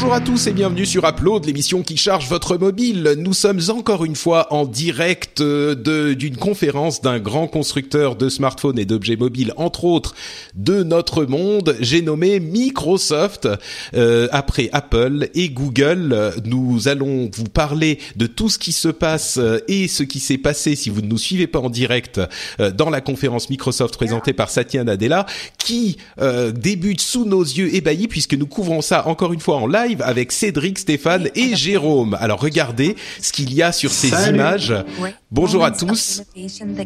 Bonjour à tous et bienvenue sur Upload, l'émission qui charge votre mobile. Nous sommes encore une fois en direct euh, d'une conférence d'un grand constructeur de smartphones et d'objets mobiles, entre autres de notre monde. J'ai nommé Microsoft. Euh, après Apple et Google, nous allons vous parler de tout ce qui se passe euh, et ce qui s'est passé si vous ne nous suivez pas en direct euh, dans la conférence Microsoft présentée par Satya Nadella, qui débute sous nos yeux ébahis puisque nous couvrons ça encore une fois en live avec Cédric, Stéphane et Jérôme. Alors regardez ce qu'il y a sur ces Salut. images. Bonjour à tous.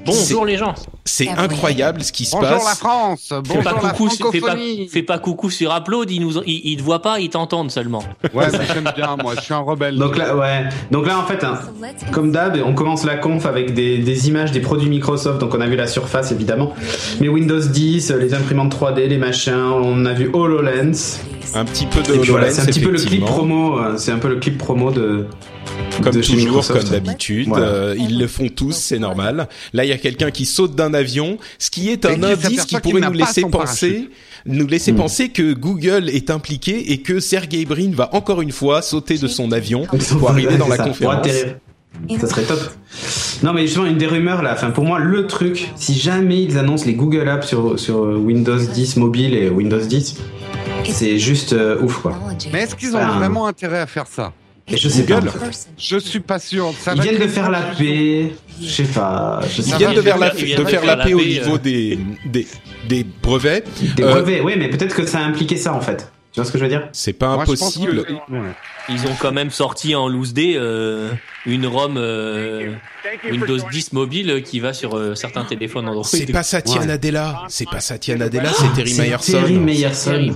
Bonjour les gens. C'est incroyable ce qui se Bonjour la passe. France, Fais bonjour pas, la coucou, fais, pas, francophonie. fais pas coucou sur Upload, ils, nous, ils, ils te voient pas, ils t'entendent seulement. Ouais, mais j'aime bien, moi, je suis un rebelle. Donc là, ouais. Donc là, en fait, hein, comme d'hab, on commence la conf avec des, des images des produits Microsoft. Donc on a vu la Surface évidemment, mais Windows 10, les imprimantes 3D, les machins. On a vu HoloLens. Un petit peu de voilà, HoloLens, c'est un petit peu le clip promo. euh, C'est un peu le clip promo de. Comme de toujours, comme d'habitude, Voilà. euh, ils le font tous, c'est normal. Là, il y a quelqu'un qui saute d'un avion, ce qui est un indice qui pourrait nous laisser penser, nous laisser Mm. penser que Google est impliqué et que Sergey Brin va encore une fois sauter de son avion pour arriver dans la conférence. Ça serait top. Non mais justement une des rumeurs là, enfin pour moi le truc, si jamais ils annoncent les Google Apps sur, sur Windows 10 mobile et Windows 10, c'est juste euh, ouf quoi. Mais est-ce qu'ils ont vraiment intérêt à faire ça? Et je sais Google pas. Je suis pas sûr. Ça Ils viennent de faire la paix, je sais pas, je sais Ils viennent de faire la, de faire la paix au niveau euh. des, des, des brevets. Des Euh, brevets, oui mais peut-être que ça a impliqué ça en fait. Tu vois ce que je veux dire? C'est pas Moi, impossible. que-. Ils ont quand même sorti en loose day euh, une ROM euh, Windows 10 mobile qui va sur euh, certains téléphones Android. C'est pas Satya Ouais. Nadella, c'est pas Satya Nadella, c'est Terry Myerson. Terry. Myerson.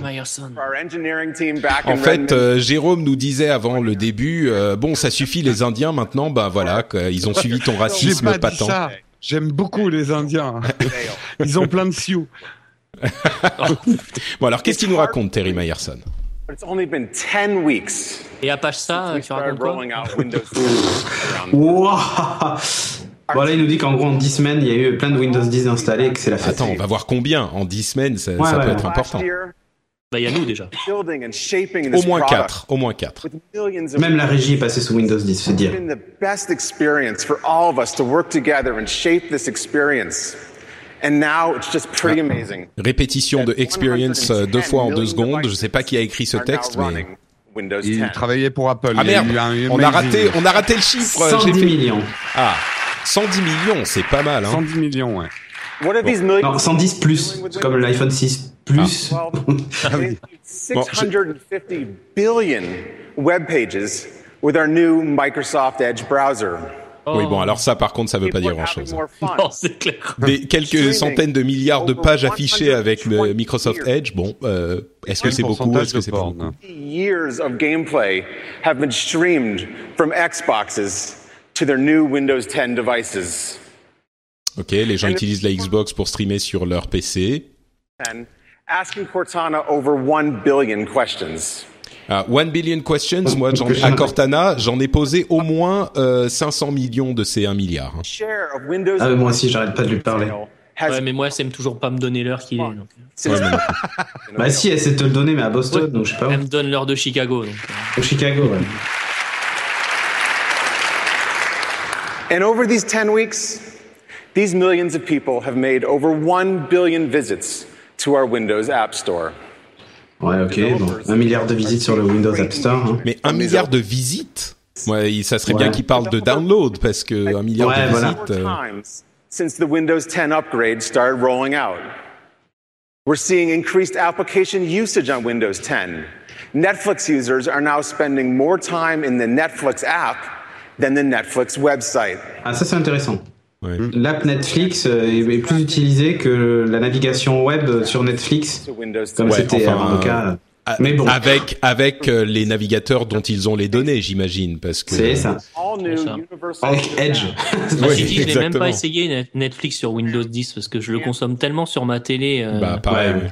En fait, euh, Jérôme nous disait avant le début, euh, bon, ça suffit les Indiens maintenant, bah voilà, ils ont suivi ton racisme pas patent. J'aime beaucoup les Indiens. Ils ont plein de sioux. Bon, alors qu'est-ce qu'il nous raconte, Terry Myerson It's only been 10 weeks Et Apache ça, we tu racontes quoi? rolling out Windows 10 around the Wouah Bon là il nous dit qu'en gros en 10 semaines il y a eu plein de Windows 10 installés et que c'est la fête. Attends, on va voir combien en 10 semaines, ça, Ouais, ça peut ouais. être important. Bah, il y a nous déjà. Au moins product 4, au moins 4. with millions of Même la régie est passée sous Windows 10, c'est dire. Amazing. Répétition de experience euh, deux fois en deux secondes. Je sais pas qui a écrit ce texte, mais running Windows 10. Ils travaillaient pour Apple. ah Il y a merde, eu un on a raté, on a raté le chiffre. euh, 110 J'ai fait millions. ah 110 millions, c'est pas mal. Hein. 110 millions, ouais. What are these millions? Non, 110 plus, comme l'iPhone 6 plus. Well, they include 650 billion web pages with our new Microsoft Edge browser. Oui, bon, alors ça, par contre, ça veut pas dire are grand having chose. more fun. Non, c'est clair. Des quelques centaines de milliards de pages affichées avec le Microsoft Edge. Bon, euh, est-ce que c'est beaucoup Est-ce que c'est pas beaucoup years of gameplay have been streamed from Xboxes to their new Windows 10 devices. Ok, les gens utilisent la Xbox pour streamer sur leur PC. 10, asking Cortana over 1 billion questions. Ah, one billion questions, moi, j'en- à Cortana, j'en ai posé au moins euh, 500 millions de ces 1 milliard. hein. Ah, mais moi aussi, j'arrête pas de lui parler. Ouais, mais moi, ça aime toujours pas me donner l'heure qu'il est. donc. since- Bah si, elle sait te le donner, mais à Boston, Ouais. donc je sais pas Elle où. me donne l'heure de Chicago. Donc. Au Chicago, ouais. And over these 10 weeks, these millions of people have made over 1 billion visits to our Windows App Store. Ouais, ok, bon. Un milliard de visites sur le Windows App Store. hein. Mais un milliard de visites? Ouais, ça serait bien Ouais. qu'il parle de download, parce que un milliard Ouais, de voilà. visites... More euh, times since the Windows 10 upgrade started rolling out. We're seeing increased application usage on Windows 10. Netflix users are now spending more time in the Netflix app than the Netflix website. Ah, ça c'est intéressant. Ouais. L'app Netflix euh, est plus utilisée que la navigation web sur Netflix, To Windows 10. comme Ouais, c'était enfin, avant le euh, cas. Ah, Mais bon. Avec avec euh, les navigateurs dont ils ont les données, j'imagine, parce que C'est ça. Avec Edge. Dit, je n'ai même pas essayé Net- Netflix sur Windows 10 parce que je le consomme tellement sur ma télé. euh, Bah pareil. ouais.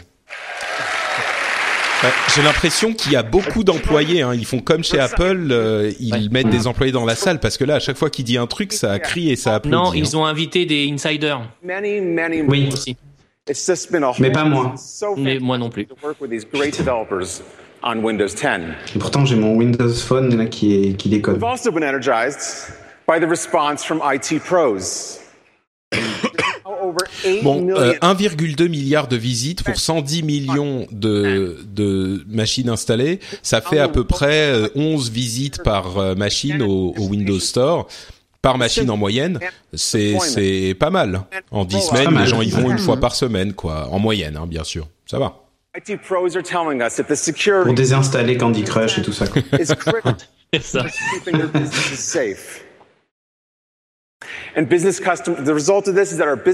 Ouais, J'ai l'impression qu'il y a beaucoup d'employés. Hein. Ils font comme chez Apple, euh, ils Ouais. mettent des employés dans la salle parce que là, à chaque fois qu'il dit un truc, ça crie et ça applaudit. non, hein. ils ont invité des insiders many, many Oui. aussi. It's just been a Mais pas moi. Mais moi non plus. to work with these great developers on Windows 10. Et pourtant, j'ai mon Windows Phone là qui, est, qui déconne. We've also been energized by the response from IT pros. Now over 8 Bon, million euh, 1,2 milliard de visites pour 110 millions de, de machines installées, ça fait à peu près euh, 11 visites par euh, machine au, au Windows Store. Par machine en moyenne, c'est c'est pas mal. En 10 semaines, les gens y vont une fois par semaine, quoi. En moyenne, hein, bien sûr. Ça va. IT pros are telling us that the Pour désinstaller Candy Crush et tout ça. quoi. ça.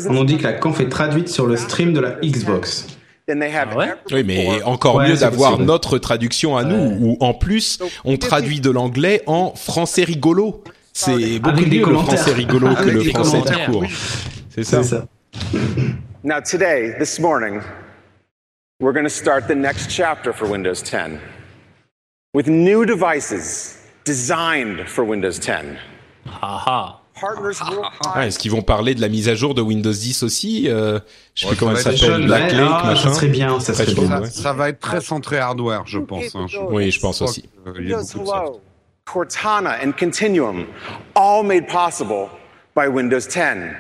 On nous dit que la conf est traduite sur le stream de la Xbox. then they have Ah ouais? Oui, mais encore Ouais, mieux d'avoir notre traduction à nous, où en plus on traduit de l'anglais en français rigolo. C'est beaucoup Avec mieux le français rigolo que Avec le des français tout court. C'est ça. C'est ça. Now, today, this morning, we're going to start the next chapter for Windows 10 with new devices designed for Windows 10. Ah ah. Ah. Est-ce qu'ils vont parler de la mise à jour de Windows 10 aussi euh, Je sais Ouais, plus comment elle ça s'appelle, Black Ouais, Lake, ah, machin. ça serait bien, ça Très serait bien. ouais. Ça, ça va être très centré hardware, je pense. hein. Oui, je pense aussi. il y a Windows beaucoup de soft. Hello, Cortana, and Continuum, all made possible by Windows 10.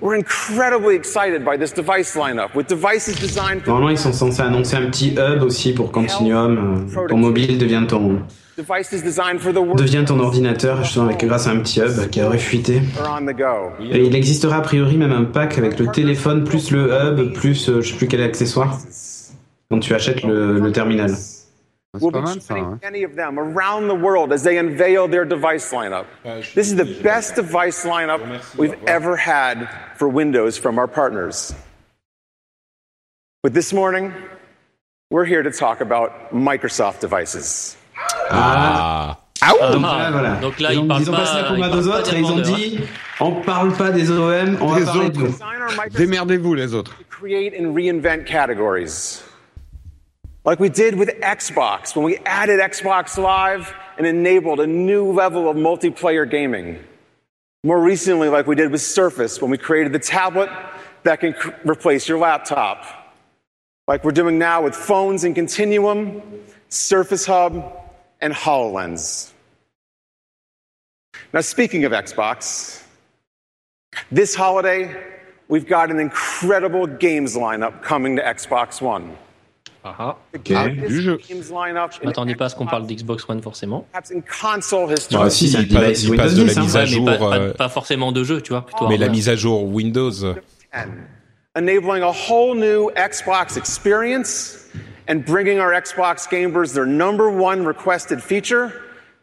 We're incredibly excited by this device lineup with devices designed for Normalement, ils sont censés annoncer un petit hub aussi pour Continuum. euh, Ton mobile devient ton, devices designed for the world devient ton ordinateur justement avec, grâce à un petit hub qui aurait fuité. are on the go. Et il existera a priori même un pack avec le téléphone plus le hub plus euh, je sais plus quel accessoire quand tu achètes le, le terminal. C'est We'll pas be mal ça. joining hein. many of them around the world as they unveil their device lineup. This is the best device lineup we've ever had for Windows from our partners. But this morning, we're here to talk about Microsoft devices. Ah. Ah ouh Donc Ah, là, voilà. donc là, ils ils ont, parlent ils ont pas- passé la ils commande aux autres et ils ont dit on parle pas des OEM, on va parler de autres. nous. Design our Microsoft Démerdez-vous les autres. create and reinvent categories. Like we did with Xbox when we added Xbox Live and enabled a new level of multiplayer gaming. More recently, like we did with Surface when we created the tablet that can replace your laptop. Like we're doing now with phones and Continuum, Surface Hub, and HoloLens. Now, speaking of Xbox, this holiday, we've got an incredible games lineup coming to Xbox One. Ah ah. Ok. Ah, du jeu. Games lineup Je m'attendais pas à ce qu'on parle d'Xbox One forcément. perhaps in console history. Ah, si, c'est il, passe, il Windows passe de la mise à mais jour, pas, pas- euh, pas forcément de jeu, tu vois. Plutôt mais la mise à jour Windows. enabling a whole new Xbox experience and bringing our Xbox gamers their number one requested feature,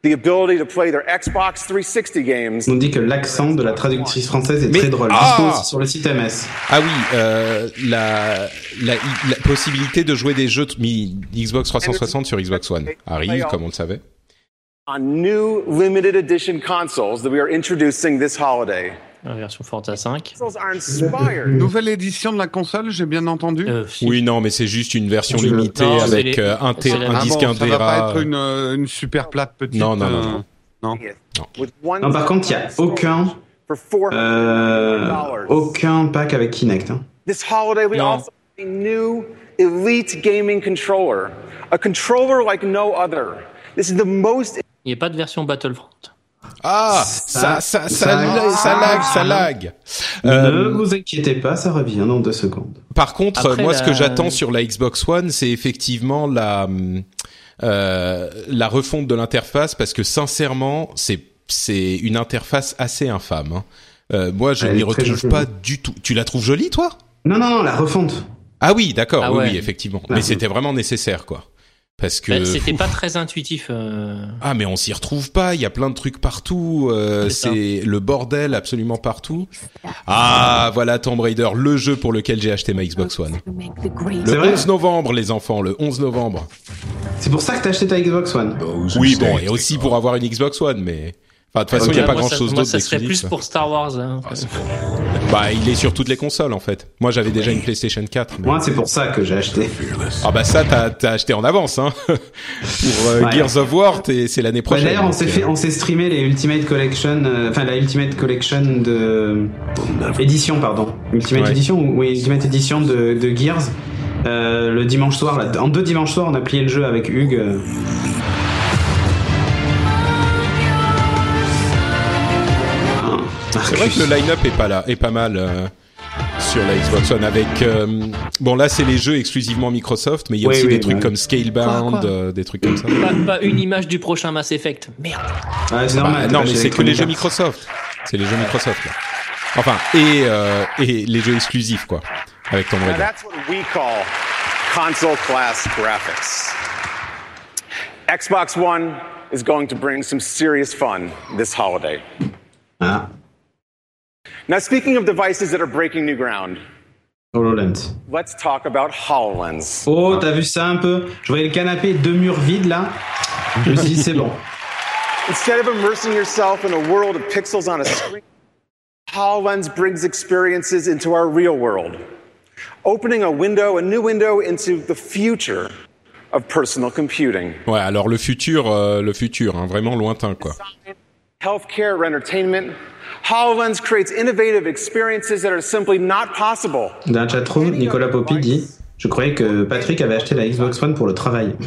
the ability to play their Xbox 360 games On dit que l'accent de la traductrice française est Mais- très drôle. Ah sur le site MS. Ah oui, euh, la, la, la possibilité de jouer des jeux mi- Xbox 360 sur Xbox One arrive, comme on le savait. on new limited edition consoles that we are introducing this holiday. La version Forza 5. Consoles are inspired Nouvelle édition de la console, j'ai bien entendu. Euh, si- Oui, non, mais c'est juste une version Je- limitée Non, avec euh, un, un Ah disque bon, 1 ça va pas être une, euh, une super plate petite. Non, non, non, euh, non. non. par contre, il n'y a aucun, euh, aucun pack avec Kinect. hein. This holiday, we Non. also have a new elite gaming controller, a controller like no other. This is the most Il n'y a pas de version Battlefront. Ah, ça, ça, ça, ça- lag, ça lag, ça lag. Ne Euh, vous inquiétez pas, ça revient dans deux secondes. Par contre, Après, moi, ce que j'attends sur la Xbox One, c'est effectivement la euh, la refonte de l'interface, parce que sincèrement, c'est c'est une interface assez infâme. hein. Euh, moi, je n'y retrouve jolie. pas du tout. Tu la trouves jolie, toi? Non, non, non, la refonte. Ah oui, d'accord, Ah oui, ouais. oui, effectivement. Mais c'était vraiment nécessaire, quoi. Parce que Bah, C'était pas très intuitif. euh. ah mais on s'y retrouve pas. Il y a plein de trucs partout. euh, C'est le bordel absolument partout. Ah voilà Tomb Raider, le jeu pour lequel j'ai acheté ma Xbox One. C'est Le vrai 11 novembre les enfants, le 11 novembre. C'est pour ça que t'as acheté ta Xbox One. Oui bon et aussi pour avoir une Xbox One mais enfin de toute façon il Ok. y a pas grand chose Moi, d'autre ça serait plus pour Star Wars. hein. Bah il est sur toutes les consoles en fait. Moi j'avais déjà une PlayStation 4. mais- Moi, c'est pour ça que j'ai acheté. Ah bah ça t'as t'as acheté en avance hein. pour euh, Ouais. Gears of War t'es- c'est l'année prochaine. D'ailleurs, on s'est euh, fait, on s'est streamé les Ultimate Collection, euh, enfin la Ultimate Collection de édition, pardon, Ultimate Ouais. Edition, oui, Ultimate Edition de, de Gears. euh, le dimanche soir, là, en deux dimanches soirs, on a plié le jeu avec Hugues. C'est vrai que le line-up est pas là, est pas mal euh, sur la Xbox One. Avec euh, bon là c'est les jeux exclusivement Microsoft, mais il y a Oui, aussi oui, des trucs ouais. comme Scalebound, Quoi, quoi euh, des trucs comme ça. Pas, pas une image du prochain Mass Effect. Merde. Ouais, c'est Bah, normal. t'es non mais c'est que les jeux Arts. Microsoft. C'est les jeux Microsoft. Là. Enfin et euh, et les jeux exclusifs quoi. Avec Tomb Raider. that's what we call console class graphics. Xbox One is going to bring some serious fun this holiday. Ah, Now, speaking of devices that are breaking new ground, HoloLens. let's talk about HoloLens. Oh, t'as vu ça un peu? Je voyais le canapé, deux murs vides là. Je me suis dit, c'est bon. Instead of immersing yourself in a world of pixels on a screen, HoloLens brings experiences into our real world, opening a window, a new window into the future of personal computing. Ouais alors le futur, euh, le futur, hein, vraiment lointain quoi. Healthcare or entertainment, HoloLens creates innovative experiences that are simply not possible Dans la chatroom, Nicolas Poppy dit Je croyais que Patrick avait acheté la Xbox One pour le travail.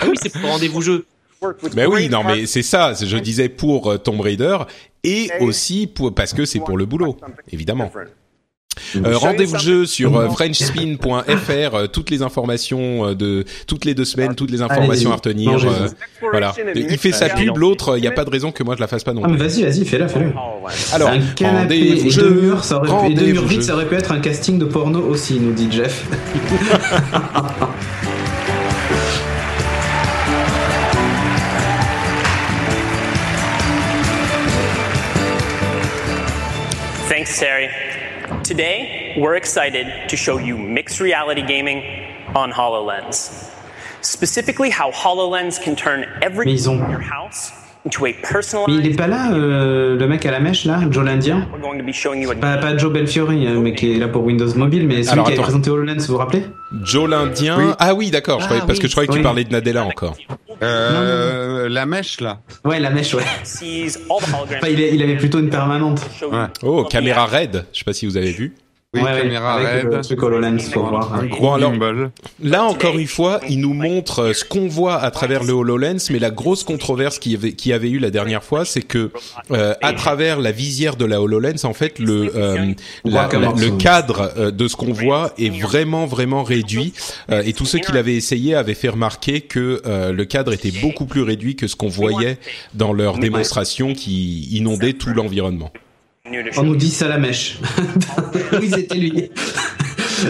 Ah oui, c'est pour rendez-vous jeu. Mais oui non mais c'est ça. Je disais pour euh, Tomb Raider et aussi pour parce que c'est pour le boulot évidemment. Euh, Rendez-vous de jeu sur euh, frenchspin.fr, euh, toutes les informations de toutes les deux semaines, toutes les informations à retenir. Euh, voilà. Il fait sa pub, l'autre, il n'y a pas de raison que moi je la fasse pas non Ah, plus. vas-y, vas-y, fais-la. HoloLens. Alors, un canapé rendez-vous et jeu, deux murs, ça aurait, et deux murs vides, ça aurait pu être un casting de porno aussi, nous dit Jeff. Thanks, Terry. Today, we're excited to show you mixed reality gaming on HoloLens. Specifically, how HoloLens can turn every in your house Mais il est pas là, euh, le mec à la mèche, là, Joe l'Indien We're going to be showing you a pas, pas Joe Belfiori, euh, mais qui est là pour Windows Mobile, mais celui Alors, qui avait attends. présenté HoloLens, vous vous rappelez Joe l'Indien. Oui. Ah oui, d'accord. Ah parce oui. que je croyais que tu parlais de Nadella encore. Euh, la mèche là. Ouais, la mèche, ouais. sees all the holograms. Enfin, il, est- il avait plutôt une permanente. Ouais. Oh, caméra we have. raid. Je sais pas si vous avez vu. Oui, ouais, caméra avec raid. le truc HoloLens pour voir. Un hein. gros alors- gimbal. Là encore une fois, il nous montre euh, ce qu'on voit à travers le HoloLens, mais la grosse controverse qui avait, qui avait eu la dernière fois, c'est que euh, à travers la visière de la HoloLens, en fait, le euh, la- la- le cadre euh, de ce qu'on voit est vraiment vraiment réduit. Euh, et tous ceux qui l'avaient essayé avaient fait remarquer que euh, le cadre était beaucoup plus réduit que ce qu'on voyait dans leur démonstration qui inondait tout l'environnement. On nous dit ça la mèche. oui, c'était lui.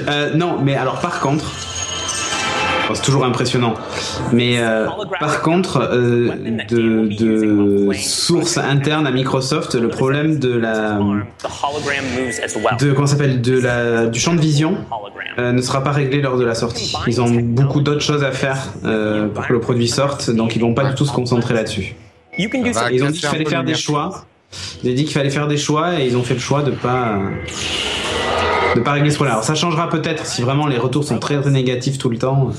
Euh, non, mais alors par contre, bon, c'est toujours impressionnant. Mais euh, par contre, euh, de, de source interne à Microsoft, le problème de la, The hologram moves as well. de comment s'appelle, de la, du champ de vision. Euh, ne sera pas réglé lors de la sortie. Ils ont beaucoup d'autres choses à faire euh, pour que le produit sorte, donc ils vont pas du tout se concentrer là-dessus. Ils ont dit qu'il fallait faire des choix. Ont dit qu'il fallait faire des choix et ils ont fait le choix de pas de pas régler ce problème. Alors ça changera peut-être si vraiment les retours sont très, très négatifs tout le temps.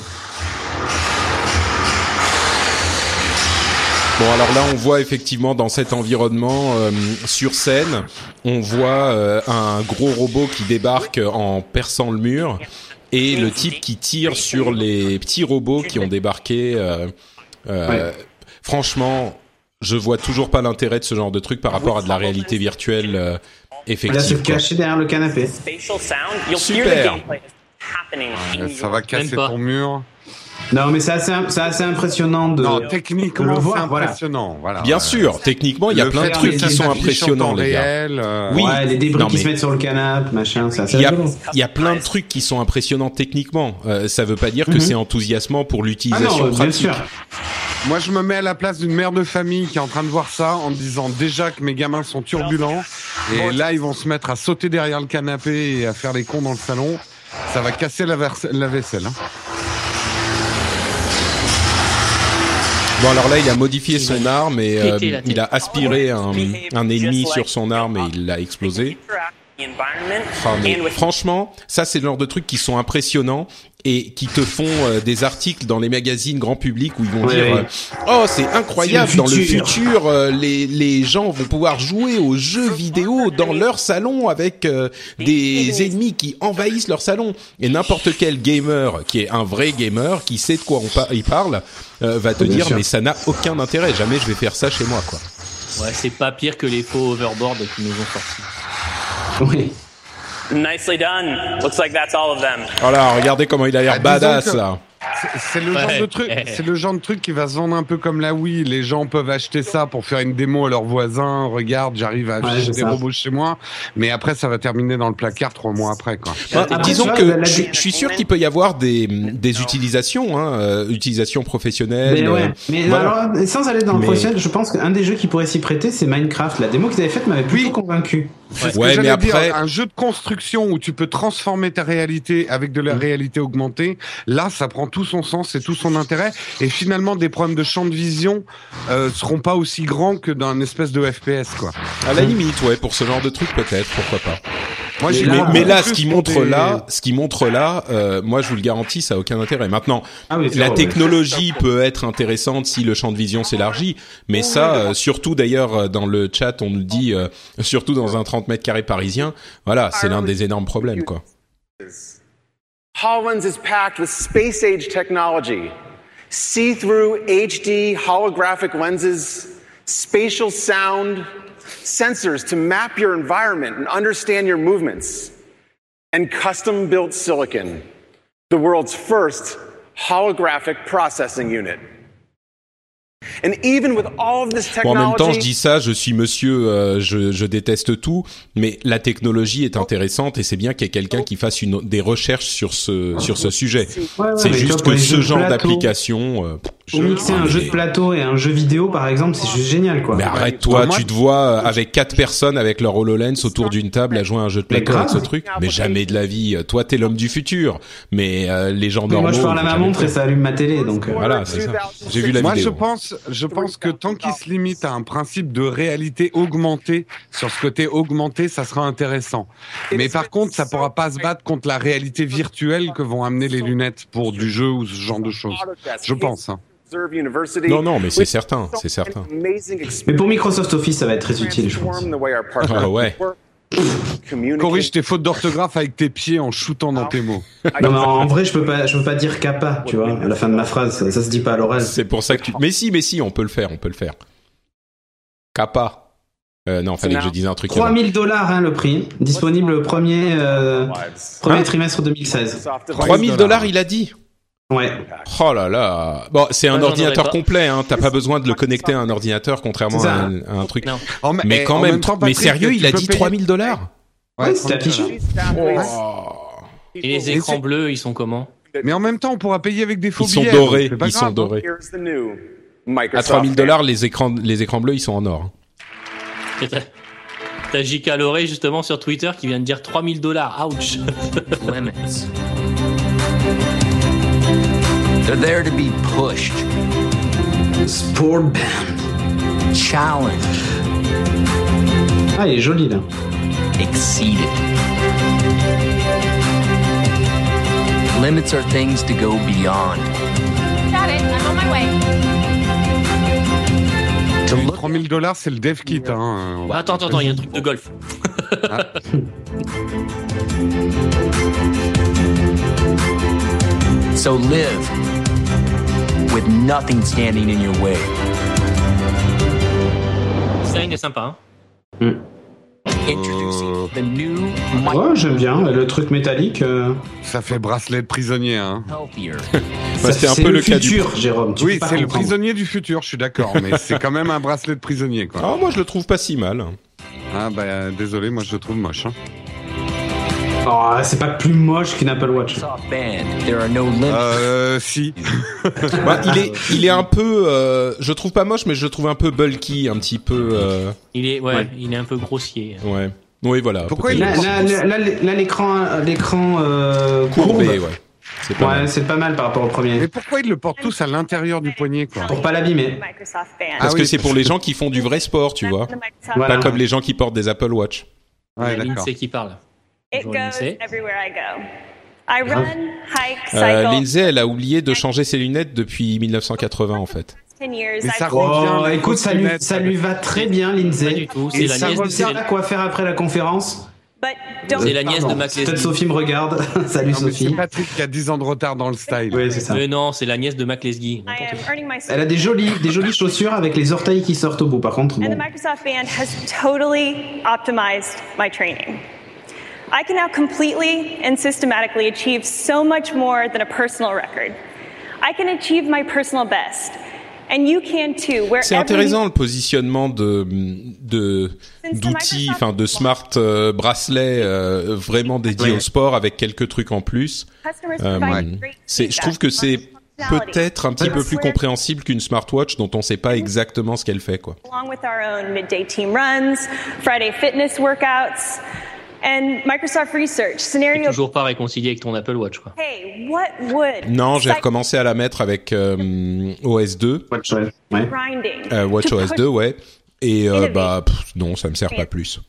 Bon, alors là, on voit effectivement dans cet environnement euh, sur scène, on voit euh, un gros robot qui débarque en perçant le mur et le type qui tire sur les petits robots qui ont débarqué. euh, euh, Franchement, je vois toujours pas l'intérêt de ce genre de truc par rapport à de la réalité virtuelle euh, Là, se effective. cacher derrière le canapé. Super. Ça va casser ton mur. Non, mais c'est assez, impressionnant de, Non, techniquement, le c'est impressionnant. Voilà. Bien sûr, techniquement, il y a Le plein de trucs qui ça sont impressionnants, les gars. réel, euh, Oui. Ouais, les débris Non, qui mais- se mettent sur le canapé, machin, c'est assez Il y, a, il y a plein de trucs qui sont impressionnants techniquement. Euh, ça veut pas dire que Mhm. c'est enthousiasmant pour Ah l'utilisation non, bien pratique. sûr. Moi, je me mets à la place d'une mère de famille qui est en train de voir ça en disant déjà que mes gamins sont turbulents et là, ils vont se mettre à sauter derrière le canapé et à faire les cons dans le salon. Ça va casser la, vaisselle. hein. Bon alors là, il a modifié son arme et euh, il a aspiré un, un ennemi sur son arme et il l'a explosé. Franchement, ça c'est le genre de trucs qui sont impressionnants et qui te font euh, des articles dans les magazines grand public où ils vont Ouais, dire ouais. euh, oh c'est incroyable le dans le futur. euh, les les gens vont pouvoir jouer aux jeux vidéo dans leur salon avec euh, des ennemis qui envahissent leur salon et n'importe quel gamer qui est un vrai gamer qui sait de quoi on pa- il parle euh, va te Bien dire sûr. mais ça n'a aucun intérêt jamais je vais faire ça chez moi quoi Ouais, c'est pas pire que les faux overboard qui nous ont sortis. Oui. Nicely done. Looks like that's all of them. voilà regardez comment il a l'air Ah, disons badass que- là C'est- C'est le genre Ouais. de truc, c'est le genre de truc qui va se vendre un peu comme la Wii. Les gens peuvent acheter ça pour faire une démo à leurs voisins. Regarde, j'arrive à Ouais, c'est des ça. robots chez moi, mais après ça va terminer dans le placard trois mois après, quoi. Bah, Après, disons tu vois, que la- je, je suis sûr qu'il peut y avoir des, des utilisations, hein, euh, utilisations professionnelles. Mais euh, ouais. Mais voilà. alors, sans aller dans le Mais- professionnel, je pense qu'un des jeux qui pourrait s'y prêter, c'est Minecraft. La démo qu'ils avaient faite m'avait plutôt Oui. convaincu. C'est ce Ouais, que mais après- dire. Un jeu de construction où tu peux transformer ta réalité avec de la Mm. réalité augmentée, là, ça prend tout son sens et tout son intérêt. Et finalement, des problèmes de champ de vision euh, seront pas aussi grands que dans une espèce de FPS, quoi. À la limite, ouais, pour ce genre de truc peut-être, pourquoi pas. Moi, Mais là, mais ce qui montre là, ce qui montre là, euh, moi je vous le garantis, ça a aucun intérêt. Maintenant, Ah oui, la vrai, technologie peut être intéressante si le champ de vision s'élargit, mais ça, euh, surtout d'ailleurs euh, dans le chat, on nous dit, euh, surtout dans un 30 mètres carrés parisien, voilà, c'est l'un des énormes problèmes, quoi. HoloLens is packed with space age technology, see through HD holographic lenses, spatial sound, sensors to map your environment and understand your movements, and custom built silicon, the world's first holographic processing unit. And even with all of this Bon, en même temps, je technology, dis ça, je suis monsieur, euh, je, je déteste tout, mais la technologie est intéressante et c'est bien qu'il y ait quelqu'un qui fasse une, des recherches sur ce sur ce sujet. Ouais, ouais, c'est juste que ce genre d'application. euh, Pour mixer un jeu de plateau et un jeu vidéo, par exemple, c'est juste génial, quoi. mais arrête-toi, moi- tu te vois euh, avec quatre personnes avec leur HoloLens autour d'une table à jouer à un jeu de plateau avec ce truc. Mais jamais de la vie. Toi, t'es l'homme du futur, mais euh, les gens Mais normaux. moi, je parle à ma montre et ça allume ma télé, donc. euh, Voilà, c'est ça. J'ai vu la Moi, vidéo. je pense, je pense que tant qu'il se limite à un principe de réalité augmentée, sur ce côté augmenté, ça sera intéressant. Mais par contre, ça pourra pas se battre contre la réalité virtuelle que vont amener les lunettes pour du jeu ou ce genre de choses. Je pense. hein. Non, non, mais c'est certain, c'est certain. Mais pour Microsoft Office, ça va être très utile, je pense. Ah ouais. Corrige tes fautes d'orthographe avec tes pieds en shootant dans tes mots. Non, mais en vrai, je peux pas, je peux pas dire kappa, tu vois, à la fin de ma phrase. Ça, ça se dit pas à l'oral. C'est pour ça que tu. Mais si, mais si, on peut le faire, on peut le faire. Kappa. Euh, non, fallait que je dise un truc. avant. 3000 dollars, hein, le prix. Disponible le premier, euh, premier Hein trimestre 2016. 3000 dollars, il a dit. Ouais. Oh là là. Bon, c'est un ordinateur complet. Hein. T'as pas besoin de le connecter à un ordinateur, contrairement C'est à un, à un truc. Non. Mais quand même. temps, mais sérieux, il a dit payer- 3000 dollars. Ouais, 3000 affiché. Oh. Et les écrans bleus, ils sont comment Mais en même temps, on pourra payer avec des faux Ils sont billets, dorés. c'est Ils sont hein. dorés. À Microsoft 3000 dollars, les écrans, les écrans bleus, ils sont en or. Et T'as J.K. Loré justement sur Twitter qui vient de dire 3000 dollars. Ouch. limits. They're there to be pushed, Sport Band. challenged, Ah, il est joli, là. exceeded. Limits are things to go beyond. Got it. I'm on my way. To Les look 3000 dollars, c'est le dev kit. Hein. Ouais, attends, attends, attends, il y a un truc de golf. So live with nothing standing in your way. Ça, il est sympa. Hein Introducing the new, Ouais, j'aime bien. Le truc métallique. euh, Ça fait bracelet de prisonnier. Hein. Bah, c'était un peu le, cas futur, du. Jérôme. Tu Oui, c'est le prisonnier du futur, je suis d'accord, mais c'est quand même un bracelet de prisonnier, quoi. Ah, moi je le trouve pas si mal. Ah bah désolé, moi je le trouve moche. hein. Oh, c'est pas plus moche qu'une Apple Watch. Soft band. There are no limits. Euh, si. Bah, il est, il est un peu, euh, je trouve pas moche, mais je le trouve un peu bulky, un petit peu, euh, Il est, ouais, Ouais. il est un peu grossier. ouais. Oui, voilà. Pourquoi il Là, là, là, là, là, l'écran, l'écran euh, courbé, ouais. C'est pas Ouais, mal. c'est pas mal par rapport au premier. Mais pourquoi ils le portent tous à l'intérieur du poignet, quoi Pour pas l'abîmer. Parce Ah que oui, c'est pour les gens qui font du vrai sport, tu vois. Voilà. Pas comme les gens qui portent des Apple Watch. Ouais, d'accord. Lindsay qui parle. It Bonjour, goes Lindsay. everywhere I go. I run, hike, Euh, cycle. Lindsay, elle a oublié de changer ses lunettes depuis 1980, en fait. 10 years. Mais ça revient. Oh, écoute, ça lui, ça lui va très bien, Lindsay. Pas du tout, c'est Et la ça nièce c'est- à quoi faire après la conférence. But don't C'est la nièce de Pardon. Max Peut-être Leslie. Sophie me regarde. Salut Non, mais c'est Sophie. Patrick qui a 10 ans de retard dans le style. Oui, c'est ça. Mais non, c'est la nièce de Mac Lesguy. I am earning my Elle a des jolies, des jolies chaussures avec les orteils qui sortent au bout. Par contre, And bon. the Microsoft Band has totally optimized my training. I can now completely and systematically achieve so much more than a personal record. I can achieve my personal best. And you can too, C'est intéressant le positionnement de de d'outils, enfin de smart euh, bracelets euh, vraiment dédiés Ouais. au sport avec quelques trucs en plus. Euh, c'est, je trouve que c'est peut-être un petit peu plus compréhensible qu'une smartwatch dont on sait pas exactement ce qu'elle fait, quoi. along with our own midday team runs, Friday fitness workouts, and Microsoft Research scenario. toujours pas réconcilié avec ton Apple Watch, quoi. Hey, what would Non, j'ai recommencé à la mettre avec euh, OS 2, Watch, ouais. Euh, Watch to OS push 2, ouais. Et euh, bah pff, non, ça me sert pas plus.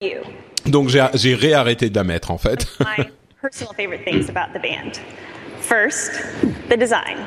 you? Donc j'ai réarrêté de la mettre en fait. My personal favorite things about the band. First, the design.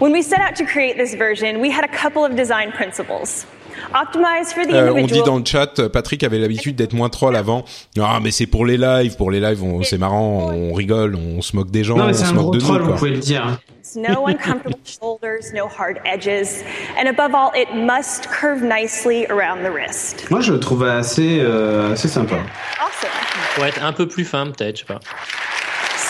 When we set out to create this version, we had a couple of design principles. Optimized for the Euh, on dit dans le chat, euh, Patrick avait l'habitude d'être moins troll avant. Ah mais c'est pour les lives, pour les lives, c'est marrant, on rigole, on se moque des gens, Non, mais on c'est se moque de troll, nous. vous Quoi. pouvez le dire. No uncomfortable shoulders, no hard edges, and above all, it must curve nicely around the wrist. Moi, je le trouve assez, euh, assez sympa. Awesome. Être un peu plus fin, peut-être, je sais pas.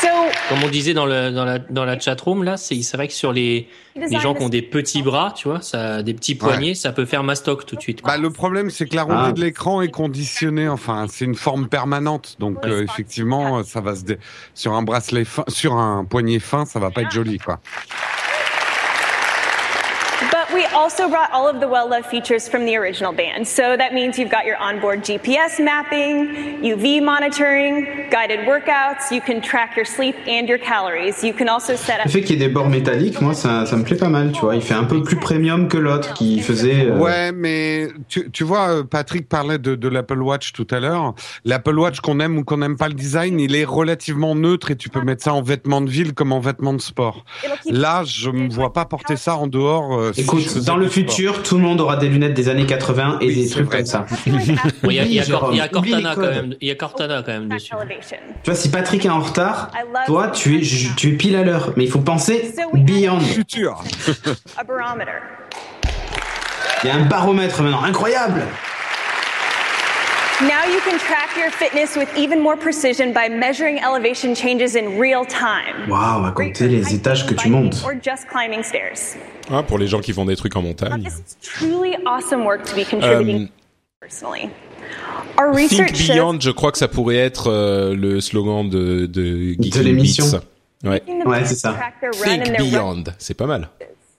So, Comme on disait dans, le, dans la, dans la chatroom, là, c'est vrai que sur les, les gens qui ont des petits bras, tu vois, ça, des petits poignets, ça peut faire mastoc tout de suite. Bah, le problème, c'est que la rondée Ah. de l'écran est conditionnée. Enfin, c'est une forme permanente. Donc, euh, effectivement, ça va se dé- sur un bracelet fin, sur un poignet fin, ça va pas être joli, quoi. Also brought all of the well-loved features from the original band. So that means you've got your onboard GPS mapping, UV monitoring, guided workouts. You can track your sleep and your calories. You can also set Le up. fait qu'il y ait des bords métalliques, moi, ça, ça me plaît pas mal, tu vois. Il fait un peu plus premium que l'autre qui faisait. euh, Ouais, mais tu, tu vois, euh, Patrick parlait de, de l'Apple Watch tout à l'heure. L'Apple Watch, qu'on aime ou qu'on n'aime pas le design, il est relativement neutre et tu peux mettre ça en vêtements de ville comme en vêtements de sport. Là, je me vois pas porter ça en dehors. euh, si Écoute, dans le futur, tout le monde aura des lunettes des années 80 et Oui, des trucs vrai. comme ça. Il y a, y y Cortana les quand codes. même. Il y a Cortana quand même dessus. elevation. Tu vois, si Patrick est en retard, toi, tu es, tu es pile à l'heure. Mais il faut penser beyond. Futur. Il y a un baromètre maintenant, incroyable. Now you can track your fitness with even more precision by measuring elevation changes in real time. Va Great compter les étages que tu montes. Or just climbing stairs. Ah, pour les gens qui font des trucs en montagne. Truly awesome work to be contributing Euh, personally. Our research Think Beyond, je crois que ça pourrait être euh, le slogan de de, Geeking l'émission. Ouais. Ouais, c'est ça. Think Beyond, c'est pas mal.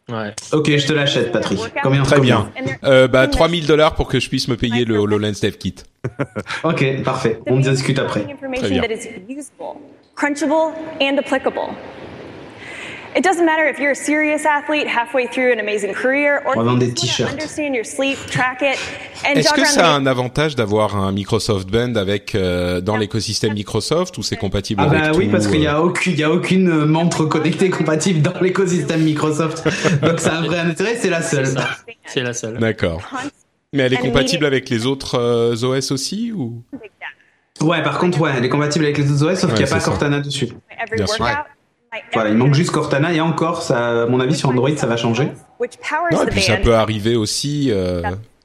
Ouais. Ok, je te l'achète, Patrick. Combien Très bien. Euh, bah 3000 dollars pour que je puisse me payer le HoloLens Dev Kit. Ok, parfait. On discute après. Très bien. That is usable, crunchable, and applicable. It doesn't matter if you're a serious athlete halfway through an amazing career or On va vendre des t-shirts. wanna understand your sleep, track it, and Est-ce jog que ça a un avantage d'avoir un Microsoft Band avec euh, dans l'écosystème Microsoft ou c'est compatible Ah avec bah tout oui, parce qu'il y euh, a aucune, y a aucune euh, montre connectée compatible dans l'écosystème Microsoft. Donc ça a un vrai intérêt, c'est la seule. C'est. C'est la seule. D'accord. Mais elle est compatible avec les autres euh, OS aussi ou? Ouais, par contre, ouais, elle est compatible avec les autres OS, sauf Ouais, qu'il n'y a pas c'est ça. Cortana dessus. Bien sûr. Voilà, il manque juste Cortana et encore, ça, à mon avis, sur Android, ça va changer. Non, et puis ça peut arriver aussi.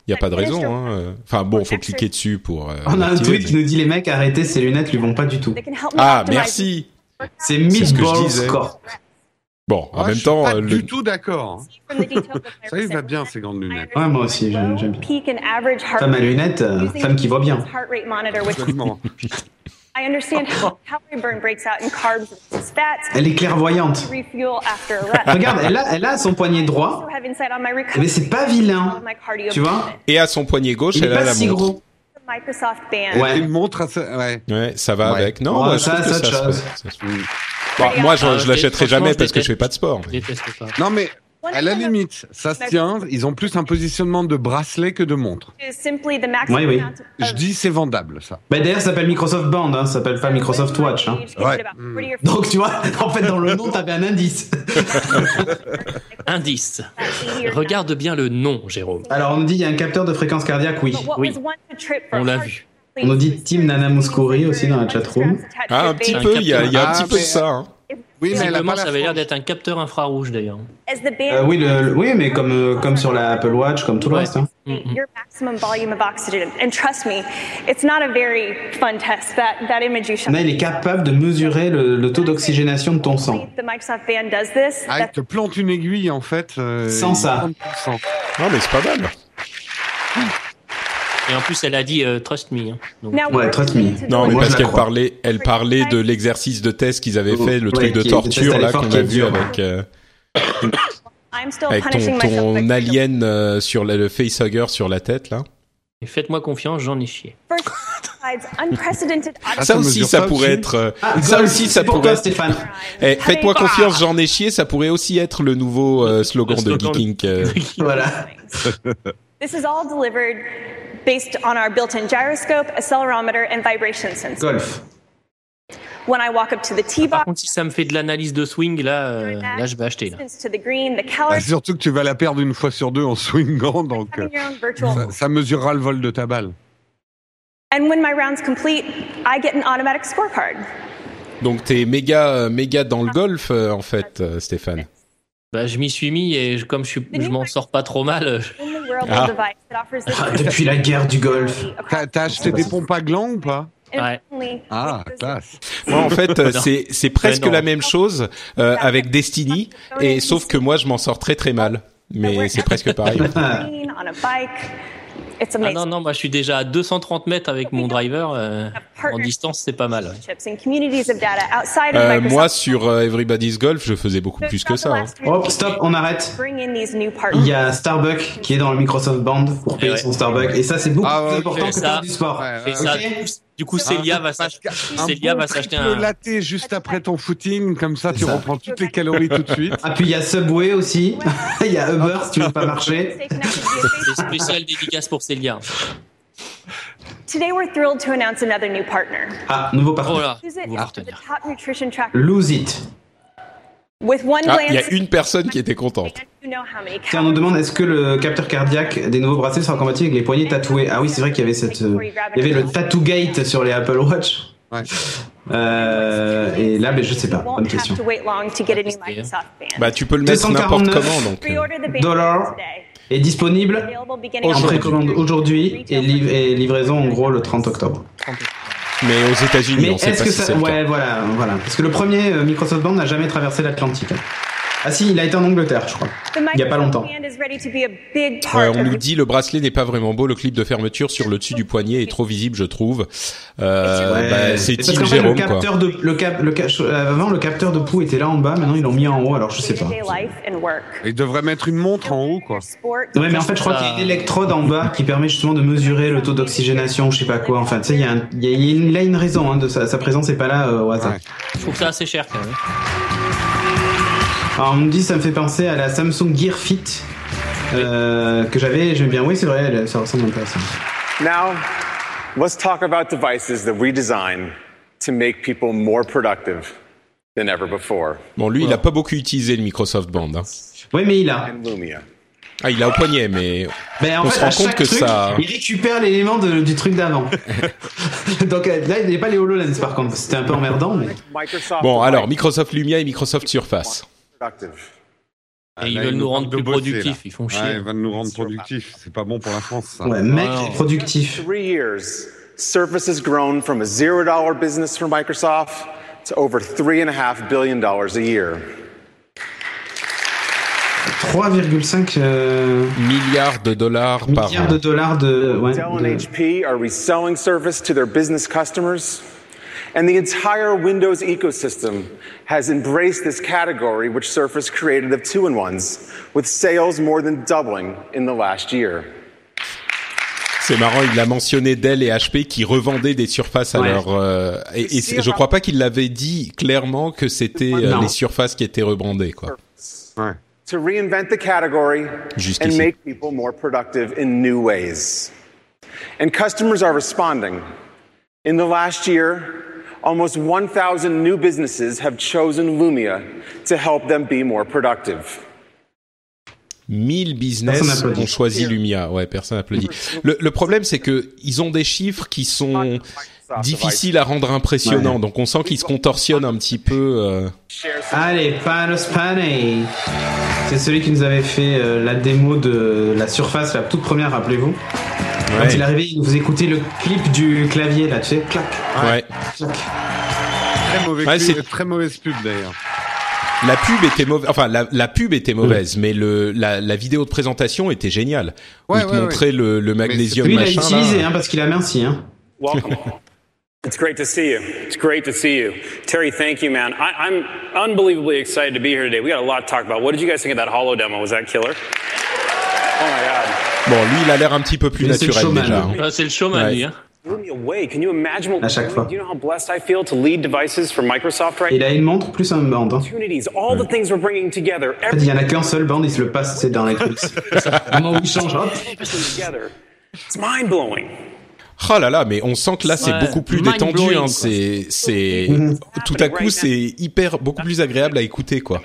Il y a pas de raison. Hein. euh. Enfin bon, faut cliquer dessus pour. euh, On a un tweet qui nous dit les mecs, arrêtez, ces lunettes lui vont pas du tout. They can help me Ah merci. C'est Meatballs. Corp. Bon, en Ah, même je suis temps, pas euh, du tout d'accord. hein. Ça, il va bien ces grandes lunettes. Ouais, moi aussi, j'aime bien. Femme à lunettes, euh, femme qui voit bien. Absolument. I understand how calorie burn breaks out in carbs versus fats. Elle est clairvoyante. Refuel after a rest? Regarde, elle a, elle a son poignet droit, Also have insight on my mais recovery c'est pas vilain. Tu vois et à son poignet gauche, Il elle a la si montre. gros. Ouais. Une montre, à ce- ouais. Ouais, ça va Ouais. avec. Non, Ouais, moi, je ça, ça, se. Ça se fait. Bon, moi, je, Ah, je je l'achèterai jamais parce que je fais pas de sport. Non, mais à la limite, ça se tient. Ils ont plus un positionnement de bracelet que de montre. Oui, oui. Je dis c'est vendable, ça. Bah, D'ailleurs, ça s'appelle Microsoft Band, hein, ça s'appelle pas Microsoft Watch. Hein. Ouais. Donc tu vois, en fait, dans le nom, t'avais un indice. Indice. Regarde bien le nom, Jérôme. Alors, on nous dit il y a un capteur de fréquence cardiaque, oui. Oui. On l'a vu. On nous dit Team Nana Mouskouri aussi dans la chatroom. Ah, un petit Un peu, il y a, il y a un Ah, petit peu de ça. hein. Oui, mais la ça avait l'air d'être un capteur infrarouge d'ailleurs. Euh, oui, le, le- oui, mais comme, euh, comme sur la Apple Watch, comme tout le reste. hein. your maximum volume of oxygen. And trust me, it's not a very fun test. That that image you showed. Là, il est capable de mesurer le, le taux d'oxygénation de ton sang. The Microsoft Band does this. Ah, il te plante une aiguille, en fait. euh, Sans ça. 30%. Non, mais c'est pas mal. Et en plus, elle a dit euh, trust me. hein. Donc, Ouais, trust me. Non, the- mais Moi, parce qu'elle parlait, elle parlait de l'exercice de test qu'ils avaient fait, le Ouais, truc de torture là qu'on a vu dur. avec euh, avec ton, alien euh, sur la- le facehugger sur la tête là. et Faites-moi confiance, j'en ai chié. Ah, Ça ça aussi, ça ça pourrait aussi être. Ah, ça aussi, ça pour pourrait. toi, Stéphane. Eh, Faites-moi confiance, j'en ai chié. Ça pourrait aussi être le nouveau euh, slogan Le de Geeking. euh. Voilà. This is all delivered based on our built-in gyroscope, accelerometer, and vibration sensor. Golf. When I walk up to the tee Par box, contre, si ça me fait de l'analyse de swing, là, euh, là, je vais acheter. Là. distance to the green, the Ah, calories, surtout que tu vas la perdre une fois sur deux en swingant, donc euh, having your own virtual. ça, ça mesurera le vol de ta balle. And when my round's complete, I get an automatic scorecard. Donc t'es méga euh, méga dans le golf euh, en fait, euh, Stéphane. Bah, je m'y suis mis et je- comme je, je m'en sors pas trop mal. Ah. Ah, depuis la guerre du golf. T'as acheté des pompes à gland ou pas? Ouais. Ah, classe. Moi en fait euh, c'est c'est presque la même chose euh, avec Destiny et sauf que moi je m'en sors très très mal. Mais c'est presque pareil. Ah non, non, moi je suis déjà à 230 mètres avec mon driver. euh, en distance, c'est pas mal. Euh, moi sur euh, Everybody's Golf, je faisais beaucoup plus que ça. hein. Hop, stop, on arrête. Il y a Starbucks qui est dans le Microsoft Band pour payer ouais. son Starbucks. Et ça, c'est beaucoup Ah, plus important que ça. faire du sport. Ouais, ça. Du coup- Célia va s'acheter Célia bon va s'acheter un. latte juste après ton footing, comme ça tu ça. reprends toutes les calories tout de suite. Ah, puis il y a Subway aussi. Il y a Uber si tu veux pas marcher. C'est spécial dédicace pour Célia. Today, we're thrilled to announce another new partner. Ah, nouveau Oh partenaire. là, as the partenaire. top nutrition tracker. Lose it. With one Ah, il y a glance, une personne qui était contente. Tiens, on nous demande est-ce que le capteur cardiaque des nouveaux bracelets sera compatible avec les poignets tatoués Ah oui, c'est vrai qu'il y avait cette, euh, il y avait le tattoo gate sur les Apple Watch. Ouais. Euh, et là, ben, je sais pas. You Bonne question. Bah tu peux le mettre n'importe 249. comment donc. euh. Dollars. Est disponible en précommande aujourd'hui et, liv- et livraison en gros le 30 octobre. Mais aux États-Unis, on sait est-ce pas que si ça. c'est le cas. Ouais, voilà, voilà. Parce que le premier euh, Microsoft Band n'a jamais traversé l'Atlantique. Ah si, il a été en Angleterre, je crois. Il y a pas longtemps. Ouais, on nous dit le bracelet n'est pas vraiment beau, le clip de fermeture sur le dessus du poignet est trop visible, je trouve. Euh, Ouais, bah, c'est parce Team Jérôme le quoi. capteur de le cap, le ca- avant le capteur de pouls était là en bas, maintenant ils l'ont mis en haut, alors je sais pas. day-to-day life and work. Il devrait mettre une montre en haut, quoi. Ouais, mais en fait, je crois qu'il y a une électrode en bas qui permet justement de mesurer le taux d'oxygénation, ou je sais pas quoi. Enfin, tu sais, il y a, un- y une, là une raison hein, de sa, sa présence est pas là euh, au hasard. Ouais. Je trouve ça assez cher quand même. Alors, on me dit, ça me fait penser à la Samsung Gear Fit euh, que j'avais, j'aime bien. Oui, c'est vrai, ça ressemble un peu à ça. Now, let's talk about devices that we design to make people more productive than ever before. Bon, lui, il a pas beaucoup utilisé le Microsoft Band. hein. Oui, mais il a. Ah, il a au poignet, mais Ben, en On fait, se rend compte que truc, ça- il récupère l'élément du truc d'avant. Donc euh, là, il n'y a pas les HoloLens par contre. C'était un peu emmerdant, mais. Bon, alors Microsoft Lumia et Microsoft Surface. Productive. Et ils là, veulent nous rendre plus bosser, productifs, là. ils font chier. ils veulent nous rendre productifs. C'est pas bon pour la France, ça. Ouais, mec productif. Three years, Surface has grown from a zero dollar business for Microsoft to over three and a half billion dollars a year. 3,5 euh, milliards de dollars par milliards an. de dollars de, ouais, Dell and de- HP are reselling Surface to their business customers? And the entire Windows ecosystem has embraced this category which Surface created of two in ones, with sales more than doubling in the last year. C'est marrant, il a mentionné Dell et HP qui revendaient des surfaces à Ouais. leur euh, et, et je crois pas qu'il l'avait dit clairement que c'était euh, les surfaces qui étaient rebrandées quoi. Ouais. To reinvent the category and make people more productive in new ways. And customers are responding. In the last year, almost 1,000 new businesses have chosen Lumia to help them be more productive. 1000 business Personne n'applaudit. ont choisi Lumia. Ouais, personne applaudit. Le, le problème, c'est que ils ont des chiffres qui sont difficiles à rendre impressionnants. Donc, on sent qu'ils se contorsionnent un petit peu. euh. Allez, Panos Panay. C'est celui qui nous avait fait euh, la démo de la surface, la toute première, rappelez-vous. Quand Ouais. il est arrivé, vous écoutez le clip du clavier, là, tu sais, clac, Ouais. clac. Très, mauvais Ouais, pub- très mauvaise pub d'ailleurs. La pub était mauvaise. Enfin, la, la pub était mauvaise, mais le la, la vidéo de présentation était géniale. Ouais, il te ouais, montrait le, le magnésium Lui, il a machin. utilisé, hein, parce qu'il a merci, hein. Welcome. it's great to see you. It's great to see you. Terry, thank you, man. I, I'm unbelievably excited to be here today. We got a lot to talk about. What did you guys think of that holo demo? Was that killer? Oh my God. Bon, lui, il a l'air un petit peu plus le naturel déjà. hein. Ah, c'est le showman, Ouais. lui. Hein. Blew me away. Can you imagine what À chaque fois. Do? You know how blessed I feel to lead devices for Microsoft right Il a une montre plus un band. Hein. Opportunities, all the things we're bringing together, En fait, il y en a qu'un seul band, il se le passe, c'est dans les trucs. Au moment où il change, hop. Oh là là, mais on sent que là c'est Ouais. beaucoup plus Mind détendu. Hein. C'est, c'est tout à coup c'est hyper beaucoup plus agréable à écouter quoi.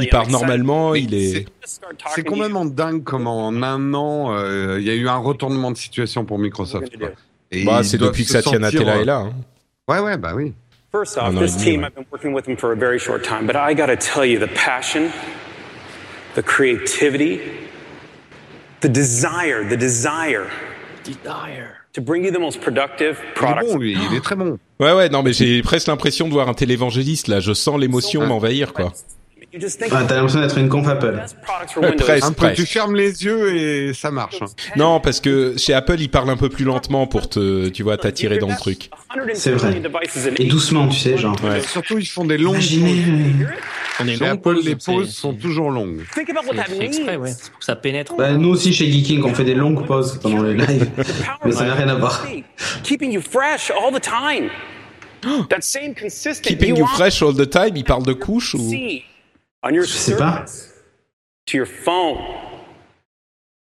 Il part normalement, il est. c'est- to to complètement dingue comment en un an euh, il y a eu un retournement de situation pour Microsoft. quoi. Et Bah, c'est depuis que Satya Nadella euh, est là. Hein. Ouais ouais bah oui. First off, this team. I've been working with them for a very short time, but I gotta tell you, the passion, the creativity, the desire, the desire to bring you the most productive Il est bon lui, il est très bon. Ouais ouais non mais j'ai presque l'impression de voir un télévangéliste là. Je sens l'émotion m'envahir quoi. Ah, T'as l'impression d'être une conf Apple. Ouais, presque. Un peu, tu fermes les yeux et ça marche. hein. Non parce que chez Apple il parle un peu plus lentement pour te tu vois t'attirer dans le truc. C'est vrai. Et doucement, tu sais, genre. Ouais. Surtout ils font des longues Imaginez. pauses. euh, On est Chez longue Apple les pauses sont toujours longues. C'est exprès, ouais. Pour que ça pénètre. Bah, nous aussi chez Geeking, on fait des longues pauses pendant les lives. Mais ça n'a rien à voir. Keeping you fresh all the time. That same consistent. Keeping you fresh all the time. Il parle de couches to ou on your Je sais pas. to your phone.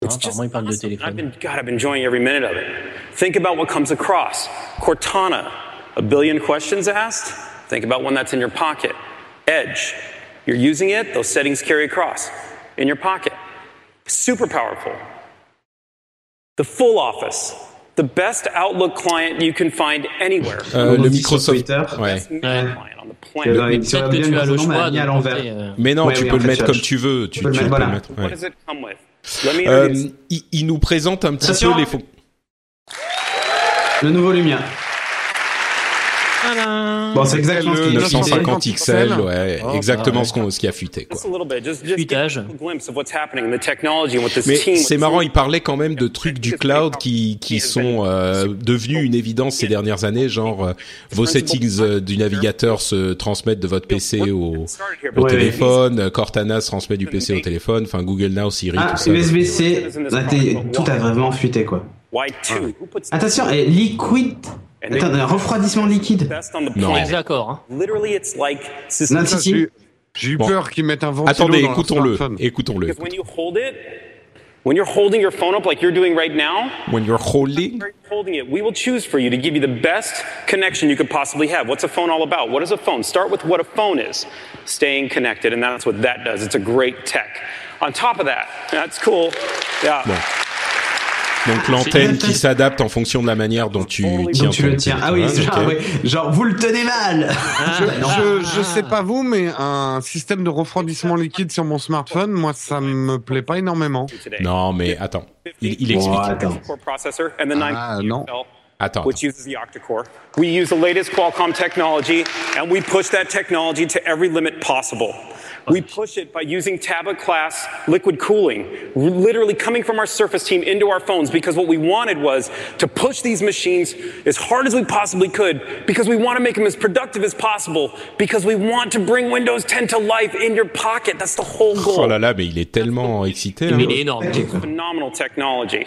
Non, apparemment, il parle de I've been, God, I've been enjoying every minute of it. Think about what comes across. Cortana, a billion questions asked. Think about one that's in your pocket. Edge, you're using it, those settings carry across in your pocket. Super powerful. The full office, the best Outlook client you can find anywhere. Euh, le Microsoft. Twitter. Ouais. Mais peut-être que tu as le choix de à l'envers. euh, Mais non, Ouais, tu oui, peux le fait, mettre comme tu veux. Tu, peux le tu mettre, peux voilà. le mettre. ouais. What does it come with? Let me Euh, introduce il, il nous présente un petit Attention. peu les Le nouveau Lumia. Bon, c'est exactement ce Le qu'il a 950 fait. XL, ouais, Oh, exactement ouais. ce, qu'on, ce qui a fuité, quoi. Just a little bit, just, just Fuitage. get a glimpse of what's happening in the technology and what this Mais c'est marrant, il parlait quand même de trucs du cloud qui, qui sont euh, devenus une évidence ces dernières années, genre euh, vos settings euh, du navigateur se transmettent de votre PC au, au Ouais, téléphone, Cortana se transmet du PC au téléphone, enfin Google Now, Siri, Ah, tout ça. USB-C, tout a vraiment fuité, quoi. Why two? Who puts Attention, et liquide. Attends, un refroidissement liquide. best on the Non. On est planet? d'accord. Hein. Literally, it's like Non, si, Ça, si. J'ai j'ai eu Bon. peur qu'ils mettent un ventilo Attendez, dans leur écoutons-le, smartphone. écoutons-le. because when you hold it, when you're holding your phone up like you're doing right now, When you're holding, you're holding it, we will choose for you to give you the best connection you could possibly have. What's a phone all about? What is a phone? Start with what a phone is. Staying connected, and that's what that does. It's a great tech. On top of that, that's cool. Yeah. Donc l'antenne qui s'adapte en fonction de la manière dont tu tiens Donc tu le tiens. Ah oui, téléphone, c'est genre, genre, vous le tenez mal. Je, je, je sais pas vous, mais un système de refroidissement liquide sur mon smartphone, moi, ça me plaît pas énormément. Non, mais attends, il, il explique. attends. and the 9 Ah, non. Attends. which uses the octa-core. We use the latest Qualcomm technology, and we push that technology to every limit possible. We push it by using tablet class liquid cooling, literally coming from our Surface team into our phones because what we wanted was to push these machines as hard as we possibly could because we want to make them as productive as possible because we want to bring Windows 10 to life in your pocket. That's the whole goal. Oh là là, mais il est tellement excité. Mais hein. il est énorme. Phenomenal technology.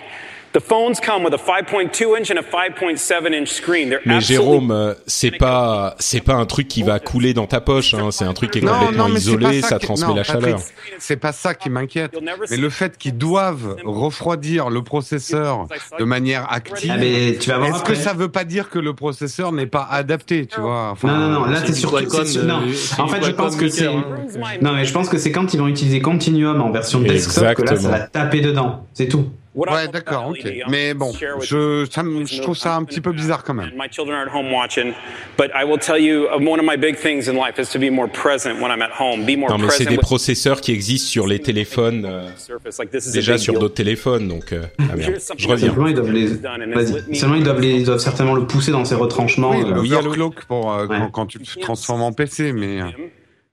The phones come with a 5.2 inch and a 5.7 inch screen. They're Mais absolutely Jérôme, c'est pas c'est pas un truc qui va couler dans ta poche. Hein. C'est un truc qui est complètement non, isolé, ça transmet non, la Patrick, chaleur. C'est pas ça qui m'inquiète. Mais le fait qu'ils doivent refroidir le processeur de manière active. Ah, mais tu vas voir Est-ce que ça veut pas dire que le processeur n'est pas adapté, tu vois? Enfin, Non, non, non, là c'est t'es sur. Qualcomm, euh, En fait, je pense que c'est. Hein. Non, mais je pense que c'est quand ils vont utiliser Continuum en version desktop que là, ça Exactement. va taper dedans. C'est tout. Ouais, d'accord, ok. Mais bon, je, ça me- je trouve ça un petit peu bizarre quand même. And my children are at home watching, but I will tell you, one of my big things in life is to be more present when I'm at home. Be more Non, mais c'est present des processeurs qui existent sur les téléphones, euh, déjà sur d'autres téléphones. Donc, euh, ah merde, je reviens. Simplement, ils doivent les. Vas-y. Seulement, ils doivent, les... ils doivent certainement le pousser dans ses retranchements. Oui, euh, l'overclock pour euh, Ouais. quand, quand tu te transformes en PC, mais euh,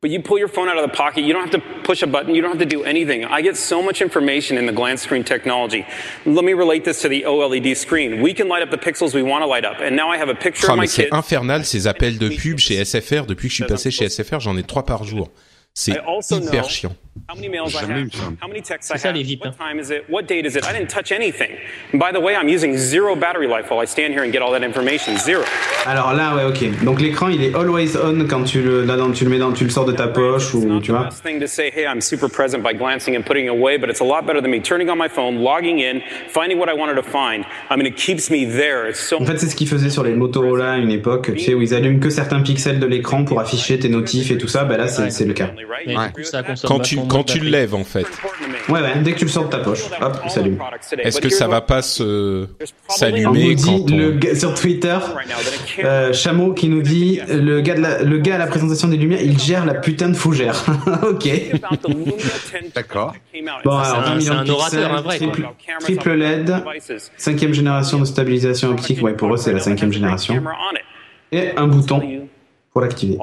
But you pull your phone out of the pocket, you don't have to push a button, you don't have to do anything. I get so much information in the glance screen technology. Let me relate this to the OLED screen. We can light up the pixels we want to light up. And now I have a picture of my mais c'est kid. infernal ces appels de pub chez SFR. Depuis que je suis passé chez SFR, j'en ai trois par jour. C'est I also hyper know chiant. How many mails I have? eu ça. How many texts I C'est ça, have? les VIP, What hein. time is it? What date is it? I didn't touch anything. And by the way, I'm using zero battery life while I stand here and get all that information. Zero. Alors là, ouais, ok. Donc l'écran, il est always on quand tu le, là, dans- tu le mets dans, tu le sors de ta poche It's ou not tu the vois. best thing to say, hey, I'm super present by glancing and putting it away, but it's a lot better than me turning on my phone, logging in, finding what I wanted to find. I mean, it keeps me there. It's so En fait, c'est ce qu'ils faisaient sur les Motorola à une époque, tu sais, où ils allument que certains pixels de l'écran pour afficher tes notifs et tout ça. Bah là, c'est c'est le cas. Mais Ouais. du coup, ça consomme Quand tu quand tu le lèves en fait, Ouais, ouais, dès que tu le sors de ta poche, hop, il s'allume. est-ce que ça va pas se On s'allumer nous quand dit le on... gars sur Twitter, euh, Chameau qui nous dit le gars, de la- le gars à la présentation des lumières, il gère la putain de fougère. ok. D'accord. Bon, alors, un- 20 millions c'est un de pixels, orateur, un vrai, triple, triple LED, cinquième génération de stabilisation optique, ouais, pour eux c'est la cinquième génération, et un bouton pour l'activer.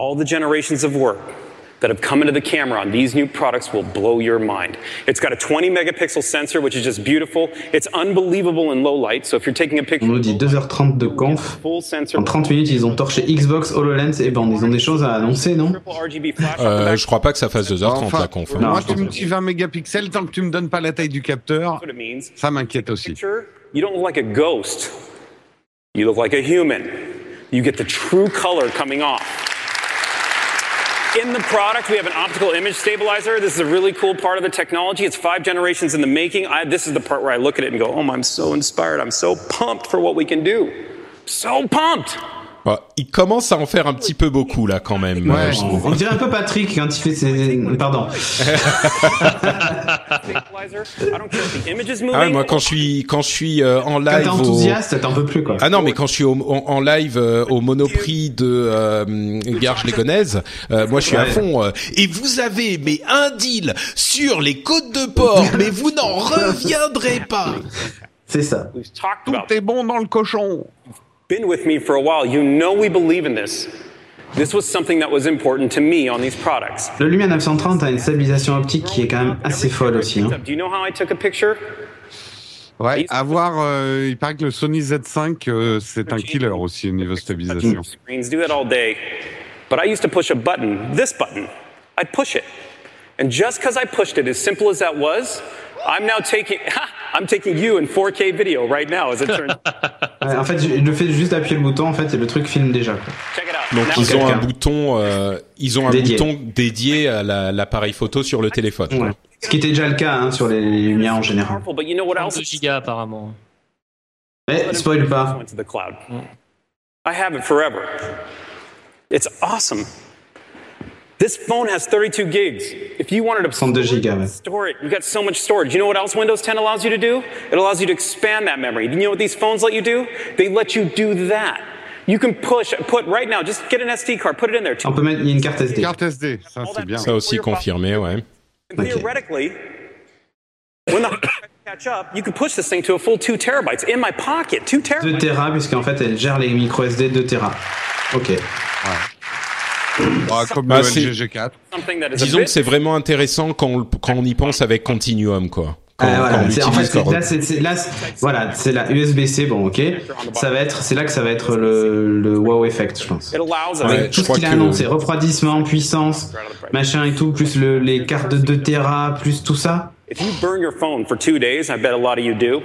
That have come into the camera on these new products will blow your mind. It's got a 20 megapixel sensor, which is just beautiful. It's unbelievable in low light. So if you're taking a On picture, nous dit 2h30 de conf. full sensor, En 30 minutes, ils ont torché Xbox, HoloLens et bande. Ils ont des choses à annoncer, non on Euh, je crois pas que ça fasse 2h30 Enfin, la conf. hein. Non, moi je tu me pas. dis 20 mégapixels tant que tu me donnes pas la taille du capteur, That's what it means. ça m'inquiète aussi. You don't look like a ghost. You look like a human. You get the true color coming off. In the product, we have an optical image stabilizer. This is a really cool part of the technology. It's five generations in the making. I, this is the part where I look at it and go, oh, I'm so inspired. I'm so pumped for what we can do. So pumped. Bon, il commence à en faire un petit peu beaucoup là quand même. Ouais, on dirait un peu Patrick quand il fait ses... Pardon. Stabilizer. I don't care if the image is moving. Ah ouais, moi quand je suis quand je suis euh, en Quand t'es live au... enthousiaste, t'en peux plus, quoi. Ah non, mais quand je suis au- en, en live euh, au Monoprix de euh, Garges-les-Gonesse, euh, moi je suis à fond. euh, et vous avez mais un deal sur les côtes de porc, mais vous n'en reviendrez pas. C'est ça. Tout est bon dans le cochon. Been with me for a while. You know we believe in this. This was something that was important to me on these products. Le Lumia 930 a une stabilisation optique qui est quand même assez folle aussi. Hein. Do you know how I took a picture? Ouais, avoir, euh, il paraît que le Sony Z5, euh, c'est un killer aussi au niveau stabilisation. Screens do that all day. But I used to push a button, this button. I'd push it. And just because I pushed it, as simple as that was, I'm now taking, I'm taking you in 4K video right now, as it turns. Ouais, en fait, je- le fait de juste appuyer le bouton, en fait, et le truc filme déjà. Quoi. Donc ils ont un bouton, euh, ils ont un Dédié. bouton dédié à la- l'appareil photo sur le téléphone. Ouais. Ce qui était déjà le cas hein, sur les Lumia en général. Powerful, but you know what else? 2 gigas apparemment. Mais spoil pas. I have it forever. It's awesome. This phone has 32 gigs. If you wanted to 32 gigas, ouais. store it, you got so much storage. You know what else Windows 10 allows you to do? It allows you to expand that memory. You know what these phones let you do? They let you do that. You can push, put right now, just get an SD card, put it in there. On peut mettre il y a une carte SD. Carte SD, ça c'est bien. Ça aussi confirmé, ouais. And theoretically, when the catch up, you could push this thing to a full 2 terabytes in my pocket. 2 2 terabytes. Tera, puisqu'en fait, elle gère les micro SD 2 Tera. Ok. Ah, comme Bah, le c'est- LG G4. Something that is a Disons bit que c'est vraiment intéressant quand on, le- quand on y pense avec Continuum, quoi. Quand, voilà, c'est- en fait, l'utilise c'est- quand- là, c'est, c'est- là, c'est- voilà, c'est la USB-C, bon, ok. Ça va être, c'est là que ça va être le, le wow effect, je pense. It allows Ouais, Avec je tout ce qu'il a que- annoncé, refroidissement, puissance, machin et tout, plus le, les cartes de 2 Tera, plus tout ça. If you burn your phone for two days, I bet a lot of you do,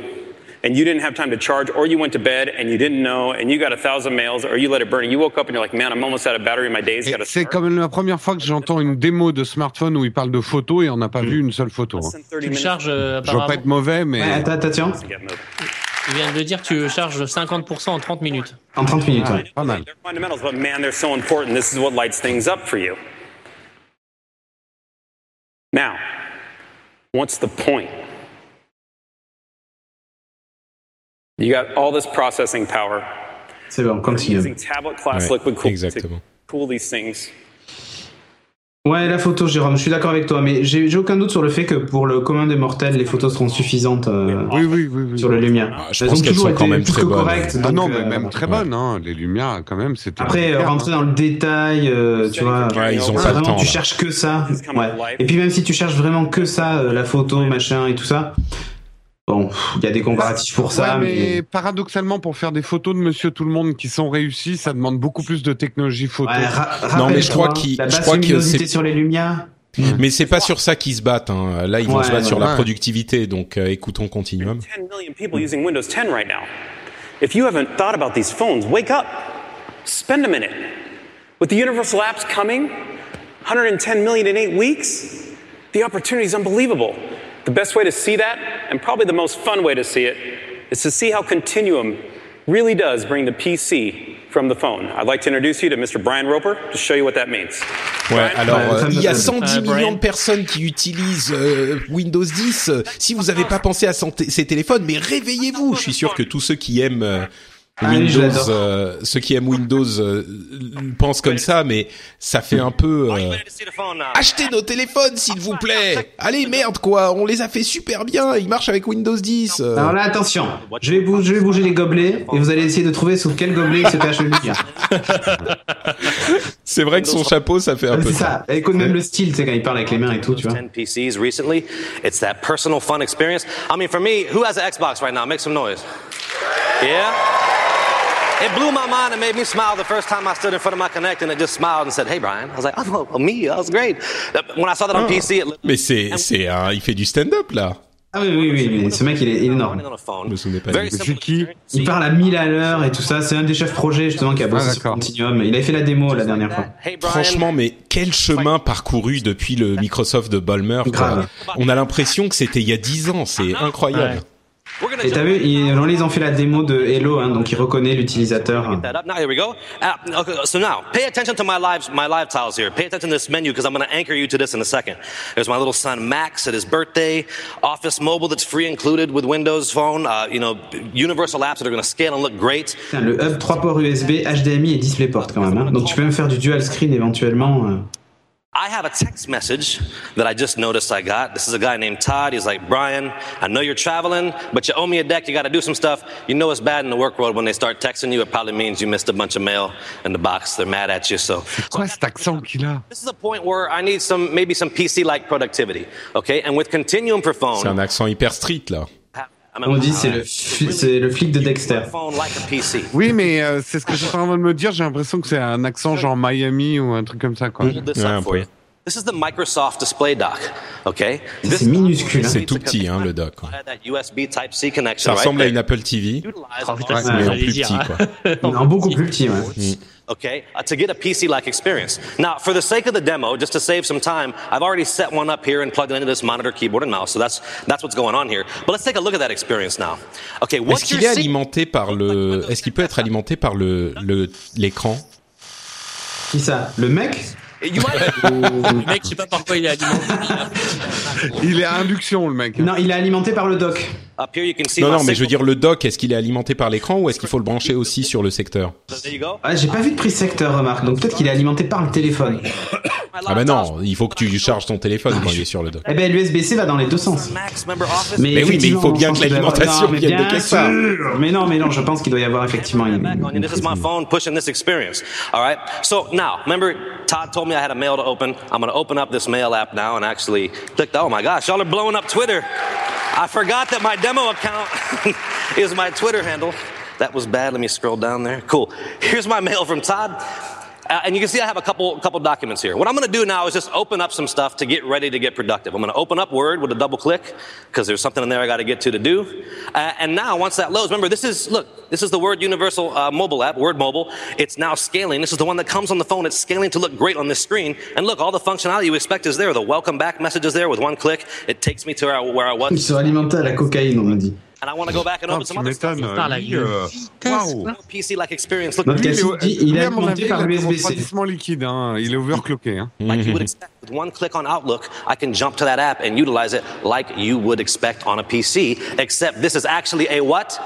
and you didn't have time to charge, or you went to bed and you didn't know, and you got a thousand mails, or you let it burn, and you woke up and you're like, man, I'm almost out of battery, my day's got to C'est quand même la première fois que j'entends une démo de smartphone où il parle de photos et on n'a pas vu une seule photo. hein. Less than 30 Tu le charges euh, Je veux pas être mauvais, mais Ouais, attends, moving. Il vient de dire que tu le charges 50% en 30 minutes. en 30 minutes, ouais. pas mal. They're fundamentals, but man, they're so important. This is what lights things up for you. Now, what's the point? You got all this processing power. C'est bon, continue. using tablet class Ouais, liquid cooling to exactement. cool these things. Ouais, la photo, Jérôme, je suis d'accord avec toi, mais j'ai, aucun doute sur le fait que pour le commun des mortels, les photos seront suffisantes euh, Oui, oui, oui. oui. sur le lumière. Ah, je Elles pense qu'elles toujours sont quand même très bonnes. correctes. Ah donc, non, mais euh, même très bonne, hein. Les lumières, quand même, c'était. Après, euh, rentrer dans le détail, euh, tu vois. Ouais, ils ont si pas le vraiment temps, tu là. cherches que ça. Ouais. Et puis même si tu cherches vraiment que ça, euh, la photo, machin et tout ça, bon, il y a des comparatifs pour ça, Ouais, mais mais. paradoxalement, pour faire des photos de Monsieur Tout le Monde qui sont réussies, ça demande beaucoup plus de technologie photo. Ouais, Non, mais je crois qu'il- la je basse crois que luminosité c'est- sur les lumières. Mais c'est pas sur ça qu'ils se battent. Hein. Là, ils vont Ouais, se battre ouais, sur la productivité. Donc, euh, écoutons Continuum. 10 million people using Windows 10 right now. If you haven't thought about these phones, wake up. Spend a minute. With the Universal apps coming, 110 million in eight weeks, the opportunity is unbelievable. The best way to see that, and probably the most fun way to see it, is to see how Continuum really does bring the PC from the phone. I'd like to introduce you to Mr. Brian Roper to show you what that means. Ouais, Brian? alors euh, il y a donne. 110 Euh, millions de personnes qui utilisent euh, Windows 10. Euh, Si vous n'avez pas pensé à ces téléphones, mais réveillez-vous. Je suis sûr que tous ceux qui aiment euh, Ah oui, Windows, euh, ceux qui aiment Windows euh, pensent comme ça, mais ça fait un peu. euh, Achetez nos téléphones, s'il vous plaît. Allez, merde quoi, on les a fait super bien. Ils marchent avec Windows 10. euh. Alors là, attention, je vais, bouger, je vais bouger les gobelets et vous allez essayer de trouver sous quel gobelet il se cache le lumière. C'est vrai que son chapeau, ça fait un peu. C'est ça. Écoute même le style, tu sais, quand il parle avec les mains et tout, tu vois. 10 PCs recently. It's that personal fun experience. I mean, for me, who has an Xbox right now? Make some noise. Yeah? It blew my mind and made me smile the first time I stood in front of my Connect and it just smiled and said, Hey, Brian. I was like, Oh, well, me? That was great. When I saw that on PC, it Mais c'est, c'est, un- il fait du stand-up là. Ah oui, oui, oui, mais ce mec, il est, énorme. Je me souvenais pas. Qui. Il parle à 1000 à l'heure et tout ça. C'est un des chefs projet, justement, qui a bossé Ah, sur. Continuum. Il avait fait la démo la dernière fois. Hey, Brian. Franchement, mais quel chemin parcouru depuis le Microsoft de Balmer. quoi. Grave. On a l'impression que c'était il y a 10 ans. C'est incroyable. Ouais. Et t'as vu, ils, ils ont fait la démo de Hello, hein, donc il reconnaît l'utilisateur. okay, so now pay attention to my live my live tiles here. Pay attention to this menu because I'm going to anchor you to this in a second. There's my little son Max at his birthday. Office Mobile that's free included with Windows Phone. Uh, you know, universal apps that are going to scale and look great. Putain, Le hub 3 ports USB, HDMI et DisplayPort quand même. hein. Donc tu peux même faire du dual screen éventuellement. euh. I have a text message that I just noticed I got. This is a guy named Todd. He's like, Brian, I know you're traveling, but you owe me a deck. You got to do some stuff. You know it's bad in the work world when they start texting you. It probably means you missed a bunch of mail in the box. They're mad at you. So Quoi cet accent qu'il a This is a point where I need some, maybe some PC-like productivity, okay? And with Continuum for phone, C'est un accent hyper strict là. On dit c'est le, c'est le flic de Dexter. phone like a PC. Oui, mais euh, c'est ce que j'étais en train de me dire. J'ai l'impression que c'est un accent genre Miami ou un truc comme ça, quoi. Ouais, un up peu. You. This is the Microsoft Display Dock, okay? C'est minuscule. C'est tout petit, hein, le dock. connection Ça ressemble à une Apple TV, Oh, putain, mais en plus petit, quoi. Non, beaucoup plus petit, ouais. okay, uh, to get a PC-like experience. Now, for the sake of the demo, just to save some time, I've already set one up here and plugged it into this monitor, keyboard, and mouse. So that's that's what's going on here. But let's take a look at that experience now. Okay, Est-ce qu'il est alimenté par le, est-ce qu'il peut être alimenté par le, le, l'écran? Qui ça? Le mec? You might Le mec, je sais pas par quoi il est alimenté. Il est à induction, le mec. Non, il est alimenté par le dock. Up here, you can see Non, non, mais je veux dire, le dock, est-ce qu'il est alimenté par l'écran ou est-ce qu'il faut le brancher aussi sur le secteur. Ah, j'ai pas vu de prise secteur, remarque. Donc peut-être qu'il est alimenté par le téléphone. Ah bah non, il faut que tu charges ton téléphone quand il est sur le dock. Eh ben, l'USB-C va dans les deux sens. Mais oui, mais il faut bien que avoir- l'alimentation mais vienne de bien quelque part. sûr. Mais non, mais non, je pense qu'il doit y avoir effectivement une. back on you. This is my phone pushing this experience. All right? So now, remember, Todd told me I had a mail to open. I'm going to open up this mail app now and actually click. Oh my gosh, y'all are blowing up Twitter. I forgot that my demo account is my Twitter handle. That was bad. Let me scroll down there. Cool. Here's my mail from Todd. Uh, and you can see I have a couple couple documents here. What I'm going to do now is just open up some stuff to get ready to get productive. I'm going to open up Word with a double click because there's something in there I got to get to to do. Uh, and now once that loads, remember this is look, this is the Word Universal uh, mobile app, Word Mobile. It's now scaling. This is the one that comes on the phone. It's scaling to look great on this screen. And look, all the functionality you expect is there. The welcome back message is there with one click. It takes me to where I, where I was. Ils sont alimentés à la cocaïne, on dit. And I want to go back and open some other stuff. m'étonnes. Par la Lui, gueule. euh, experience. Look, Notre Lui, Cassie il il il a liquide. Hein. Il est overclocké. Hein. like you would expect. With one click on Outlook, I can jump to that app and utilize it like you would expect on a PC, except this is actually a what?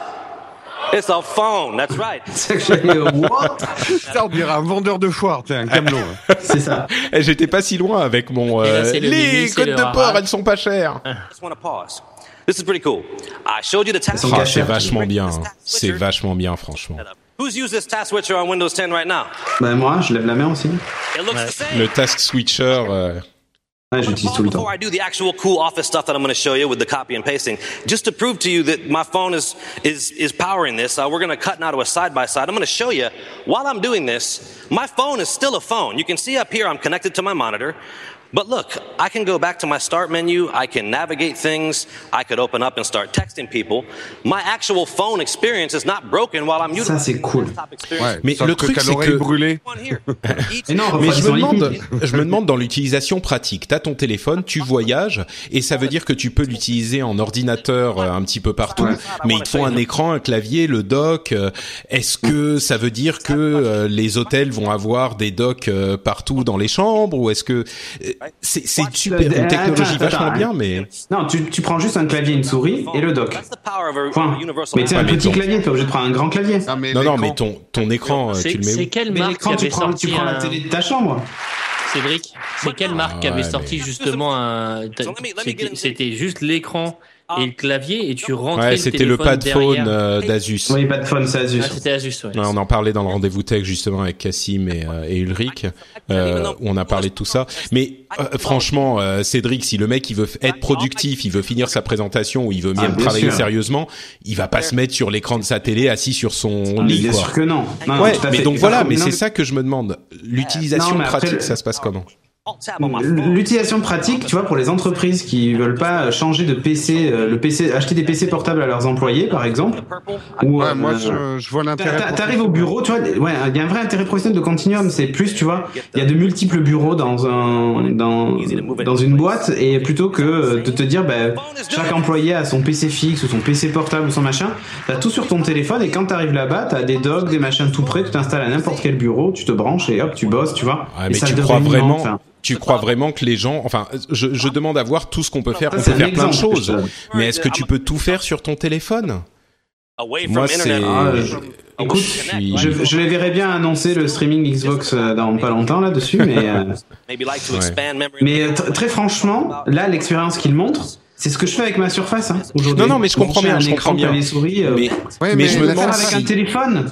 It's a phone, that's right. C'est actually a what? Ça, on dirait un vendeur de foire, t'es un camelot. hein. C'est ça. Eh, J'étais pas si loin avec mon... Là, euh, les le de porc, elles sont pas chères. just want to pause. This is pretty cool. I showed you the task Son Ah, cachère. c'est vachement bien. hein. C'est vachement bien, franchement. Who's used this task switcher on Windows 10 right now? Bah, moi, je lève la main aussi. It looks the same. Le task switcher... euh, Ouais, j'utilise tout le temps. Before I do the actual cool office stuff that I'm going to show you with the copy and pasting, just to prove to you that my phone is is is powering this, uh, we're going to cut now to a side by side. I'm going to show you while I'm doing this. My phone is still a phone. You can see up here I'm connected to my monitor. But look, I can go back to my start menu. I can navigate things. I could open up and start texting people. My actual phone experience is not broken while I'm using Ça, c'est cool. Ouais, Mais le truc, c'est que-. Each- Et non, Mais je me demande, je me demande dans l'utilisation pratique. T'as ton téléphone, tu voyages, et ça veut dire que tu peux l'utiliser en ordinateur euh, un petit peu partout. Mais il te faut un écran, un clavier, le dock. euh, Est-ce que ça veut dire que euh, les hôtels vont avoir des docks partout dans les chambres, ou est-ce que c'est c'est super, une technologie vachement bien, mais Non, tu, tu prends juste un clavier, une souris et le dock. Point. Mais tu un petit ton- clavier, t'es obligé de prendre un grand clavier. Non, mais non, mais ton ton écran, euh, tu C'est le mets où c'est quelle marque tu avait prends, tu sorti prends la télé de ta chambre. Cédric, c'est quelle marque qui Ah avait sorti justement un... c'était juste l'écran et le clavier et tu rentrais Ouais, le c'était le pad phone euh, d'Asus. Oui, pas de phone, c'est Asus. Ah, c'était Asus, ouais. Ouais, on en parlait dans le rendez-vous tech justement avec Cassim et, euh, et Ulrich, euh, où on a parlé de tout ça. Mais euh, franchement, euh, Cédric, si le mec il veut être productif, il veut finir sa présentation ou il veut Ah, même bien travailler sûr. sérieusement, il va pas se mettre sur l'écran de sa télé assis sur son Ah, lit. bien Quoi. sûr que non. Ouais, mais donc voilà, mais c'est ça que je me demande. L'utilisation après, pratique, le- ça se passe comment? L'utilisation pratique, tu vois, pour les entreprises qui veulent pas changer de PC, euh, le PC, acheter des PC portables à leurs employés, par exemple, ou Ouais, euh, moi, je, je vois l'intérêt. T'a- T'arrives au bureau, tu vois, ouais, il y a un vrai intérêt professionnel de Continuum, c'est plus, tu vois, il y a de multiples bureaux dans un, dans, dans une boîte, et plutôt que de te dire, bah, chaque employé a son PC fixe ou son PC portable ou son machin, t'as tout sur ton téléphone, et quand t'arrives là-bas, t'as des docs, des machins tout prêts, tu t'installes à n'importe quel bureau, tu te branches et hop, tu bosses, tu vois. Ouais, Et mais ça tu crois vraiment, hein. Tu crois vraiment que les gens, enfin, je, je demande à voir tout ce qu'on peut faire. On peut faire plein de choses, mais est-ce que tu peux tout faire sur ton téléphone from Moi, c'est. Ah, je- Écoute, je suis- je, je les verrais bien annoncer le streaming Xbox euh, dans pas longtemps là-dessus, mais... euh, Ouais. Mais euh, très franchement, là, l'expérience qu'il montre, c'est ce que je fais avec ma Surface hein, aujourd'hui. Non, non, mais je comprends bien, je comprends bien. clavier souris. euh, Mais, Ouais, mais mais je je me demande faire avec si, un téléphone.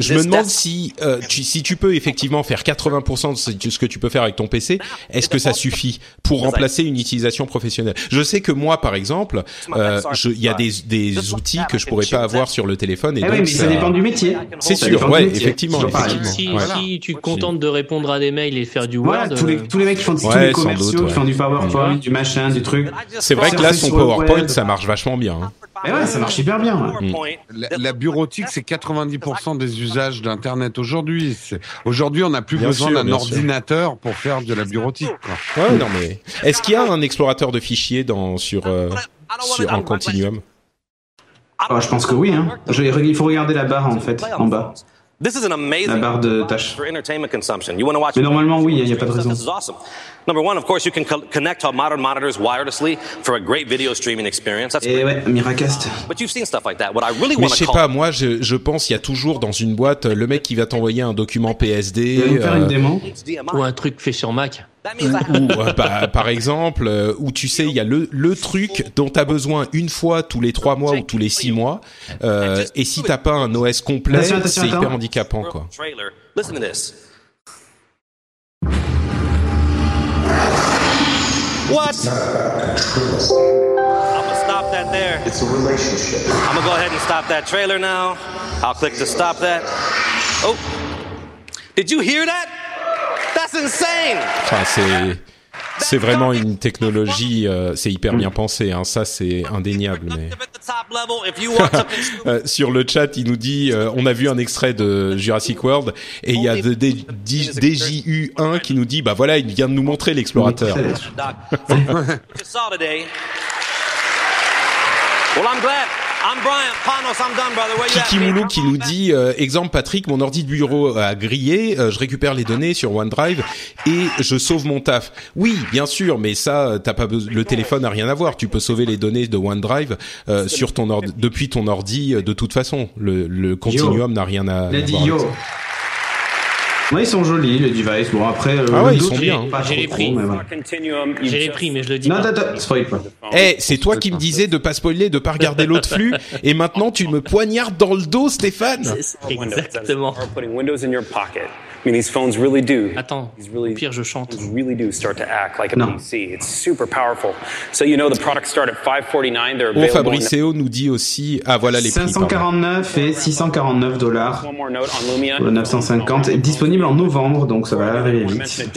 je me demande si, euh, tu, si tu peux effectivement faire 80% de ce que tu peux faire avec ton PC, est-ce que ça suffit pour remplacer une utilisation professionnelle? Je sais que moi, par exemple, euh, je- il y a des, des outils que je pourrais pas avoir sur le téléphone et Eh donc oui, mais ça dépend du métier. C'est sûr, ouais, métier. effectivement. Si, si tu te contentes de répondre à des mails et faire du Word, Voilà, tous les, euh, tous les mecs qui font tous les commerciaux, doute, ouais. qui font du PowerPoint, du machin, du truc. C'est vrai que là, son PowerPoint, web. ça marche vachement bien. hein. Mais ouais, ça marche hyper bien. ouais. PowerPoint. La, la bureautique, c'est 90% des usages d'Internet aujourd'hui. Aujourd'hui, on n'a plus Bien besoin d'un sûr. ordinateur pour faire de la burotique. quoi. Ouais, non mais est-ce qu'il y a un explorateur de fichiers dans sur euh, sur en continuum? Oh, je pense que oui. Hein. Je- il faut regarder la barre en fait, en bas. This is an amazing La barre de tâches. for entertainment consumption. You want to watch Mais normalement, oui, il n'y a pas de raison. This is awesome. Number one, of course, you can co- connect to modern monitors wirelessly for a great video streaming experience. That's Et ouais, Miracast. But you've seen stuff like that. What I really Mais je sais pas, moi je, je pense il y a toujours dans une boîte le mec qui va t'envoyer un document PSD. Il va nous faire une euh, démo. Ou un truc fait sur Mac. Ou, euh, bah, par exemple, euh, où tu sais, il y a le, le truc dont tu as besoin une fois tous les trois mois ou tous les six mois, euh, et si t'as pas un OS complet, c'est hyper handicapant, quoi. What? I'm gonna stop that there. It's a relationship. I'm gonna go ahead and stop that trailer now. I'll click to stop that. Oh, did you hear that? That's insane. Enfin, c'est c'est vraiment une technologie, euh, c'est hyper bien pensé, hein, ça c'est indéniable. Mais Euh, sur le chat, il nous dit, euh, on a vu un extrait de Jurassic World et il y a de, D- D- DJU1 qui nous dit, bah voilà, il vient de nous montrer l'explorateur. Well, I'm glad. I'm Brian Panos. I'm done, brother. Where you at? Kiki? Moulou qui nous dit euh, exemple Patrick mon ordi de bureau a grillé euh, je récupère les données sur OneDrive et je sauve mon taf oui bien sûr mais ça euh, t'as pas besoin le téléphone n'a rien à voir tu peux sauver les données de OneDrive euh, sur ton ordi depuis ton ordi euh, de toute façon le, le continuum n'a rien à, à voir. Ouais, ils sont jolis les devices. Bon après, euh, Ah ouais, ils sont bien, hein. Pas J'ai les prix. J'ai les prix, mais je le dis Non, attends, spoil pas. Eh, c'est toi qui me disais de pas spoiler, de pas regarder l'autre flux, et maintenant tu me poignardes dans le dos, Stéphane. Exactement. Attends, These really, au pire je chante. these really do start to act like a No. PC. It's super powerful. So you know the products start at 549. They're Oh, Fabriceo nous dit aussi, ah voilà les prix. pardon. 549 et 649 dollars. One more note on Lumia. Pour le 950 est disponible en novembre, donc ça va arriver vite.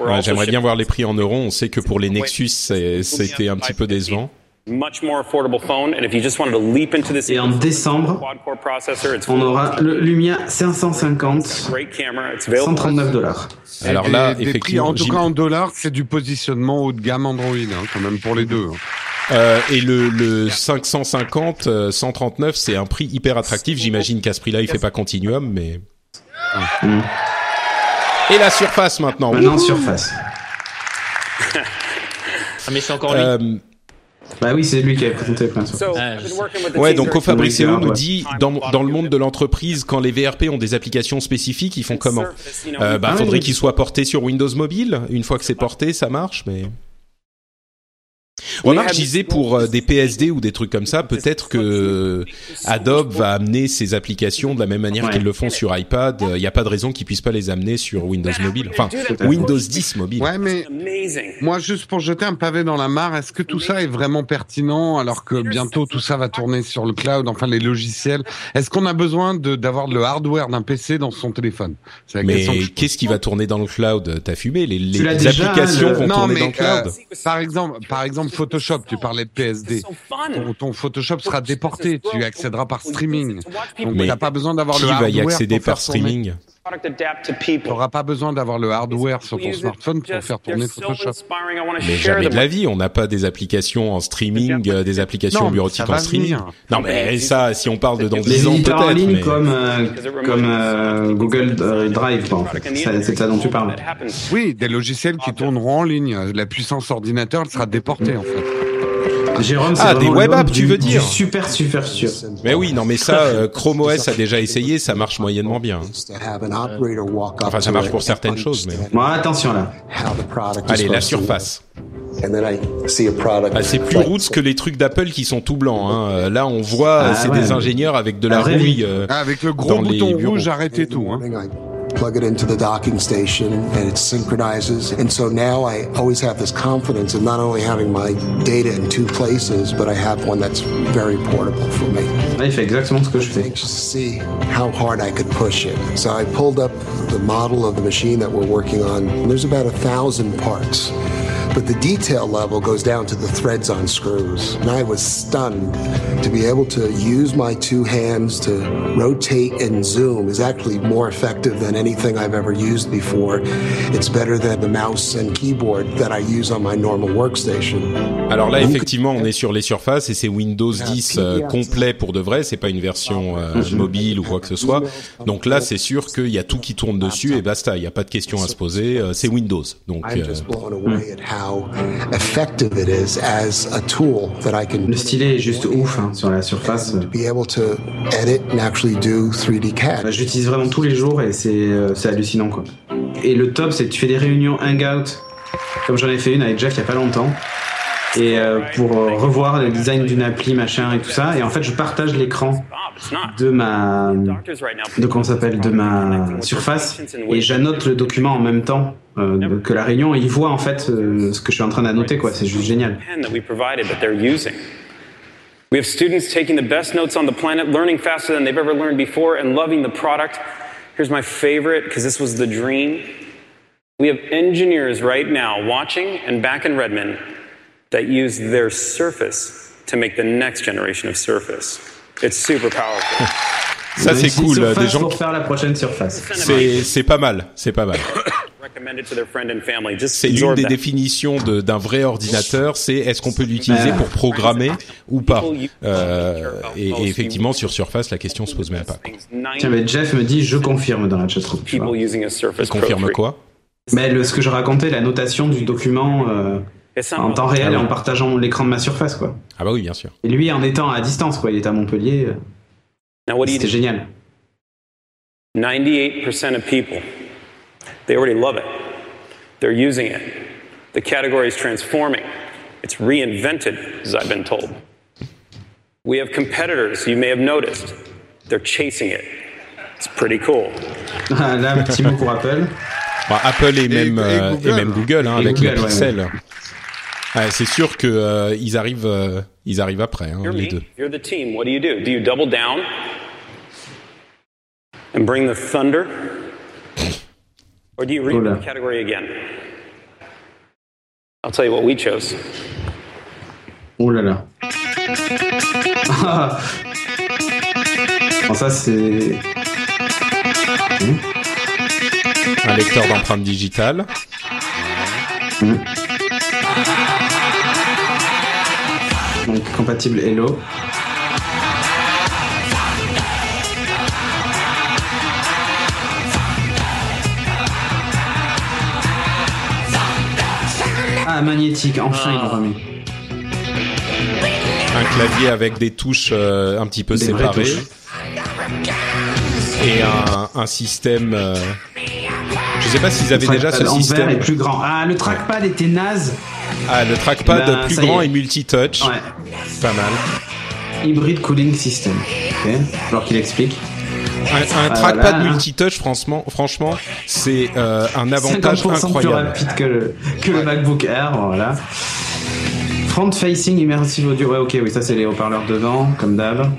Ouais, J'aimerais bien voir les prix en euros. On sait que pour les Nexus, c'était un petit peu décevant. Much more affordable phone, and if you just wanted to leap into this Et en décembre, quad-core processor, it's on aura le Lumia 550, great camera. It's available. 139 dollars. Alors des- là, des prix, effectivement, en tout cas en dollars, c'est du positionnement haut de gamme Android, hein, quand même pour les deux. hein. Euh, et le, le 550, euh, 139, c'est un prix hyper attractif. J'imagine qu'à ce prix-là, il fait pas Continuum, mais. Et la surface maintenant. Maintenant, Wouhou Surface. Ah, mais c'est encore lui. Euh, Bah oui, c'est lui qui avait présenté So, Surface. Ah, Ouais, donc nous ouais. dit dans, dans le monde de l'entreprise, quand les VRP ont des applications spécifiques, ils font comment euh, Bah, Ah faudrait qu'ils soient portés sur Windows Mobile. Une fois que c'est porté, ça marche, mais. Remarque, je disais pour euh, des PSD ou des trucs comme ça, peut-être que Adobe va amener ses applications de la même manière Ouais. qu'ils le font sur iPad. Il n'y a pas de raison qu'ils puissent pas les amener sur Windows Mobile. Enfin, Windows 10 mobile. Ouais, mais moi, juste pour jeter un pavé dans la mare, est-ce que tout ça est vraiment pertinent alors que bientôt tout ça va tourner sur le cloud, enfin les logiciels? Est-ce qu'on a besoin de d'avoir le hardware d'un PC dans son téléphone? La Mais qu'est-ce qui va tourner dans le cloud? T'as fumé Les, les déjà, applications le- vont Non, tourner mais dans le cloud. euh, par exemple, par exemple Photoshop, tu parlais de PSD. Ton, ton Photoshop sera déporté, tu y accéderas par streaming. Donc Mais t'as pas besoin d'avoir Qui le va hardware y accéder pour faire par streaming People. T'auras pas besoin d'avoir le hardware sur ton smartphone pour faire tourner Photoshop. Mais jamais de la vie, on n'a pas des applications en streaming, euh, des applications Non, bureautiques en streaming. venir. Non mais ça, si on parle de dans 10 ans éditeurs en peut-être. ligne mais- comme, euh, comme euh, Google Drive, en fait. C'est ça dont tu parles. Oui, des logiciels qui tourneront en ligne. La puissance ordinateur elle sera déportée en fait. Jérôme, Ah, des web apps, tu veux dire du Super, super sûr. Mais oui, non mais ça, euh, Chrome OS a déjà essayé, ça marche moyennement bien. Up Enfin, ça marche pour certaines and choses, mais- Bon, attention là. Allez, la surface. work. And then I see a product Ah, c'est plus roots que les trucs d'Apple qui sont tout blancs. Hein. Euh, Là, on voit, Ah, c'est ouais, des ingénieurs avec de la vraie rouille. euh, Ah, avec le gros dans les bouton rouge, arrêtez tout. Hein. I plug it into the docking station and it synchronizes. And so now I always have this confidence of not only having my data in two places, but I have one that's very portable for me. Là, il fait exactement ce que je fais. Anxious to see how hard I could push it. So I pulled up the model of the machine that we're working on. There's about a thousand parts. But the detail level goes down to the threads on screws. And I was stunned to be able to use my two hands to rotate and zoom is actually more effective than anything I've ever used before. It's better than the mouse and keyboard that I use on my normal workstation. Alors là, effectivement, on est sur les surfaces et c'est Windows 10 euh, complet pour de vrai. C'est pas une version euh, mobile ou quoi que ce soit. Donc là, c'est sûr qu'il y a tout qui tourne dessus et basta. Il n'y a pas de questions à se poser. Euh, c'est Windows. Donc. I'm just blown away at how effective it is as a tool that I can Le stylet est juste ouf hein, sur la surface. be able to edit and actually do 3D CAD. Bah, je l'utilise vraiment tous les jours et c'est euh, hallucinant quoi. Et le top c'est que tu fais des réunions hangout comme j'en ai fait une avec Jeff il y a pas longtemps et euh, pour euh, revoir le design d'une appli machin et tout ça et en fait je partage l'écran de ma de comment s'appelle de ma surface et j'annote le document en même temps euh, que la réunion et il voit en fait euh, ce que je suis en train d'annoter quoi c'est juste génial. We have students taking the best notes on the planet, learning faster than they've ever learned before, and loving the product. Here's my favorite, because this was the dream. We have engineers right now watching and back in Redmond that use their Surface to make the next generation of Surface. It's super powerful. Ça, c'est cool. surface Des gens pour faire la prochaine surface. C'est c'est pas mal. C'est pas mal. Recommend it to their friend and family. Just C'est l'une des définitions de- d'un vrai ordinateur, c'est est-ce qu'on peut l'utiliser Ouais. pour programmer ou pas? Euh, et, et effectivement, sur Surface, la question se pose même pas. Tiens, mais Jeff me dit je confirme dans la chatroom. tu vois. Confirme 3. quoi? Mais le, ce que je racontais, la notation du document euh, en temps réel Ah et oui. en partageant l'écran de ma surface, quoi. Ah bah oui, bien sûr. Et lui, en étant à distance, quoi, il est à Montpellier. euh, Now, what do you C'était génial. 98% of people, they already love it. They're using it. The category is transforming. It's reinvented, as I've been told. We have competitors, you may have noticed. They're chasing it. It's pretty cool. Là, un petit mot pour Apple. Bah, Apple et, même, et euh, Google. et même Google hein, Et avec Google, le ouais, Pixel. Ouais, c'est sûr que euh, ils arrivent, euh, ils arrivent après hein, You're les deux. you're the team. What do you do? Do you double down and bring the thunder? Or do you read the category again? I'll tell you what we chose. Oh là là. Ah. Bon, ça, c'est. Un lecteur d'empreintes digitales. Donc, compatible Hello. Ah, magnétique, enfin ils l'ont remis. un clavier avec des touches euh, un petit peu Des séparées et un, un système. euh, Je sais pas s'ils avaient déjà ce système. est plus grand. Ah, le trackpad était naze. Ah, le trackpad Ben, plus grand est. et multi-touch. Ouais. Pas mal. Hybrid cooling system. Ok. Alors qu'il explique. Un, un Ah, trackpad voilà. multi-touch, franchement, franchement, c'est euh, un avantage 50% plus incroyable. rapide que le, que le MacBook Air, voilà. Front facing immersive audio, ouais ok, oui ça c'est les haut-parleurs devant, comme d'hab.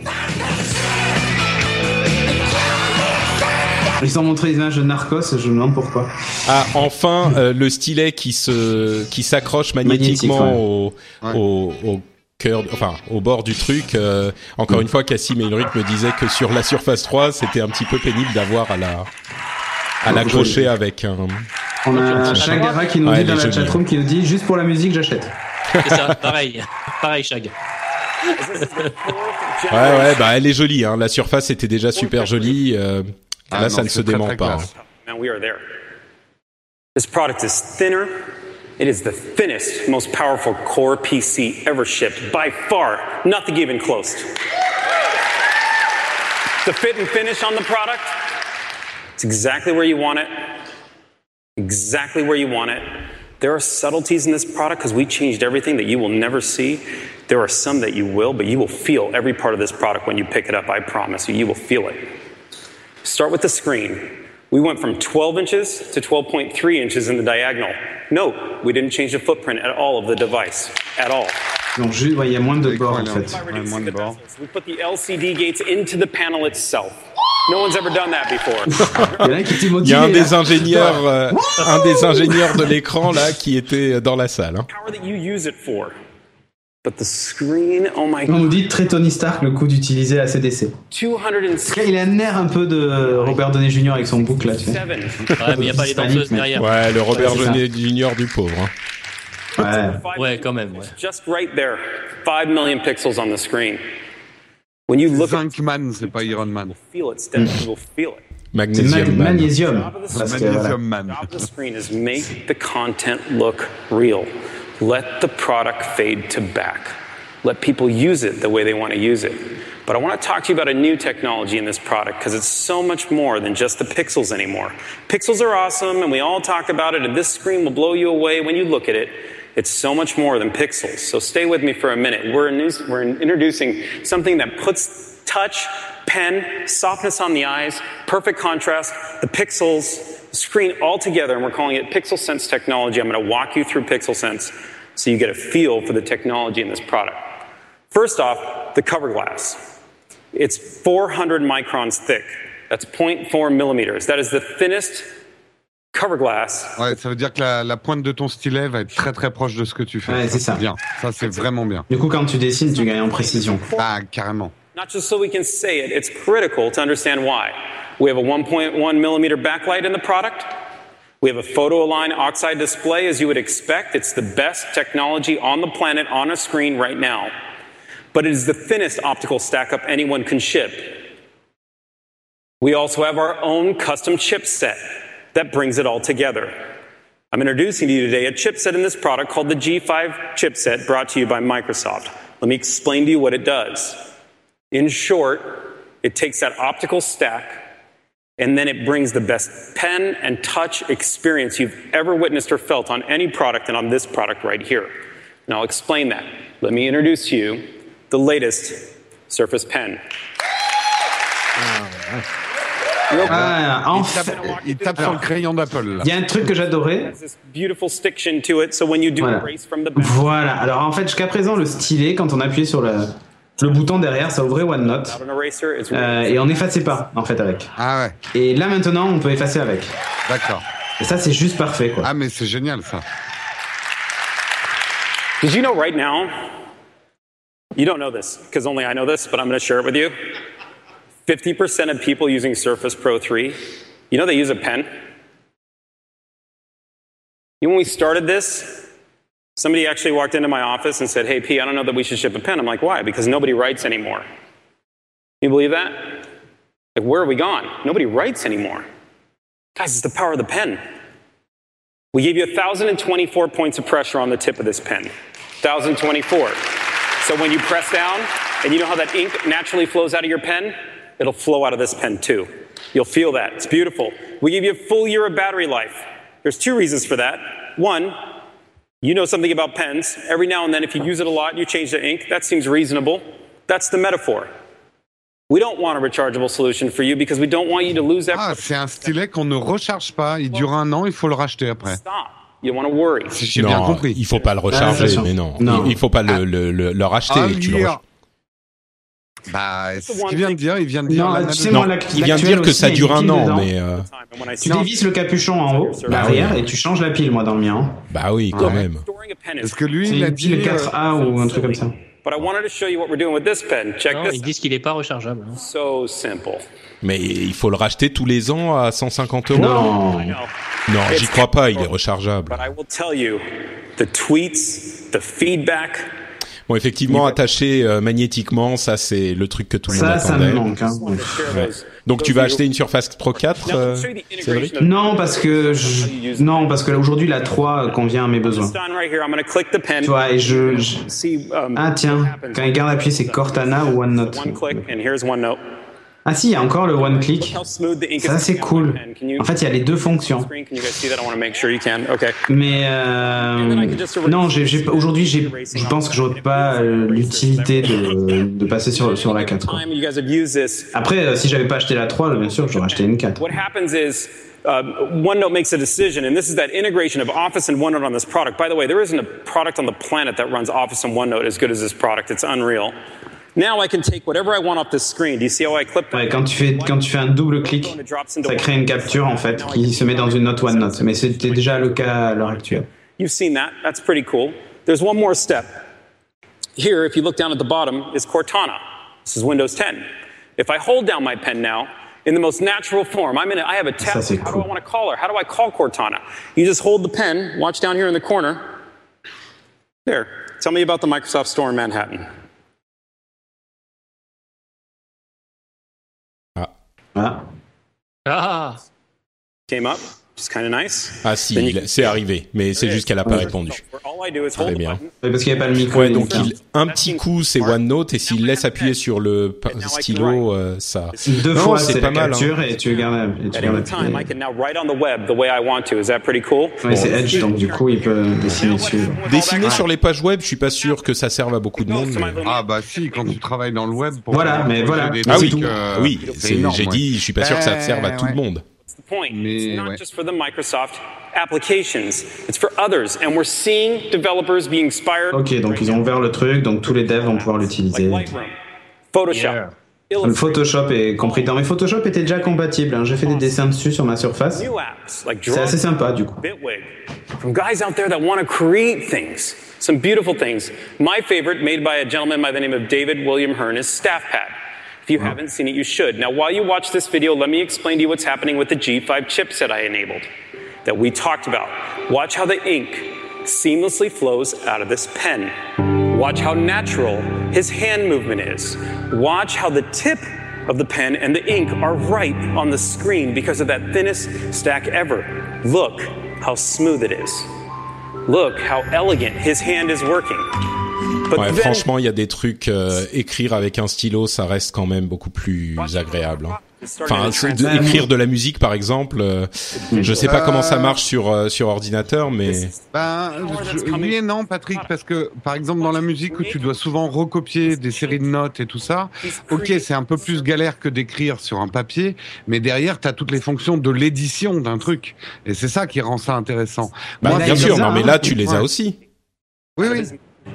Ils ont montré les images de Narcos, je me demande pourquoi. Ah, enfin, euh, le stylet qui se, qui s'accroche magnétiquement Magnétique, au, au, au cœur, enfin, au bord du truc. Euh, encore une fois, Cassim et Ulrich me disaient que sur la Surface 3, c'était un petit peu pénible d'avoir à la, à l'accrocher avec un. On a Chagara qui nous Ouais, dit dans la chatroom qui nous dit juste pour la musique j'achète. C'est ça, pareil. Pareil, Shag. Ouais, ouais, bah, elle est jolie, hein. La Surface était déjà super jolie. Euh, Ah là, non, ça ne se dément très pas. classe. Man, we are there. This product is thinner. It is the thinnest, most powerful core PC ever shipped by far. Nothing even close. The fit and finish on the product, it's exactly where you want it. Exactly where you want it. There are subtleties in this product because we changed everything that you will never see. There are some that you will, but you will feel every part of this product when you pick it up. I promise you, you will feel it. Start with the screen. We went from 12 inches to 12.3 inches in the diagonal. Note, we didn't change the footprint at all of the device. At all. Donc juste, ouais, il y a moins de bords en fait. Ouais, moins de bords. We put the LCD gates into the panel itself. No one's ever done that before. Il y en a qui étaient Il y a un des ingénieurs, euh, un des ingénieurs de l'écran là qui était euh, dans la salle. hein. Power that you use it for. But the screen, oh my On nous god. dit très Tony Stark le coup d'utiliser la CDC. 207. Là, il a un air un peu de Robert Downey Jr. avec son boucle là, tu sais. Ouais, mais il n'y a pas les danseuses mais- derrière. Ouais, le Robert. Downey Jr. du pauvre. hein. Ouais. Ouais, quand même. Ouais. Just right there. 5 million pixels on the screen. When you look Zinc Man, c'est pas Iron Man. feel it, Steph, you will feel it. C'est mag- Magnesium Man. magnésium. The Man. top of the screen is make the content look real. Let the product fade to back. Let people use it the way they want to use it. But I want to talk to you about a new technology in this product because it's so much more than just the pixels anymore. Pixels are awesome and we all talk about it and this screen will blow you away when you look at it. It's so much more than pixels. So stay with me for a minute. We're, we're introducing something that puts touch, pen, softness on the eyes, perfect contrast, the pixels, the screen all together, and we're calling it Pixel Sense technology. I'm going to walk you through Pixel Sense so you get a feel for the technology in this product. First off, the cover glass. It's 400 microns thick. That's 0.4 millimeters. That is the thinnest cover glass. Ouais, ça veut dire que la, la pointe de ton stylet va être très très proche de ce que tu fais. Ouais, c'est ça. Bien. Ça, c'est vraiment bien. Du coup, quand tu dessines, tu gagnes en précision. Ah, carrément. Not just so we can say it, it's critical to understand why. We have a 1.1 millimeter backlight in the product. We have a photo align oxide display, as you would expect. It's the best technology on the planet on a screen right now. But it is the thinnest optical stack up anyone can ship. We also have our own custom chipset that brings it all together. I'm introducing to you today a chipset in this product called the G5 chipset brought to you by Microsoft. Let me explain to you what it does. In short, it takes that optical stack and then it brings the best pen and touch experience you've ever witnessed or felt on any product and on this product right here. And I'll explain that. Let me introduce to you the latest Surface Pen. Ah, Il enfin. tape, il tape sur le crayon d'Apple. là. Il y a un truc que j'adorais. This beautiful stiction to it, so when you do Voilà. erase from the back, Voilà. Alors en fait, jusqu'à présent, le stylet, quand on appuyait sur le, le bouton derrière, ça ouvrait OneNote. Euh, et on n'effaçait pas, en fait, avec. Ah ouais, Et là, maintenant, on peut effacer avec. d'accord. Et ça, c'est juste parfait, quoi. Ah mais c'est génial ça. Did you know right now? You don't know this because only I know this, but I'm going to share it with you. 50% of people using Surface Pro 3, you know they use a pen? You know, when we started this, somebody actually walked into my office and said, Hey, P, I don't know that we should ship a pen. I'm like, Why? Because nobody writes anymore. You believe that? Like, where are we gone? Nobody writes anymore. Guys, it's the power of the pen. We gave you 1,024 points of pressure on the tip of this pen. 1,024. So when you press down, and you know how that ink naturally flows out of your pen? It'll flow out of this pen too. You'll feel that. It's beautiful. We give you a full year of battery life. There's two reasons for that. One, you know something about pens. Every now and then, if you use it a lot, you change the ink. That seems reasonable. That's the metaphor. We don't want a rechargeable solution for you because we don't want you to lose that. Ah, c'est un stylet qu'on ne recharge pas. Il dure un an, il faut le racheter après. Stop. You want to worry. Si j'ai bien Non, compris. il faut pas le Ah, recharger, mais non. Non. Il, il faut pas le, le, le, le racheter. Ah, tu le lire. rach- Bah, c'est ce qu'il vient de dire. Il vient de dire. Non, la tu sais, moi, Non, il vient de dire que ça dure un an, dedans. mais euh, Tu stop dévisses le capuchon en haut, Bah l'arrière, oui. et tu changes la pile, moi, dans le mien. bah oui, quand Ouais. même. Est-ce que lui, il a une dit. pile euh, 4A ou un truc comme ça. But I wanted to show you what we're doing with this pen. Check Non, this. ils disent qu'il est pas rechargeable. hein. So simple. Mais il faut le racheter tous les ans à 150 euros. Non. Non, j'y crois pas. Il est rechargeable. But I will tell you, the tweets, the feedback, Bon, effectivement, attaché euh, magnétiquement, ça c'est le truc que tout le monde Ça, ça attendait. me manque. Hein. Donc tu vas acheter une Surface Pro 4, Now, euh, Cédric Non, parce que je... non, parce que aujourd'hui la 3 convient à mes besoins. this done right here. I'm going to click the pen. Tu vois, et je, je- See, um, ah tiens, quand il garde appuyé, c'est Cortana ou OneNote. Ah si, il y a encore le one click. Ça c'est cool. En fait, il y a les deux fonctions. Mais euh, non, aujourd'hui, je pense que j'aurais pas euh, l'utilité de, de passer sur, sur la 4. quoi. Après, euh, si j'avais pas acheté la 3, bien sûr, j'aurais acheté une 4. What happens is uh, OneNote makes a decision, and this is that integration of Office and OneNote on this product. By the way, there isn't a product on the planet that runs Office and OneNote as good as this product. It's unreal. Now I can take whatever I want off this screen. Do you see how I clip Ouais, quand tu fais quand tu fais un double clic, ça crée une capture en fait qui se met dans une note OneNote. Mais c'était déjà le cas à l'heure actuelle. You've seen that. That's pretty cool. There's one more step. Here, if you look down at the bottom, is Cortana. This is Windows 10. If I hold down my pen now, in the most natural form, I'm in it. I have a c'est How do. I want to call her? How do I call Cortana? You just hold the pen. Watch down here in the corner. There. Tell me about the Microsoft Store in Manhattan. Voilà. Ah Came up. Just kind of nice. Ah si, c'est arrivé, mais c'est juste qu'elle a pas répondu. Très bien. parce qu'il n'y avait pas le micro. Ouais, donc il, un petit coup c'est OneNote et s'il laisse appuyer sur le stylo, euh, ça. Deux Non, fois, c'est pas mal. capture hein. et tu gardes. Et tu gardes any time, I appuyé. can now write on the web the way I want to. Is that pretty cool? Ouais, c'est Edge, donc du coup, il peut dessiner dessus. Dessiner sur les pages web, je suis pas sûr que ça serve à beaucoup de monde. mais- Ah bah si, quand tu travailles dans le web. Pour Voilà, faire mais des voilà. Ah oui, euh, oui, j'ai dit, je suis pas sûr que ça serve à tout le monde. That's the point. Mais, it's not ouais. just for the Microsoft applications, it's for others. And we're seeing developers be inspired. Ok, donc ils ont ouvert le truc, donc tous les devs vont pouvoir l'utiliser. Photoshop, Le Illustrator, Photoshop est compris dedans, mais Photoshop était déjà compatible. hein. J'ai fait des dessins dessus sur ma surface. C'est assez sympa du coup. From guys out there that want to create things, some beautiful things. My favorite, made by a gentleman by the name of David William Hearn, is StaffPad. If you mm. haven't seen it, you should. Now, while you watch this video, let me explain to you what's happening with the G5 chipset I enabled that we talked about. Watch how the ink seamlessly flows out of this pen. Watch how natural his hand movement is. Watch how the tip of the pen and the ink are right on the screen because of that thinnest stack ever. Look how smooth it is. Look how elegant his hand is working. But Ouais, then- franchement, il y a des trucs euh, écrire avec un stylo, ça reste quand même beaucoup plus agréable. hein. Enfin, de- écrire de la musique, par exemple, euh, je sais pas comment ça marche sur euh, sur ordinateur, mais Ben, je- oui et non, Patrick, parce que par exemple dans la musique où tu dois souvent recopier des séries de notes et tout ça, ok, c'est un peu plus galère que d'écrire sur un papier, mais derrière, tu as toutes les fonctions de l'édition d'un truc, et c'est ça qui rend ça intéressant. bah, Moi, bien sûr. bizarre, Non, mais là, tu les as aussi. Oui, oui.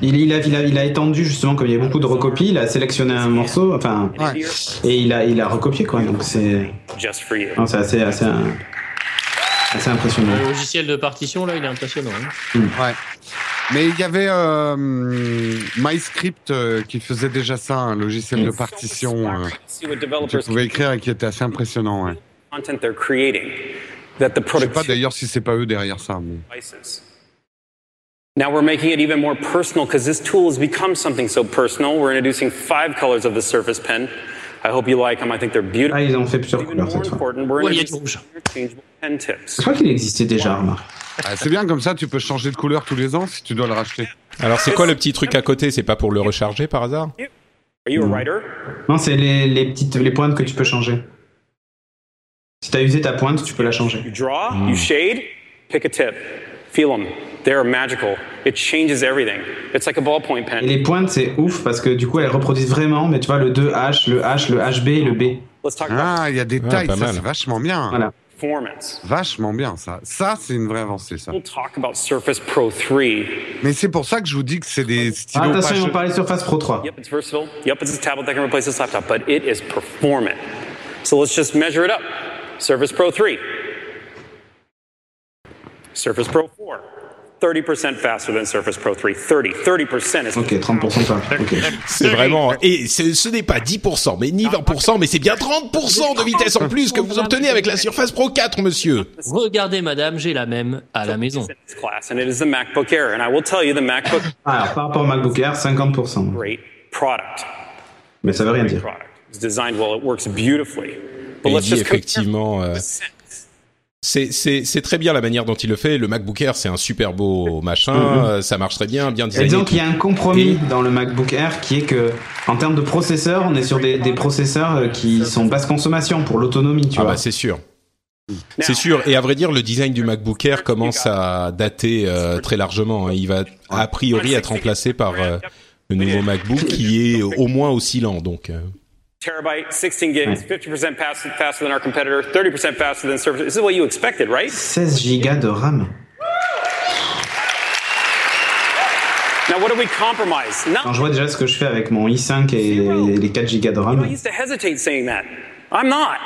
Il, il, a, il, a, il a étendu justement, comme il y a beaucoup de recopies, il a sélectionné un morceau, enfin, Ouais. et il a, il a recopié quoi. Donc c'est non, c'est assez, assez, assez impressionnant. Le logiciel de partition, là, il est impressionnant. hein. Ouais. Mais il y avait euh, MyScript euh, qui faisait déjà ça, un logiciel de partition euh, See what que tu developers pouvais écrire et qui était assez impressionnant. Ouais. Je sais pas d'ailleurs si c'est pas eux derrière ça. Mais... devices. Now we're making it even more personal because this tool has become something so personal. We're introducing five colors of the Surface Pen. I hope you like them. I think they're beautiful. Ah, ils ont fait plusieurs Even couleurs more cette fois. important, we're Ouais, il y a du introducing rouge. interchangeable pen tips. Je crois qu'il existait déjà, remarque. Ah, c'est bien comme ça, tu peux changer de couleur tous les ans si tu dois le racheter. Alors, c'est quoi le petit truc à côté C'est pas pour le recharger par hasard Are you a writer? Non, c'est les, les petites les pointes que tu peux changer. Si t'as usé ta pointe, tu peux la changer. You draw, you shade, pick a tip. Feel them. They're magical. It changes everything. It's like a ballpoint Et pen. les pointes, c'est ouf parce que du coup, elles reproduisent vraiment, mais tu vois, le 2H, le H, le HB et le B. Let's talk about Ah, il y a des tailles, ça c'est vachement bien. Voilà. performance. Vachement bien ça. Ça, c'est une vraie avancée ça. We'll talk about Surface Pro 3. Mais c'est pour ça que je vous dis que c'est des Ah, stylos attention, pas ils vont parler de Surface Pro 3. Yep, it's versatile. Yep, it's a tablet that can replace this laptop, but it is performant. So let's just measure it up. Surface Pro 3. Surface Pro 4. 30% faster than Surface Pro 3. 30. 30% is Ok, 30% pas. Ok. C'est vraiment et ce ce n'est pas 10%, mais ni 20%, mais c'est bien 30% de vitesse en plus que vous obtenez avec la Surface Pro 4, monsieur. Regardez, madame, j'ai la même à la maison. in this class, and it is the MacBook Air. And I will tell you, the MacBook is Alors, par rapport au MacBook Air, 50%. a great product. Mais ça veut rien dire. Product. It's designed well. It works beautifully. But Et il dit effectivement, euh, c'est très bien la manière dont il le fait. Le MacBook Air, c'est un super beau machin, Mhm. euh, ça marche très bien, bien Et designé. disons et qu'il y tout. a un compromis dans le MacBook Air qui est que, en termes de processeurs, on est sur des, des processeurs euh, qui sont basse consommation pour l'autonomie, tu Ah vois. bah c'est sûr. C'est sûr. Et à vrai dire, le design du MacBook Air commence à dater euh, très largement. hein. Il va a priori être remplacé par euh, le nouveau MacBook qui est au moins aussi lent. Donc, euh, terabyte, 16 gigs, 50% faster, faster than our competitor, 30% faster than Surface. This is what you expected, right? 16 gigas de RAM. Now, what do we compromise? No. Quand je vois déjà ce que je fais avec mon i5 et les 4 Go de I used to hesitate saying that. I'm not.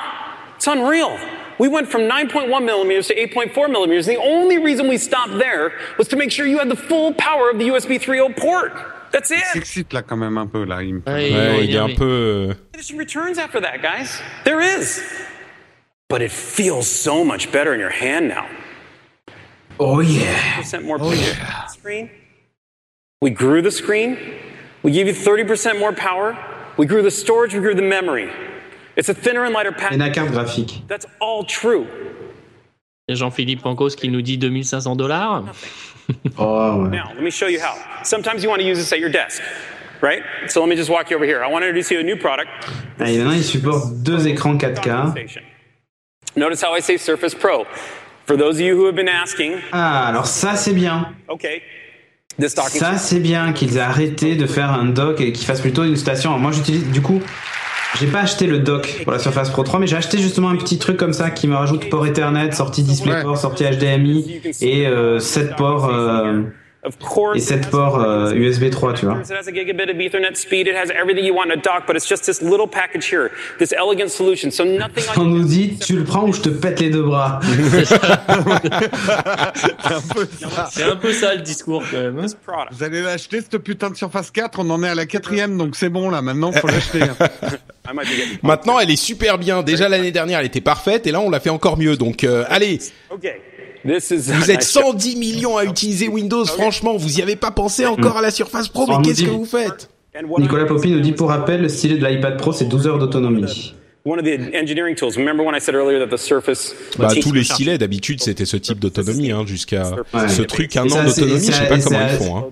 It's unreal. We went from 9.1 millimeters to 8.4 millimeters. The only reason we stopped there was to make sure you had the full power of the USB 3.0 port. That's Il it. s'excite là quand même un peu là. Il me fait- Ouais, Ouais, il est un peu. There's some returns after that, guys. There is. But it feels so much better in your hand now. oh yeah. percent more oh, power screen. We grew the screen. We gave you 30% more power. We grew the storage. We grew the memory. It's a thinner and lighter Et package. la carte graphique. That's all true. Jean-Philippe Pancos qui nous dit 2500 dollars. Oh ouais. Now, let me show you how. Sometimes you want to use this at your desk, right? So let me just walk you over here. I want to introduce you to a new product. Ah, et maintenant, il supporte deux écrans 4K. Station. Notice how I say Surface Pro. For those of you who have been asking, Ah, alors ça c'est bien. okay, Ça c'est bien qu'ils aient arrêté de faire un dock et qu'ils fassent plutôt une station. Moi j'utilise du coup, j'ai pas acheté le dock pour la Surface Pro 3, mais j'ai acheté justement un petit truc comme ça qui me rajoute port Ethernet, sortie DisplayPort, sortie HDMI et euh, 7 ports euh, of course, et 7 ports euh, USB 3, tu vois. It has a gigabit of Ethernet speed. It has everything you want in a dock, but it's just this little package here, this elegant solution. So nothing On nous dit tu le prends ou je te pète les deux bras. C'est un peu ça le discours quand même. hein. Vous allez l'acheter cette putain de Surface 4, on en est à la quatrième, donc c'est bon là, maintenant faut l'acheter. hein. Maintenant, elle est super bien. Déjà l'année dernière, elle était parfaite, et là, on l'a fait encore mieux. Donc, euh, allez, Okay. Vous êtes I show- 110 millions à utiliser Windows. Franchement, vous y avez pas pensé encore à la Surface Pro, mais qu'est-ce que vous faites Nicolas Popi nous dit pour rappel, le stylet de l'iPad Pro c'est 12 heures d'autonomie. One of the engineering tools. Remember when I said earlier that the Surface. Bah, tous les stylets d'habitude c'était ce type d'autonomie hein, jusqu'à Ouais. ce truc un an d'autonomie je sais pas comment ils font hein.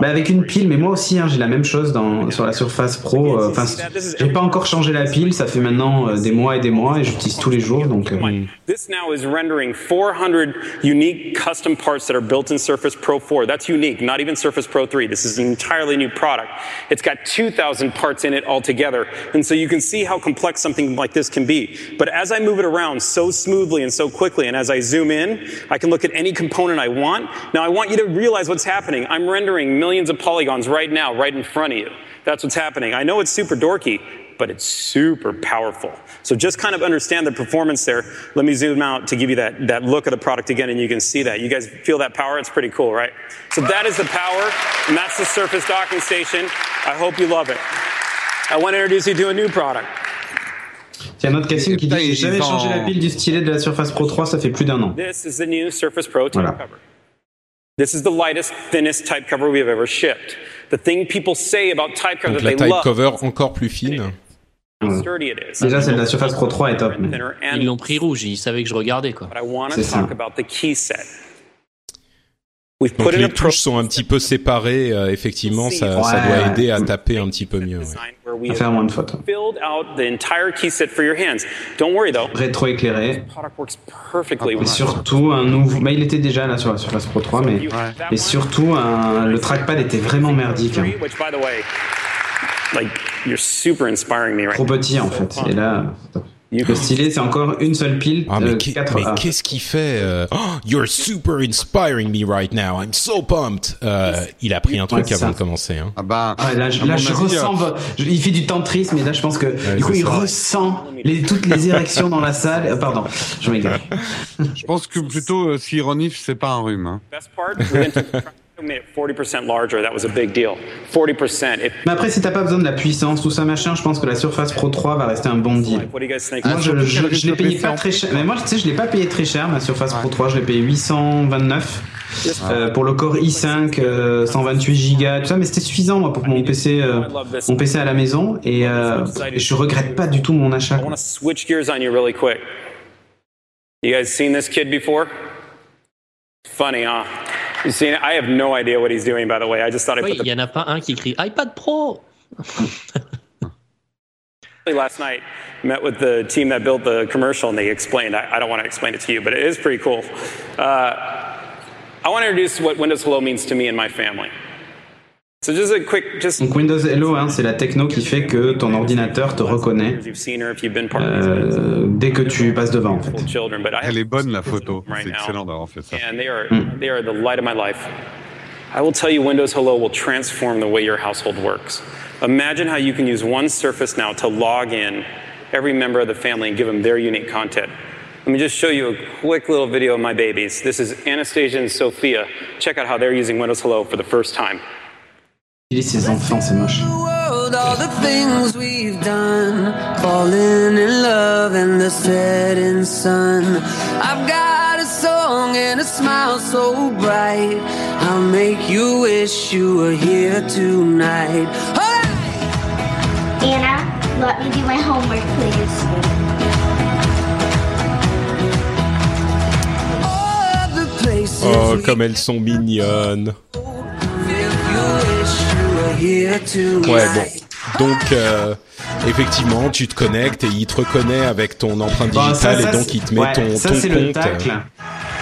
Bah avec une pile, mais moi aussi hein, j'ai la même chose dans, sur la Surface Pro. euh, Enfin, j'ai pas encore changé la pile, ça fait maintenant euh, des mois et des mois et j'utilise tous les jours donc. euh, This now is rendering 400 unique custom parts that are built in Surface Pro 4. That's unique, not even Surface Pro 3. This is an entirely new product. It's got 2,000 parts in it altogether. And so you can see how complex something like this can be. But as I move it around so smoothly and so quickly, and as I zoom in, I can look at any component I want. Now I want you to realize what's happening. I'm rendering millions of polygons right now, right in front of you. That's what's happening. I know it's super dorky, but it's super powerful. So just kind of understand the performance there. Let me zoom out to give you that, that look of the product again, and you can see that. You guys feel that power? It's pretty cool, right? So that is the power, and that's the Surface Docking Station. I hope you love it. I want to introduce you to a new product. Tiens, notre Cassim qui dit Putain, j'ai ils jamais vendent- changé la pile du stylet de la Surface Pro 3, ça fait plus d'un an. This is the new Surface Pro type Voilà. cover. This is the lightest, thinnest type cover we have ever shipped. The thing people say about type cover donc that la they type love, cover encore plus fine how sturdy it is. Déjà celle de la Surface Pro 3 est top. Mais... Ils l'ont pris rouge, ils savaient que je regardais quoi. C'est ça. talk about the key set. We've donc les touches sont un petit peu séparées euh, effectivement ça, doit aider à taper un petit peu mieux ouais. À faire moins de photos. filled out the entire key set for your hands. Don't worry though. Rétro éclairé. The product works perfectly Et surtout un nouveau. Mais il était déjà là sur la Surface Pro 3, mais. Et surtout, un... le trackpad était vraiment merdique. hein. Which, by the way, like you're super inspiring me right Trop petit en fait. Et là, le stylet c'est encore une seule pile. Ah mais, qu'est- 4 mais qu'est-ce qu'il fait euh, oh, You're super inspiring me right now. I'm so pumped. Euh, il a pris un truc avant ça. de commencer. Hein. Ah bah, Ah, là, je, là, ressens. je- il fait du tantrisme, et là, je pense que du coup, il ça. ressent les, toutes les érections dans la salle. Euh, pardon, je m'égare. Je pense que plutôt euh, si Ronif c'est pas un rhume. Hein. Best part, we then took the track and made it 40% larger. That was a big deal. 40%. If, Mais après, si t'as pas besoin de la puissance, tout ça machin, je pense que la Surface Pro 3 va rester un bon deal. think? Moi, je, je, l'ai payé pas très cher. Mais moi, tu sais, je l'ai pas payé très cher, ma Surface Pro 3. Je l'ai payé 829. Euh, pour le Core i5, euh, 128 Go, tout ça, mais c'était suffisant moi pour mon PC, euh, mon PC à la maison et, euh, je regrette pas du tout mon achat. I quoi. want to switch gears on you really quick. You guys seen this kid before? Funny, huh? You seen it? I have no idea what he's doing, by the way. I just thought I Oui, put il the y en a pas un qui crie iPad Pro. last night. Met with the team that built the commercial, and they explained. I, I don't want to explain it to you, but it is pretty cool. Uh, I want to introduce what Windows Hello means to me and my family. So just a quick, just Donc Windows Hello, hein, c'est la techno qui fait que ton ordinateur te reconnaît you've seen her if you've been part of these euh, dès que tu passes devant. En fait. children, but I Elle est bonne la photo. C'est excellent d'avoir fait ça. and they are hmm. they are the light of my life. I will tell you Windows Hello will transform the way your household works. Imagine how you can use one Surface now to log in every member of the family and give them their unique content. Let me just show you a quick little video of my babies. This is Anastasia and Sophia. Check out how they're using Windows Hello for the first time. Il est ses enfants, c'est moche. world, all the things we've done, falling in love in the setting sun. I've got a song and a smile so bright. I'll make you wish you were here tonight. Anna, let me do my homework, please. Oh, comme elles sont mignonnes. Ouais, bon. Donc, euh, effectivement, tu te connectes et il te reconnaît avec ton empreinte Bon, digitale ça, ça, et donc il te met ouais, ton, ça, ton compte. le tacle.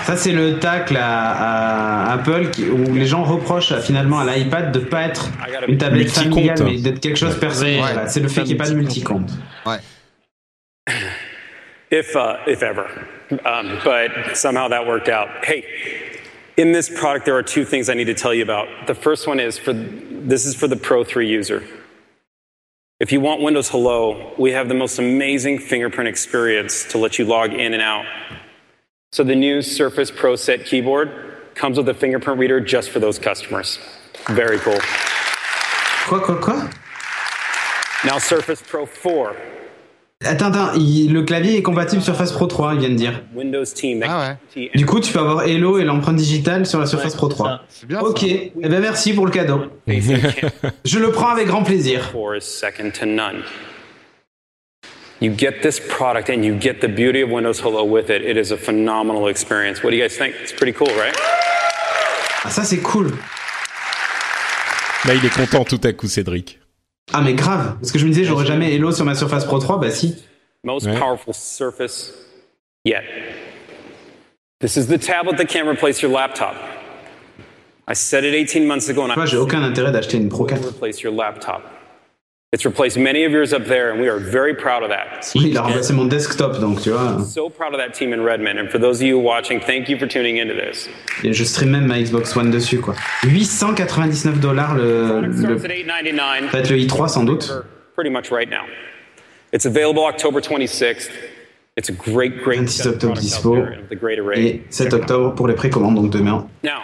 Ça, c'est le tacle à, à Apple qui- où les gens reprochent à, finalement à l'iPad de pas être une tablette Multi-compte. familiale, mais d'être quelque chose de personnel. Ouais. Voilà, C'est le fait qu'il n'y ait pas de multi-compte. if uh, if ever. Um, but somehow that worked out. Hey, in this product, there are two things I need to tell you about. The first one is for this is for the Pro 3 user. If you want Windows Hello, we have the most amazing fingerprint experience to let you log in and out. So the new Surface Pro Set keyboard comes with a fingerprint reader just for those customers. Very cool. Now Surface Pro 4, Attends, attends, il- le clavier est compatible Surface Pro 3, il vient de dire. Ah Du coup, tu peux avoir Hello et l'empreinte digitale sur la Surface Pro 3. ok, eh ben merci pour le cadeau. Je le prends avec grand plaisir. Four is second to none. You get this product and you get the beauty of Windows Hello with it. It is a phenomenal experience. What do you guys think? It's pretty cool, right? Ah, ça c'est cool. Là, il est content tout à coup, Cédric. Ah mais grave, parce que je me disais j'aurais jamais Hello sur ma Surface Pro 3, bah si. Most Ouais. powerful surface yet. This is the tablet that can replace your laptop. I said it 18 months ago and Moi I j'ai aucun intérêt d'acheter une Pro 4. replace your laptop. It's replaced many of yours up there and we are very proud of that. Oui, il a remplacé mon desktop donc tu vois. So proud of that team in Redmond. And for those of you watching, thank you for tuning into this. Et je stream même ma Xbox One dessus quoi. 899 dollars le, le Starts at 8.99. peut-être le i3 sans doute. pretty much right now. It's available October 26th. It's a great, great 26 set of octobre dispo et 7 octobre pour les précommandes donc demain. Now,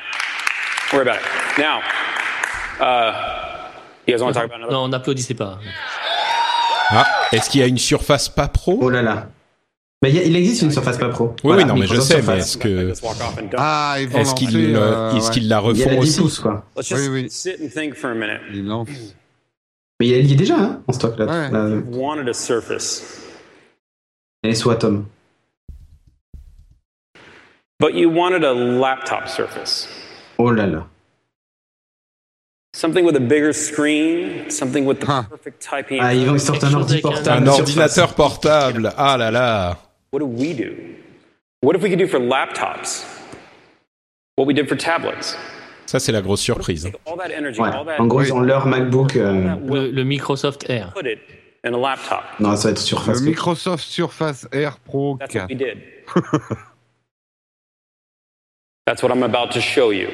worry about it. Now, uh, you guys want to talk about another? Non, n'applaudissez pas. Ah, est-ce qu'il y a une surface pas pro? Oh là là. Bah, il y a- il existe une Surface pas pro. Oui, Voilà, oui, non, mais je sais, mais est-ce que Ah, ils vont est-ce qu'ils euh, ouais. qu'ils la Il y a refont la 10 aussi? pouces quoi. Let's just Oui, oui. sit and think for a minute. Ils lancent. Mais il y a déjà hein, en stock là. Ouais. là. You wanted a Surface, Elle est sous Atom. but you wanted a laptop Surface. Oh là là. Ah, ils vont ils sortent un ordi portable. Un Surface. ordinateur portable. Ah là là. What do we do? What if we could do for laptops? What we did for tablets? Ça, c'est la grosse surprise. Ouais. En gros, ils ont leur MacBook. euh, Le, le Microsoft Air. put it in a laptop. Non, ça va être Surface. Le Microsoft Surface Air Pro That's what 4. we did. That's what I'm about to show you.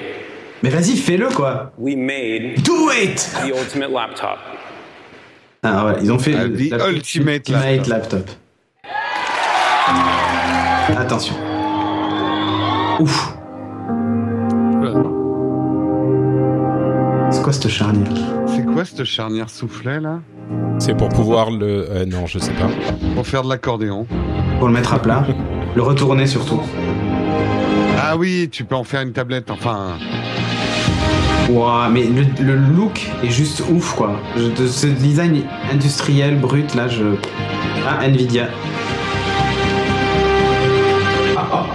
Mais vas-y, fais-le quoi. We made Do it. the ultimate laptop. Ah ouais, ils ont fait Ah, le- the la- ultimate ultimate laptop. Attention. Ouf. C'est quoi cette charnière? C'est quoi cette charnière soufflet là? C'est pour pouvoir le. euh, non, je sais pas. Pour faire de l'accordéon. Pour le mettre à plat. Le retourner surtout. Ah oui, tu peux en faire une tablette. Enfin, Ouah, mais le, le look est juste ouf quoi. Je- de ce design industriel brut là, je. Ah, Nvidia. Ah, ah.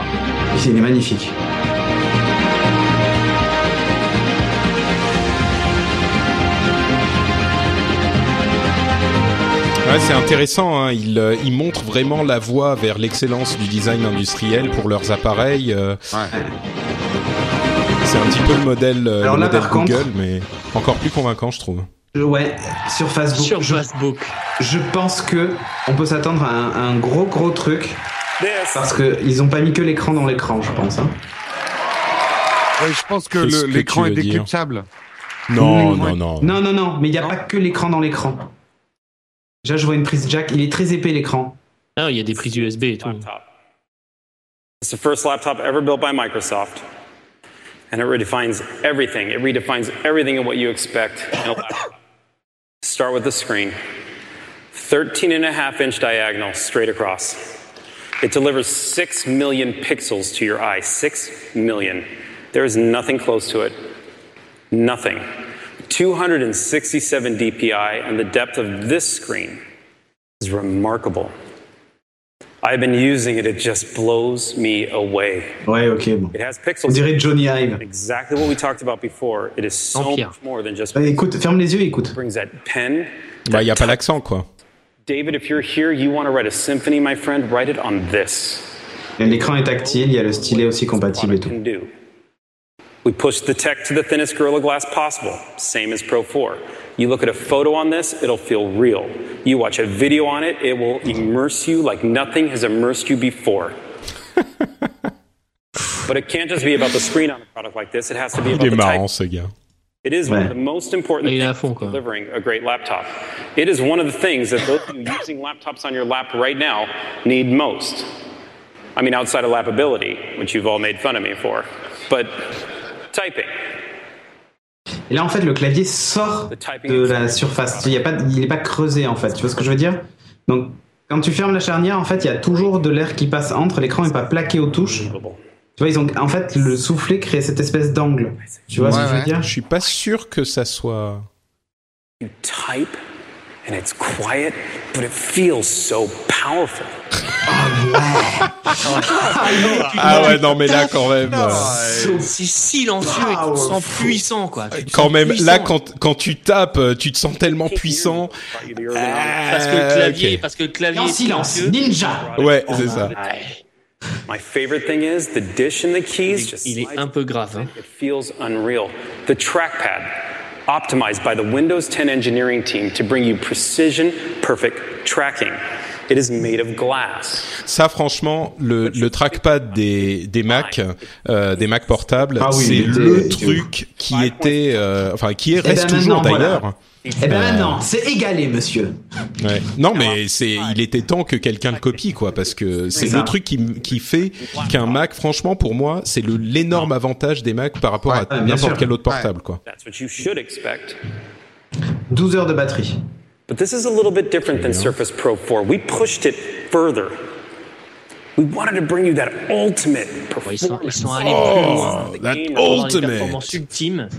Il est magnifique. Ouais, c'est intéressant. Hein. Il, euh, il montre vraiment la voie vers l'excellence du design industriel pour leurs appareils. euh, C'est un petit peu le modèle, euh, Alors le là, modèle par contre- Google, mais encore plus convaincant, je trouve. Ouais, sur Facebook. Sur je, Facebook. je pense que on peut s'attendre à un, un gros gros truc parce que ils ont pas mis que l'écran dans l'écran, je pense. hein. Ouais, je pense que Qu'est-ce le- que l'écran est décryptable. Non, non, non. Non, non, non, mais il n'y a pas que l'écran dans l'écran. Déjà, je vois une prise jack, il est très épais l'écran. Ah, il y a des prises USB et tout. It's the first laptop ever built by Microsoft. And it redefines everything. It redefines everything in what you expect in a laptop. Start with the screen. 13 and a half inch diagonal straight across. It delivers 6 million pixels to your eye. 6 million. There is nothing close to it. Nothing. 267 DPI, and the depth of this screen is remarkable. I've been using it, it just blows me away. Ouais, ok, bon. It has pixels. On dirait Johnny Ive. Exactly what we talked about before. It is so Empire. much more than just. Ouais, écoute, ferme les yeux, écoute. brings that pen. Bah, il y a pas l'accent, quoi. David, if you're here, you want to write a symphony, my friend, write it on this. Et L'écran est tactile, il y a le stylet aussi compatible et tout. Can do. We push the tech to the thinnest Gorilla Glass possible, same as Pro 4. You look at a photo on this, it'll feel real. You watch a video on it, it will immerse you like nothing has immersed you before. but it can't just be about the screen on a product like this, it has to be about the type. marrant. It is one of the most important Il est things to delivering a great laptop. It is one of the things that those of you using laptops on your lap right now need most. I mean, outside of lapability, which you've all made fun of me for, but typing. Et là, en fait, le clavier sort de la surface. Il n'est pas, il est pas creusé, en fait. Tu vois ce que je veux dire? Donc, quand tu fermes la charnière, en fait, il y a toujours de l'air qui passe entre. L'écran n'est pas plaqué aux touches. Tu vois, ils ont, en fait, le soufflet crée cette espèce d'angle. Tu vois ce que je veux dire? Je suis pas sûr que ça soit. You type, and it's quiet, but it feels so powerful. Ah ouais, non, mais là, quand même. euh, C'est silencieux et tu te sens puissant, quoi. Tu Quand même, puissant. là, quand, quand tu tapes, euh, tu te sens tellement puissant. Parce que le clavier, ok. parce que le clavier En est silence, silencieux. ninja Ouais, c'est ça. My favorite thing is the dish and the keys Il est un peu grave. Hein. It feels unreal. The trackpad, optimized by the Windows 10 engineering team to bring you precision, perfect tracking. It is made of glass. Ça, franchement, le, le trackpad des, des Mac, euh, des Mac portables, Ah oui, c'est le truc qui était, euh, enfin, qui est, ben reste toujours voilà. d'ailleurs. Eh ben Euh, maintenant, c'est égalé, monsieur. Ouais. Non, mais c'est, il était temps que quelqu'un le copie, quoi, parce que c'est le truc qui, qui fait qu'un Mac, franchement, pour moi, c'est le, l'énorme avantage des Mac par rapport à n'importe quel autre portable, quoi. That's what you should expect. 12 heures de batterie. But this is a little bit different than Surface Pro 4. We pushed it further. We wanted to bring you that ultimate performance. ils sont, ils sont allés Oh, plus loin. that Ils ont des ultimate. performances ultimes.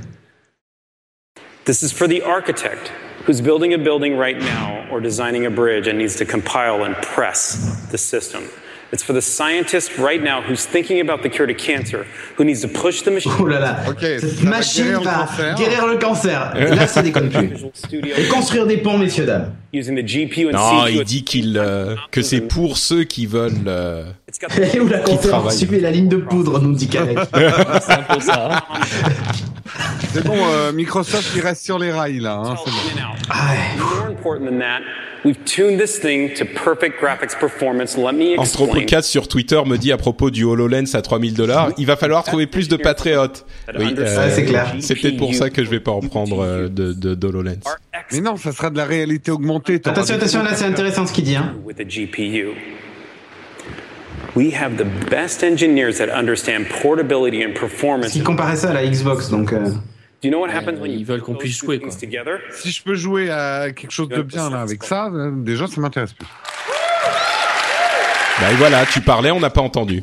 This is for the architect who's building a building right now or designing a bridge and needs to compile and press the system. It's for the scientist right now who's thinking about the cure to cancer, who needs to push the machine. Oh là là. Ok, Cette va machine guérir le va cancer. guérir le cancer. Là, ça déconne plus. Et construire des ponts, messieurs, dames. using the GPU and Non, CPU. il dit qu'il, euh, que c'est pour ceux qui veulent, euh, où la conférence suivait la ligne de poudre, nous dit Karek. C'est un peu ça. hein. C'est bon, euh, Microsoft, il reste sur les rails, là. Hein, c'est bon. Ah ouais. More important than that, we've tuned this thing to perfect graphics performance. Let me explain. Anthropocast sur Twitter me dit à propos du HoloLens à 3000 dollars, il va falloir trouver plus de patriotes. Oui, euh, c'est clair. C'est peut-être pour ça que je vais pas en prendre euh, de, de d'HoloLens. Our Mais non, ça sera de la réalité augmentée. Attention, attention, là, c'est intéressant ce qu'il dit. Hein. With the GPU. We have the best engineers that understand portability and performance. Il comparait ça à la Xbox, donc. euh, Do you know what happens euh, when ils you veulent put qu'on puisse jouer, things quoi. together? Si je peux jouer à quelque chose de bien, là, avec ça, euh, déjà, ça m'intéresse plus. Bah et voilà, tu parlais, on n'a pas entendu.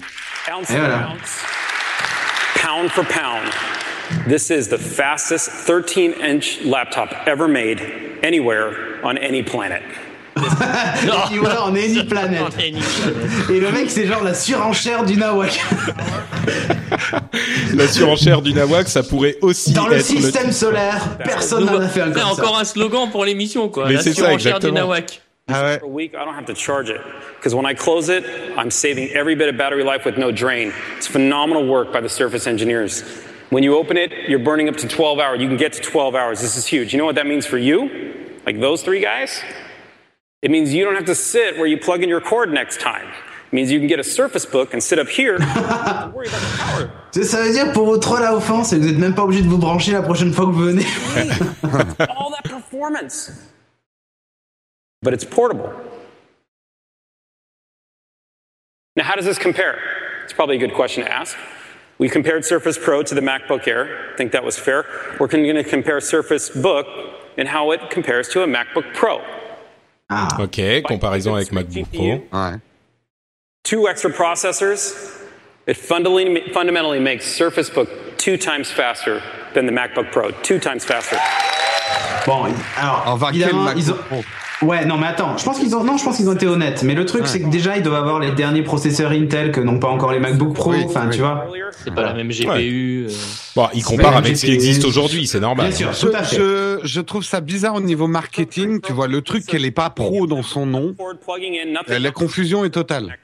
Ounce Et for voilà. ounce, pound for pound. This is the fastest 13-inch laptop ever made anywhere on any planet. Et voilà, on est Any Planet. Et le mec, c'est genre la surenchère du Nawak. La surenchère du Nawak, ça pourrait aussi Dans le être système solaire, personne n'en a fait un comme ça. encore un slogan pour l'émission, quoi. Mais la c'est ça, surenchère du exactement. Nawak. Ah ouais. For a week, I don't have to charge it. Because when I close it, I'm saving every bit of battery life with no drain. It's phenomenal work by the Surface engineers. When you open it, you're burning up to 12 hours. You can get to 12 hours. This is huge. You know what that means for you? Like those three guys? It means you don't have to sit where you plug in your cord next time. It means you can get a Surface Book and sit up here worry about the power. Ça- veut dire pour vous trop la offense et vous êtes même pas obligé de vous brancher la prochaine fois que vous venez. all that performance. But it's portable. Now, how does this compare? It's probably a good question to ask. We compared Surface Pro to the MacBook Air. I think that was fair. We're going to compare Surface Book and how it compares to a MacBook Pro. Ok, comparaison avec MacBook Pro. Two extra processors. It fundamentally, fundamentally makes Surface Book two times faster than the MacBook Pro. Two times faster. Bon, alors, évidemment, ils ont... Ouais, non, mais attends, je pense qu'ils ont, non, je pense qu'ils ont été honnêtes. Mais le truc, c'est que déjà, ils doivent avoir les derniers processeurs Intel que n'ont pas encore les MacBook Pro. enfin, tu vois. C'est pas la même GPU. euh. Bon, ils comparent avec ce qui existe aujourd'hui, c'est normal. Bien sûr, tout à fait. Je, je trouve ça bizarre au niveau marketing. Tu vois, le truc qu'elle est pas pro dans son nom, la confusion est totale.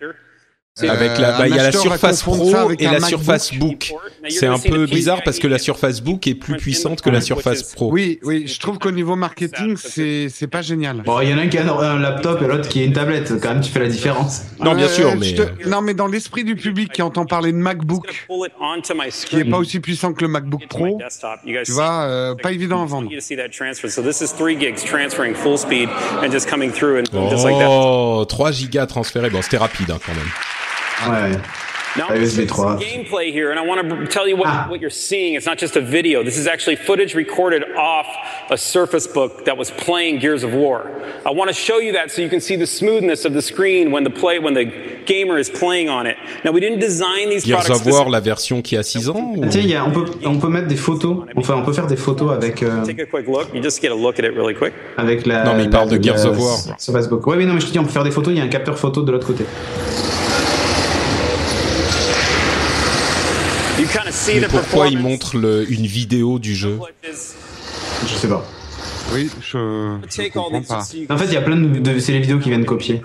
Avec Euh, la, bah, il y a la Surface Pro et la MacBook. Surface Book. C'est un peu bizarre parce que la Surface Book est plus puissante que la Surface Pro. Oui, oui, je trouve qu'au niveau marketing, c'est c'est pas génial. Bon, il y en a un qui a un laptop et l'autre qui a une tablette. Quand même, tu fais la différence. Non, bien Euh, sûr, mais te- Non, mais dans l'esprit du public qui entend parler de MacBook, qui est pas aussi puissant que le MacBook Pro, tu vois, euh, pas évident à vendre. you to see that transfer. So this is three gigs transferring full speed and just coming through and boom, just like that. Oh, 3 gigas transférés. Bon, c'était rapide hein, quand même. Ouais. Now Ah, I'm USB going to show you 3. some gameplay here, and I want to tell you what, what you're seeing. It's not just a video. This is actually footage recorded off a Surface Book that was playing Gears of War. I want to show you that so you can see the smoothness of the screen when the play when the gamer is playing on it. Now we didn't design these Gears products. of War, la version qui a 6 ans ou- Tu sais, on peut, on peut mettre des photos. Enfin, on peut faire des photos avec, euh, Take a quick look. You just get a look at it really quick. avec la. Non, mais il la- parle de Gears la- of War. Sur Facebook. Ouais, mais non, mais je te dis, on peut faire des photos. Il y a un capteur photo de l'autre côté. You kind of see Mais pourquoi il performance. montre le- une vidéo du jeu? Je sais pas. Oui, je, je comprends pas. En fait, il y a plein de, de- c'est les vidéos qui viennent copier.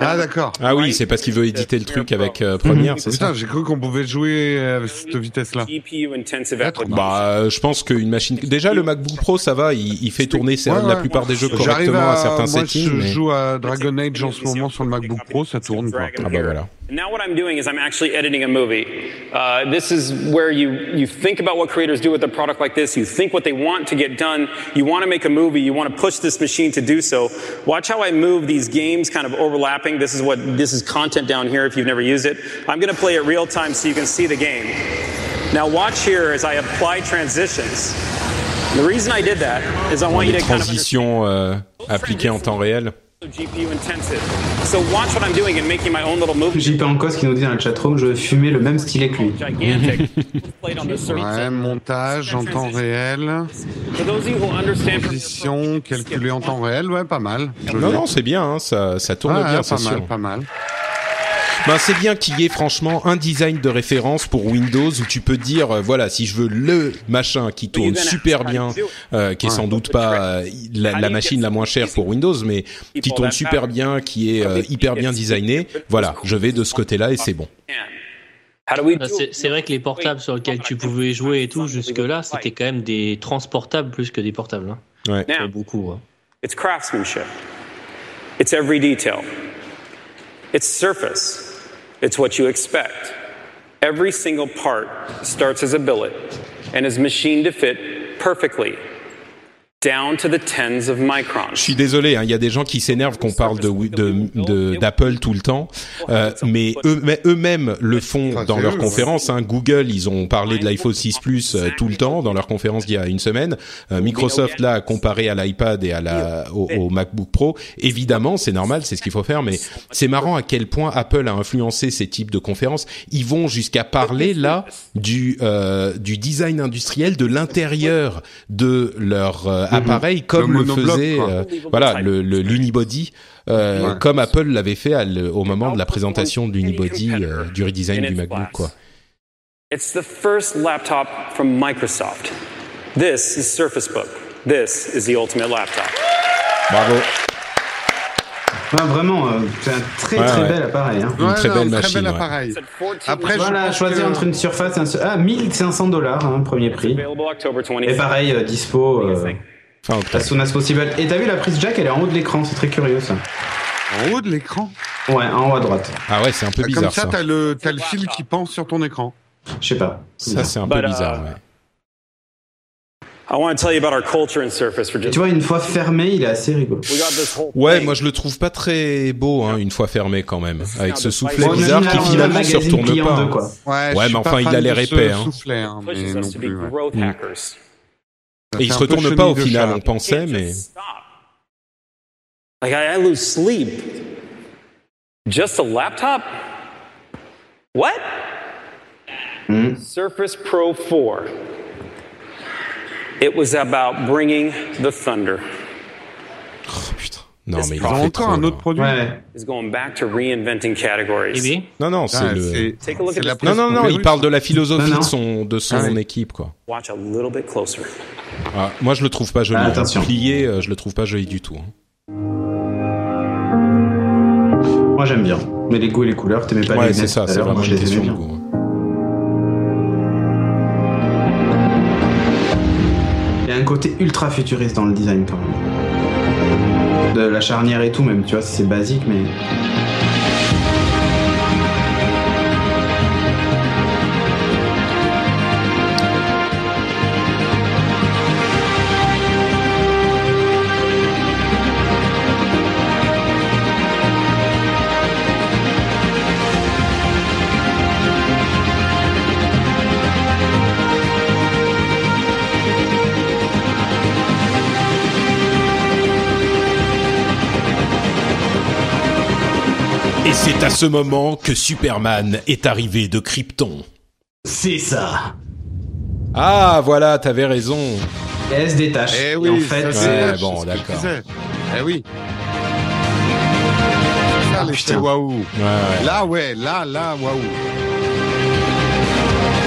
Ah d'accord. Ah oui, c'est parce qu'il veut éditer le truc avec euh, Premiere, c'est ça Putain, j'ai cru qu'on pouvait jouer à cette vitesse-là. GPU intensive application. Bah, euh, je pense qu'une machine. Déjà, le MacBook Pro, ça va, il, il fait tourner Ouais, la plupart des jeux J'arrive correctement à, certains moi, settings. je mais- joue à Dragon Age en ce moment sur le MacBook Pro, ça tourne quoi. Ah bah voilà. Now what I'm doing is I'm actually editing a movie. Uh, this is where you, you think about what creators do with a product like this. You think what they want to get done. You want to make a movie. You want to push this machine to do so. Watch how I move these games kind of overlapping. This is what this is content down here if you've never used it. I'm going to play it real time so you can see the game. Now watch here as I apply transitions. The reason I did that is I want you to kind of transitions euh, appliquées en temps réel. GPU intensive. So watch what I'm doing and making my own little movie. JP Ancos qui nous dit dans le chatroom, je vais fumer le même stylet que lui. Ouais, montage en temps réel, For those of you who understand transition, calculé en temps réel, ouais, pas mal. Joli. Non, non, c'est bien, hein, ça, ça tourne Ah, bien, pas c'est mal, pas mal. Ben, c'est bien qu'il y ait franchement un design de référence pour Windows où tu peux dire, euh, voilà, si je veux le machin qui tourne super bien, euh, qui est sans doute pas euh, la, la machine la moins chère pour Windows, mais qui tourne super bien, qui est euh, hyper bien designé, voilà, je vais de ce côté-là et c'est bon. How do we Ah, C'est c'est vrai que les portables sur lesquels tu pouvais jouer et tout jusque-là, c'était quand même des transportables plus que des portables. Hein. Ouais. Now, beaucoup. hein. it's craftsmanship. It's every detail. It's surface. It's what you expect. Every single part starts as a billet and is machined to fit perfectly, Je suis désolé, hein, il y a des gens qui s'énervent qu'on parle de de- de- d'Apple tout le temps, euh, mais eux- mais eux-mêmes le font dans leurs eux, conférences. Hein. Google, ils ont parlé de l'iPhone 6 Plus euh, tout le temps dans leur conférence d'il y a une semaine. Euh, Microsoft là, comparé à l'iPad et à la au, au MacBook Pro, évidemment, c'est normal, c'est ce qu'il faut faire, mais c'est marrant à quel point Apple a influencé ces types de conférences. Ils vont jusqu'à parler là du euh, du design industriel de l'intérieur de leur euh, appareil, comme Le le, faisait euh, voilà le l'unibody. euh, Ouais. comme Apple l'avait fait à le- au moment de la présentation de l'unibody euh, du redesign du MacBook quoi. It's the first laptop from Microsoft. This is Surface Book. This is the ultimate laptop. Bravo. Ouais, vraiment, euh, c'est un très Ouais, très ouais. bel appareil. Hein. Une Ouais, très non, belle très machine, bel ouais. appareil. Après, voilà, choisir que- entre une surface et un... Ah, 1500 dollars, hein, premier prix. Available October 20th. Et pareil, euh, dispo euh, Fin octobre. as soon as possible. Et t'as vu la prise jack, elle est en haut de l'écran, c'est très curieux ça. En haut de l'écran. Ouais, en haut à droite. Ah ouais, c'est un peu Comme bizarre ça, ça. t'as le, t'as le fil qui pense sur ton écran. Je sais pas. Ça, c'est un peu But, uh, bizarre. ouais. I want to tell you about our culture in Surface for Et just. tu vois, une fois fermé, il est assez rigolo. Ouais, moi je le trouve pas très beau, hein, une fois fermé quand même, avec ce soufflet Bon, bizarre qui finalement se retourne pas. deux, hein. quoi. Ouais, mais enfin, il a l'air épais, hein. soufflet, hein, mais non plus, ouais. Mm. Et il se retourne pas au final, on pensait, mais Like I, I lose sleep. Just a laptop? What? Surface Pro 4. It was about bringing the thunder. oh putain. Non mais il Ils en ont encore un autre produit. Ouais. Non non, c'est Ah, le. la. Non non non, il parle de la philosophie Non, non. de son de son Ah oui. équipe quoi. Watch a little bit closer. Ah, moi je le trouve pas joli. Ah, hein. attention. Plié, euh, je le trouve pas joli du tout. hein. Moi, j'aime bien. Mais les goûts et les couleurs, t'aimais pas les Ouais, lunettes c'est ça, c'est vraiment moi, je une les question aimais goût. Il y a un côté ultra futuriste dans le design quand même. De la charnière et tout, même, tu vois, c'est basique, mais. C'est à ce moment que Superman est arrivé de Krypton. C'est ça Ah voilà, t'avais raison. Et elle se détache. Eh Et oui, en fait, ça, c'est- c'est Ouais, bon, d'accord. Eh oui. L'effet putain. waouh. Ouais, ouais. Là, ouais, là, là, waouh.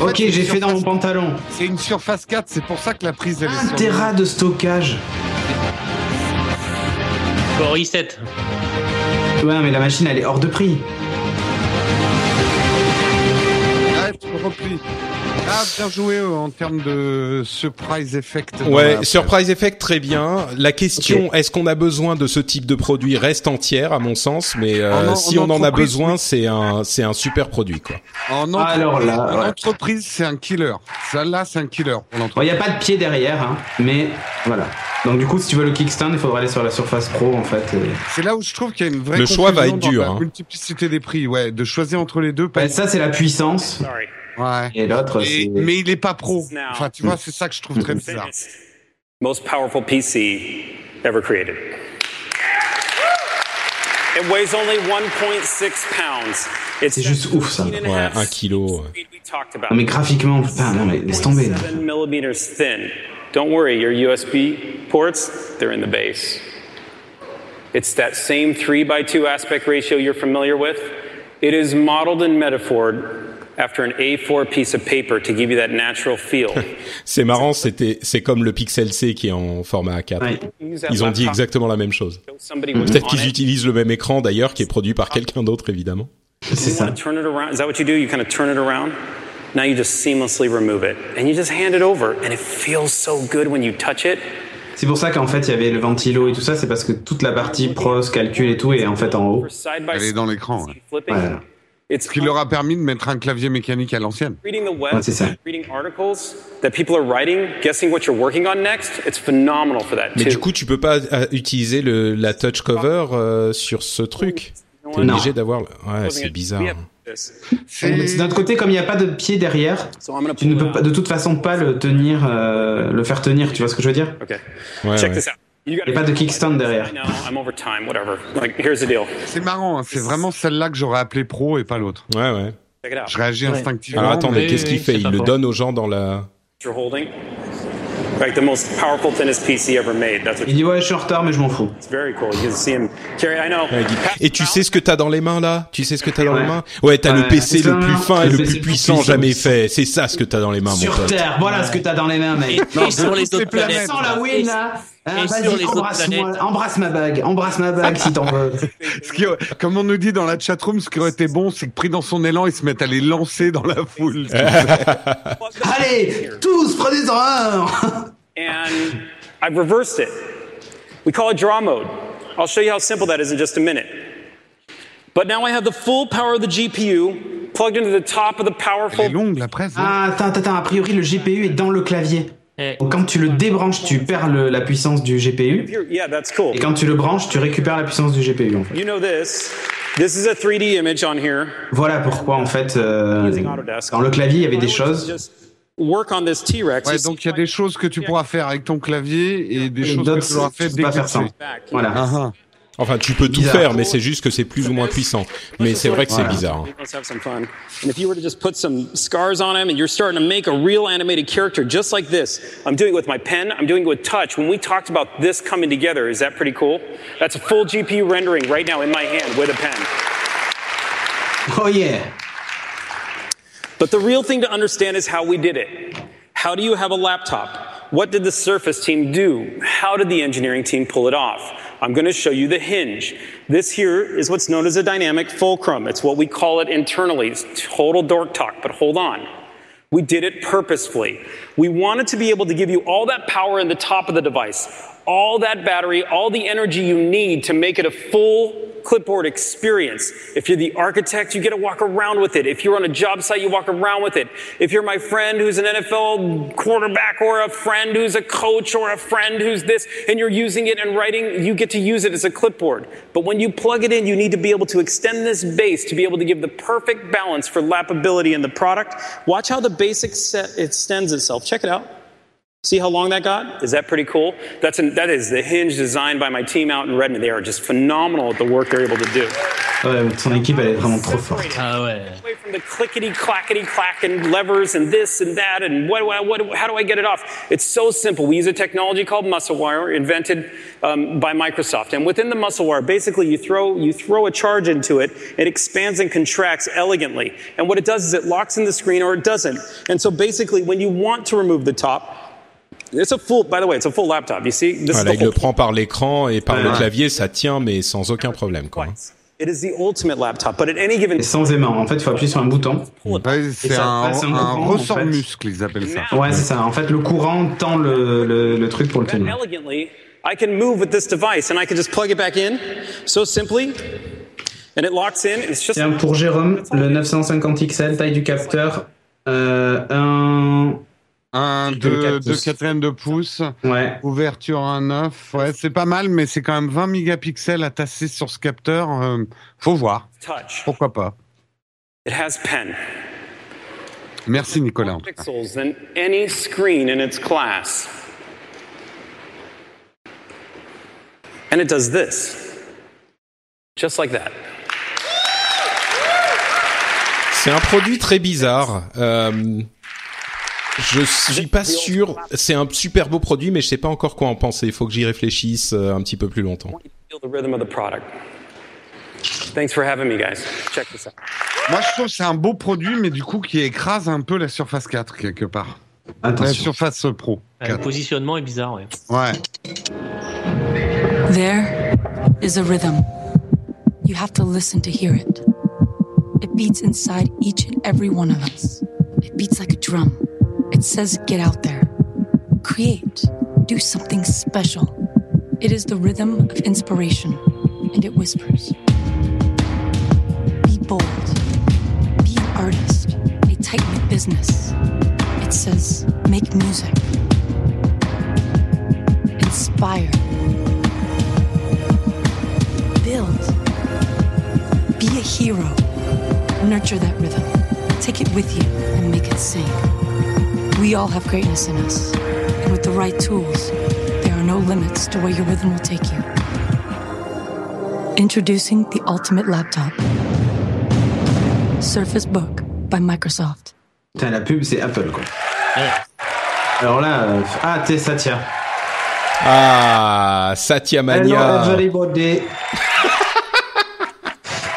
Ok, j'ai fait dans mon pantalon. C'est une surface 4, c'est pour ça que la prise, elle est Un téra de stockage. bon, reset. Ouais, mais la machine, elle est hors de prix. Ah, bien joué euh, en termes de surprise effect. Ouais, Surprise Effect, très bien. La question, est-ce qu'on a besoin de ce type de produit reste entière, à mon sens, mais euh, En en- si en on en a besoin, c'est un, c'est un super produit, quoi. En entreprise, Alors là, en ouais. entreprise, c'est un killer. Ça, là, c'est un killer il n'y a pas de pied derrière, hein, mais voilà. Donc, du coup, si tu veux le kickstand, il faudra aller sur la Surface Pro, en fait. et- C'est là où je trouve qu'il y a une vraie Le choix va confusion être dur, dans la hein. multiplicité des prix, ouais, de choisir entre les deux. Ça, c'est la puissance. Sorry. Ouais. Et l'autre, c'est. mais il est pas pro. Enfin, tu vois, c'est ça que je trouve très bizarre. Most powerful PC ever created. It weighs only 1.6 pounds. It's C'est juste ouf, ça. 17 and a Ouais, un kilo. speed we talked. Non, mais graphiquement, putain, non, mais laisse tomber. millimeters thin. Don't worry, your USB ports, they're in the base. It's that same 3 by 2 aspect ratio you're familiar with. It is modeled and metaphored after an A4 piece of paper to give you that natural feel. C'est marrant, c'était, c'est comme le Pixel C qui est en format A4. Ouais. Ils ont dit exactement la même chose. Peut-être qu'ils utilisent le même écran d'ailleurs, qui est produit par quelqu'un d'autre évidemment. C'est ça. want to turn it around? Is that what you do? You kind of turn it around? Now you just seamlessly remove it. And you just hand it over. And it feels so good when you touch it. C'est pour ça qu'en fait, il y avait le ventilo et tout ça, c'est parce que toute la partie pros, calcul et tout est en fait en haut. Elle est dans l'écran. ouais. Voilà. It's Ce qui leur a permis de mettre un clavier mécanique à l'ancienne. reading the web, Ouais, c'est ça. reading articles that people are writing, guessing what you're working on next. It's phenomenal for that Mais du coup, tu peux pas euh, utiliser le, la touch cover euh, sur ce truc. T'es Non. obligé d'avoir. Ouais, c'est bizarre. C'est- D'un autre côté, comme il n'y a pas de pied derrière, tu ne peux pas, de toute façon pas le tenir, euh, le faire tenir. Tu vois ce que je veux dire? Okay. Ouais, Check ouais. this out. Il n'y a pas de kickstand derrière. I know, I'm over time, whatever. Like, here's the deal. C'est marrant, hein, c'est vraiment celle-là que j'aurais appelé pro et pas l'autre. Ouais, ouais. Check it out. Je réagis Ouais. instinctivement. Alors attendez, qu'est-ce qu'il fait? Il le donne aux gens dans la. You're holding? Like the most powerful, thinnest PC ever made. That's what Il dit ouais, je suis en retard, mais je m'en fous. It's very cool. You can see him carry. I know. Ouais, il dit, Et tu sais ce que t'as dans les mains là? Tu sais ce que t'as dans Ouais. les mains? Ouais, t'as le PC le plus fin et le plus puissant puissant. jamais fait. C'est ça ce que t'as dans les mains, mon Sur pote. Terre, voilà ce que t'as dans les mains, mec. Et sur les autres planètes. Sans la win là. Et vas-y, embrasse-moi, planètes. embrasse ma bague, embrasse ma bague si t'en veux. Ce qui, comme on nous dit dans la chatroom, ce qui aurait été bon, c'est que pris dans son élan, il se mette à les lancer dans la foule. Allez, tous prenez-en un. and I've reversed it. We call it draw mode. I'll show you how simple that is in just a minute. But now I have the full power of the GPU plugged into the top of the powerful. Elle est longue la presse. hein. Ah, attends, attends, attends, a priori le GPU est dans le clavier. Donc quand tu le débranches, tu perds le- la puissance du GPU. Et quand tu le branches, tu récupères la puissance du GPU en fait. You know this. This is a 3D image on here. Voilà pourquoi en fait, euh, dans le clavier, il y avait des choses. Work on this T-Rex? Ouais, donc il y a des choses que tu pourras faire avec ton clavier et des Et choses que tu faire peux dès pas que faire tu. Voilà. Ah, ah. Enfin, tu peux tout Bizarre. faire, mais c'est juste que c'est plus ou moins puissant. Mais c'est vrai que c'est bizarre. hein. Let's have some fun. And if you were to just put some scars on him and you're starting to make a real animated character just like this, I'm doing it with my pen, I'm doing it with touch. When we talked about this coming together, is that pretty cool? That's a full GPU rendering right now in my hand with a pen. Oh yeah. But the real thing to understand is how we did it. How do you have a laptop? What did the Surface team do? How did the engineering team pull it off? I'm going to show you the hinge. This here is what's known as a dynamic fulcrum. It's what we call it internally. It's total dork talk, but hold on. We did it purposefully. We wanted to be able to give you all that power in the top of the device, all that battery, all the energy you need to make it a full clipboard experience. If you're the architect, you get to walk around with it. If you're on a job site, you walk around with it. If you're my friend who's an NFL quarterback or a friend who's a coach or a friend who's this and you're using it and writing, you get to use it as a clipboard. But when you plug it in, you need to be able to extend this base to be able to give the perfect balance for lapability in the product. Watch how the basic set extends itself. Check it out. See how long that got? Is that pretty cool? That's an, that is the hinge designed by my team out in Redmond. They are just phenomenal at the work they're able to do. Ouais, son équipe, elle est vraiment trop forte. Ah ouais. Away from the clickety clackety clack and levers and this and that and what, what, what how do I get it off? It's so simple. We use a technology called MuscleWire, invented um, by Microsoft. And within the MuscleWire, basically you throw you throw a charge into it, it expands and contracts elegantly. And what it does is it locks in the screen or it doesn't. And so basically, when you want to remove the top, it's a full. By the way, it's a full laptop. You see, this Voilà, is il the le prend par l'écran et par le clavier, ça tient, mais sans aucun problème. Quoi. It is the ultimate laptop, but at any given Et sans aimant. En fait, il faut appuyer sur un bouton. Ouais, c'est un, passe un un courant, en ressort fait. muscle, ils appellent ça. Ouais, c'est ça. En fait, le courant tend le, le, le truc pour le tenir. elegantly, I can move with this device and I can just plug it back in so simply, and it locks in. It's just Tiens, pour Jérôme, le 950 XL, taille du capteur, euh, un... Un Deux 2 quatre de pouces. quatrième de pouce, Ouais. ouverture 1.9. Ouais, c'est pas mal, mais c'est quand même 20 mégapixels à tasser sur ce capteur. euh, faut voir. touch. Pourquoi pas. It has pen. Merci Nicolas. en tout cas. Pixels than any screen in its class. And it does this. Just like that. C'est un produit très bizarre. Euh, je suis pas sûr. C'est un super beau produit, mais je sais pas encore quoi en penser. Il faut que j'y réfléchisse euh, un petit peu plus longtemps. Thanks for having me, guys. Check this out. Moi, je trouve que c'est un beau produit, mais du coup, qui écrase un peu la Surface 4 quelque part. La Attention. Surface Pro. Ouais, Le positionnement est bizarre, ouais. Ouais. There is a rhythm. You have to listen to hear it. It beats inside each and every one of us. It beats like a drum. It says, get out there. Create. Do something special. It is the rhythm of inspiration, and it whispers. Be bold. Be an artist. A tight knit business. It says, make music. Inspire. Build. Be a hero. Nurture that rhythm. Take it with you and make it sing. We all have greatness in us. And with the right tools, there are no limits to where your rhythm will take you. Introducing the ultimate laptop Surface Book by Microsoft. Putain, la pub, c'est Apple, quoi. Alors là, euh, ah, t'es Satya. Ah, Satya Hello, Mania. everybody.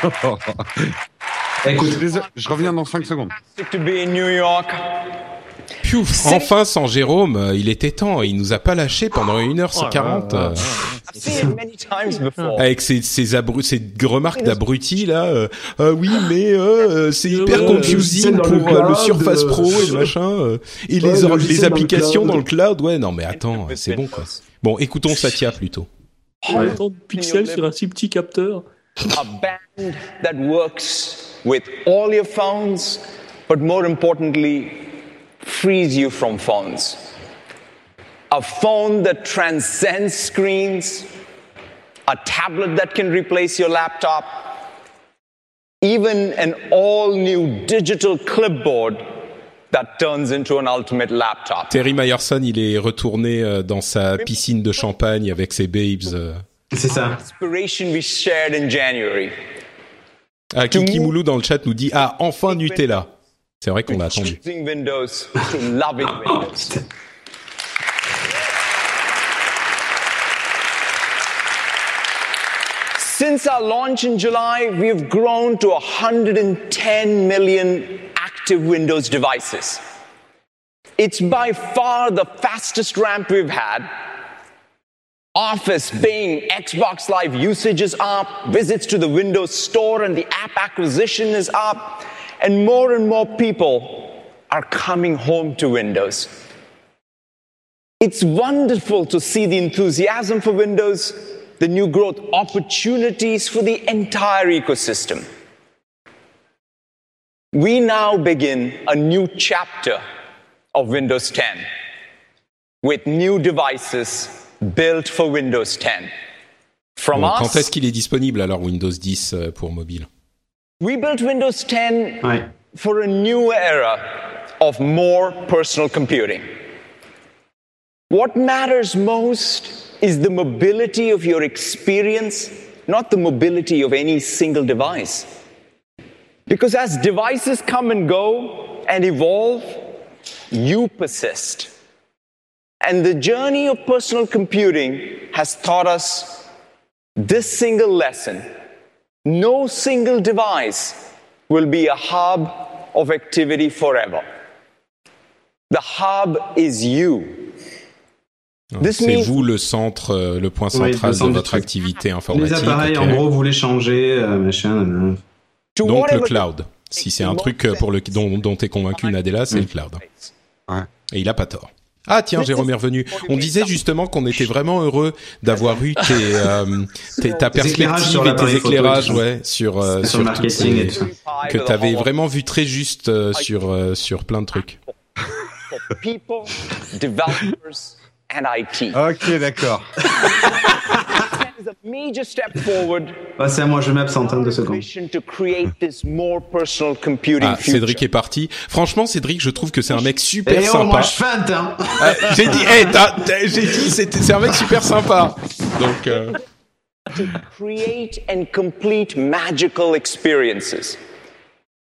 Écoute, je, je reviens dans 5 secondes. To be in New York. Piouf, enfin sans Jérôme, euh, il était temps. Il nous a pas lâché pendant 1h40. euh, I've seen it many times before. avec ses, ses, abru- ses remarques d'abruti là. euh, Ah oui, mais euh, euh, c'est hyper ouais, confusing pour le euh, le cloud, Surface euh, Pro et le machin. euh, et Ouais, les, le les logiciel dans le applications dans le cloud. Ouais, non mais attends, c'est bon quoi. Bon, écoutons Satya plutôt. Autant de pixels sur un si petit capteur. A band that works with all your phones, but more importantly, frees you from phones. A phone that transcends screens, a tablet that can replace your laptop, even an all new digital clipboard that turns into an ultimate laptop. Terry Myerson, il est retourné euh, dans sa piscine de champagne avec ses babes. euh. C'est ça. Inspiration we shared in January. Ah, Kiki Moulou dans le chat nous dit ah enfin Nutella. C'est vrai qu'on l'a attendu. Windows loving Windows. Since our launch in July, we have grown to 110 million active Windows devices. It's by far the fastest ramp we've had. Office, Bing, Xbox Live usage is up, visits to the Windows Store and the app acquisition is up, and more and more people are coming home to Windows. It's wonderful to see the enthusiasm for Windows, the new growth opportunities for the entire ecosystem. We now begin a new chapter of Windows 10 with new devices built for Windows 10. From Bon, us, quand est-ce qu'il est disponible alors Windows 10 euh, pour mobile we built Windows 10 Ouais. for a new era of more personal computing. What matters most is the mobility of your experience, not the mobility of any single device. Because as devices come and go and evolve, you persist. And the journey of personal computing has taught us this single lesson no single device will be a hub of activity forever. The hub is you. This C'est means vous le centre, euh, le point Oui, central le centre de votre activité Les informatique. appareils, ok. en gros, vous les changez, euh, machin. Donc le cloud. Si c'est un truc euh, pour le dont, dont t'es convaincu Nadella, c'est le cloud. Et il a pas tort. Ah tiens, Jérôme est revenu. On disait justement qu'on était vraiment heureux d'avoir eu tes, euh, tes- ta perspective sur et tes éclairages, ouais, sur euh, Sur le toutes marketing et tout ça. que t'avais vraiment vu très juste euh, sur euh, sur plein de trucs. for people, developers, and IT. Ok, d'accord. That is a major step forward c'est à moi, je m'absente hein, deux secondes. mission to create this more personal computing Ah. Cédric est parti. Franchement, Cédric, je trouve que c'est un mec super Eh oh, sympa. moi je feinte, hein Ah, j'ai dit, t'as- t'as- j'ai dit, c'est un mec super sympa. Donc, euh, to create and complete magical experiences.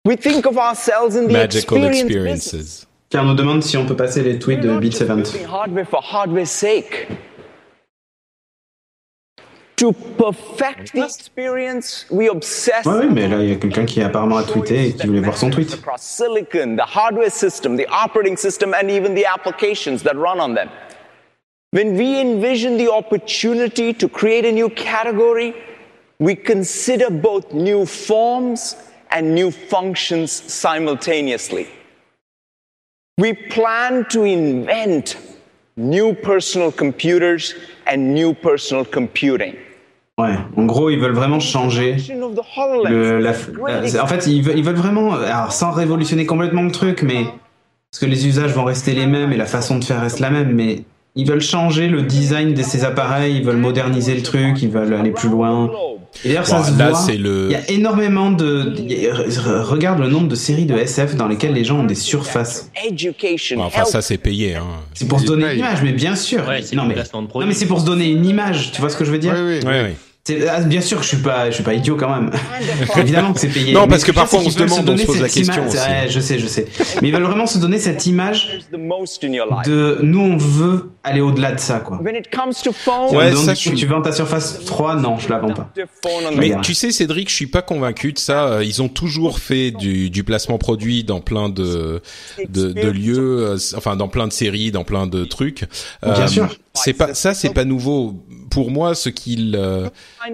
We think of ourselves in the magical experience business. experiences. Car on nous demande si on peut passer les tweets de We're not Beat just 70. building hardware for hardware's sake. To perfect the experience, we obsess Ouais, oui, mais là, il y a quelqu'un qui apparemment a tweeté et qui voulait voir son tweet. across silicon, the hardware system, the operating system, and even the applications that run on them. When we envision the opportunity to create a new category, we consider both new forms and new functions simultaneously. We plan to invent new personal computers and new personal computing. Ouais, en gros, ils veulent vraiment changer. Le, la- la- en fait, ils veulent, ils veulent vraiment, alors sans révolutionner complètement le truc, mais parce que les usages vont rester les mêmes et la façon de faire reste la même, mais ils veulent changer le design de ces appareils, ils veulent moderniser le truc, ils veulent aller plus loin. Et d'ailleurs, ça se là, voit. c'est le- Il y a énormément de. a- Regarde le nombre de séries de SF dans lesquelles les gens ont des surfaces. Bon, enfin, ça c'est payé. Hein. C'est pour se donner une image, mais bien sûr. non, mais, non, mais c'est pour se donner une image. Tu vois ce que je veux dire? Oui, oui. C'est- ah, bien sûr que je suis pas, je suis pas idiot quand même. Évidemment que c'est payé. Non, parce ce que parfois, on se demande, on donner se pose la cette question aussi. Ouais, je sais, je sais. Mais ils veulent vraiment se donner cette image the most in your life. de nous, on veut aller au-delà de ça, quoi. When it comes to phones, On me Ouais, demande, ça, tu- Tu vends ta Surface 3 Non, je la vends pas. Mais tu sais, Cédric, je suis pas convaincu de ça. Euh, Ils ont toujours fait du, du placement produit dans plein de, de, de lieux, euh, enfin dans plein de séries, dans plein de trucs. Euh, Bien sûr. C'est pas ça, c'est pas nouveau. Pour moi, ce qu'ils euh,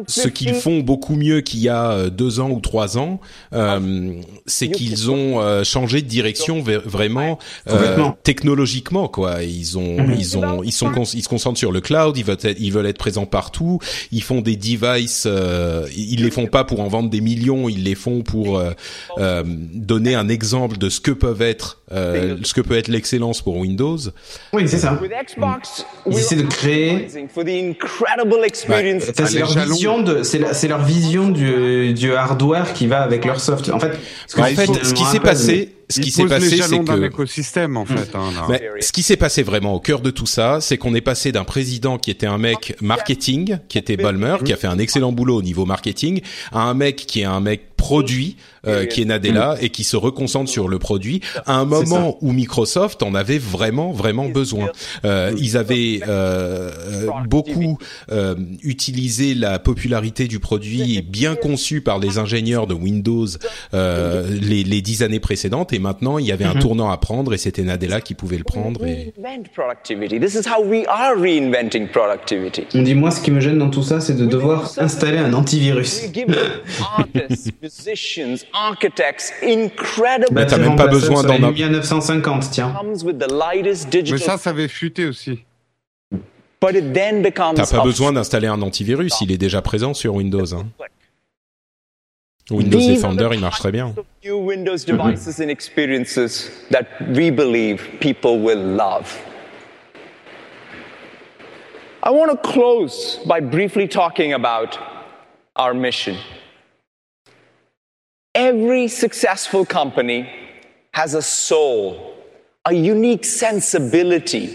ce qu'ils font beaucoup mieux qu'il y a euh, deux ans ou trois ans, euh, c'est qu'ils ont euh, changé de direction vraiment euh, technologiquement quoi. Ils ont Mhm. ils ont ils sont cons- ils se concentrent sur le cloud. Ils veulent être, ils veulent être présents partout. Ils font des devices. euh, ils les font pas pour en vendre des millions. Ils les font pour euh, euh, donner un exemple de ce que peuvent être euh, ce que peut être l'excellence pour Windows. Oui, c'est ça. With Xbox, Ils essaient de créer. Incredible experience. Ça, c'est leur vision de, c'est la- c'est leur vision du, du hardware qui va avec leur soft. En fait, ce En fait, ce qui s'est passé, ce qui s'est passé, jalons c'est d'un que écosystème en fait. hein. Mais ce qui s'est passé vraiment au cœur de tout ça, c'est qu'on est passé d'un président qui était un mec marketing, qui était Balmer, qui a fait un excellent boulot au niveau marketing, à un mec qui est un mec produit, euh, qui est Nadella, et qui se reconcentre sur le produit, à un moment où Microsoft en avait vraiment, vraiment besoin. Euh, ils avaient euh, euh, beaucoup euh, utilisé la popularité du produit bien conçu par les ingénieurs de Windows euh, les, les dix années précédentes, et maintenant il y avait un Mhm. tournant à prendre, et c'était Nadella qui pouvait le prendre. Et... Reinvent productivity. This is how we are reinventing productivity. On dit moi, ce qui me gêne dans tout ça, c'est de devoir installer un antivirus. Mais t'as même pas besoin d'en avoir. 950, tiens. Comes with the lightest digital. Mais ça, ça avait fuité aussi. But it then becomes. T'as pas a- besoin d'installer un antivirus, il est déjà présent sur Windows. Hein. Windows Defender, il marche très bien. New Windows devices and experiences that we believe people will love. I want to close by briefly talking about our mission. Every successful company has a soul, a unique sensibility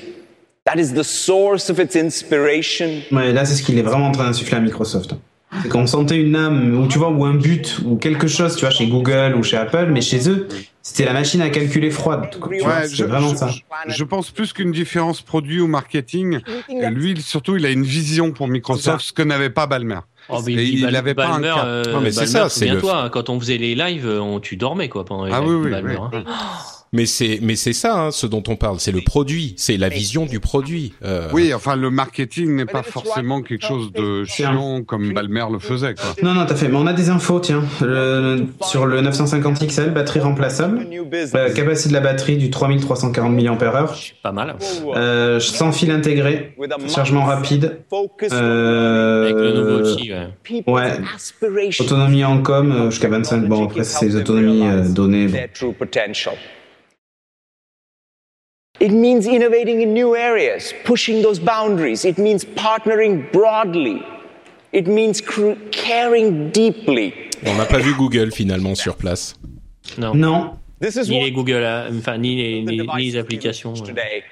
that is the source of its inspiration. Ouais, là, c'est ce qu'il est vraiment en train d'insuffler à Microsoft. C'est qu'on sentait une âme, ou tu vois, ou un but, ou quelque chose, tu vois, chez Google ou chez Apple, mais chez eux, c'était la machine à calculer froide. vois, Ouais, c'est je, vraiment je- ça. je- pense plus qu'une différence produit ou marketing. Lui, surtout, il a une vision pour Microsoft, ce que n'avait pas Balmer. Oh, mais il, il avait pas un Balmer, euh, Non, mais c'est Balmer, ça, c'est le- souviens-toi, quand on faisait les lives, on, tu dormais quoi pendant les Ah lives oui, oui, Balmer, oui. hein. Mais c'est mais c'est ça hein, ce dont on parle, c'est le produit, c'est la vision du produit. Euh, Oui, enfin, le marketing n'est pas forcément quelque chose de chiant comme Balmer le faisait. Quoi. Non, non, t'as fait. Mais on a des infos, tiens. Le- sur le 950 XL, batterie remplaçable. La capacité de la batterie du 3340 mAh. Pas mal. Euh, sans fil intégré. Chargement rapide. Euh, Avec le nouveau outil, ouais. Ouais. Autonomie en com euh, jusqu'à 25. Bon, après, c'est les autonomies euh, données. bon. Their true potential. It means innovating in new areas, pushing those boundaries. It means partnering broadly. It means caring deeply. On n'a pas vu Google finalement sur place. Non. Non. Ni les Google, euh, enfin ni les, ni, ni les applications. Euh. Today,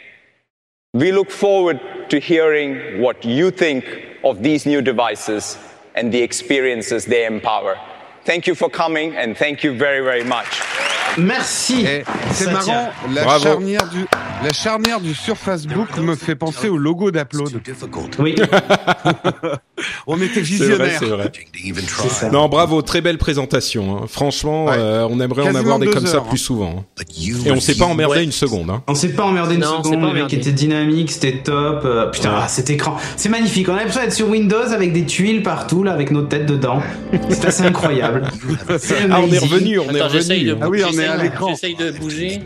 we look forward to hearing what you think of these new devices and the experiences they empower. Thank you for coming and thank you very, very much. Merci. C'est marrant, tient. la Bravo. charnière, du, la charnière du Surface Book me fait penser au logo d'Upload. Oui. On était C'est vrai, visionnaires. c'est vrai. Ça. Non, bravo, très belle présentation. hein. Franchement, Ouais. euh, on aimerait en avoir des comme ça plus souvent. hein. Et on s'est pas emmerdé Ouais. une seconde. Hein. On s'est pas emmerdé une Non, seconde, le mec était dynamique, c'était top. euh, putain, ah, cet écran, c'est magnifique. On a l'impression d'être sur Windows avec des tuiles partout, là, avec nos têtes dedans. C'est assez incroyable. Ah, on est revenu, on est Attends, revenu. Ah oui, on est j'essaye- à l'écran. J'essaye de bouger.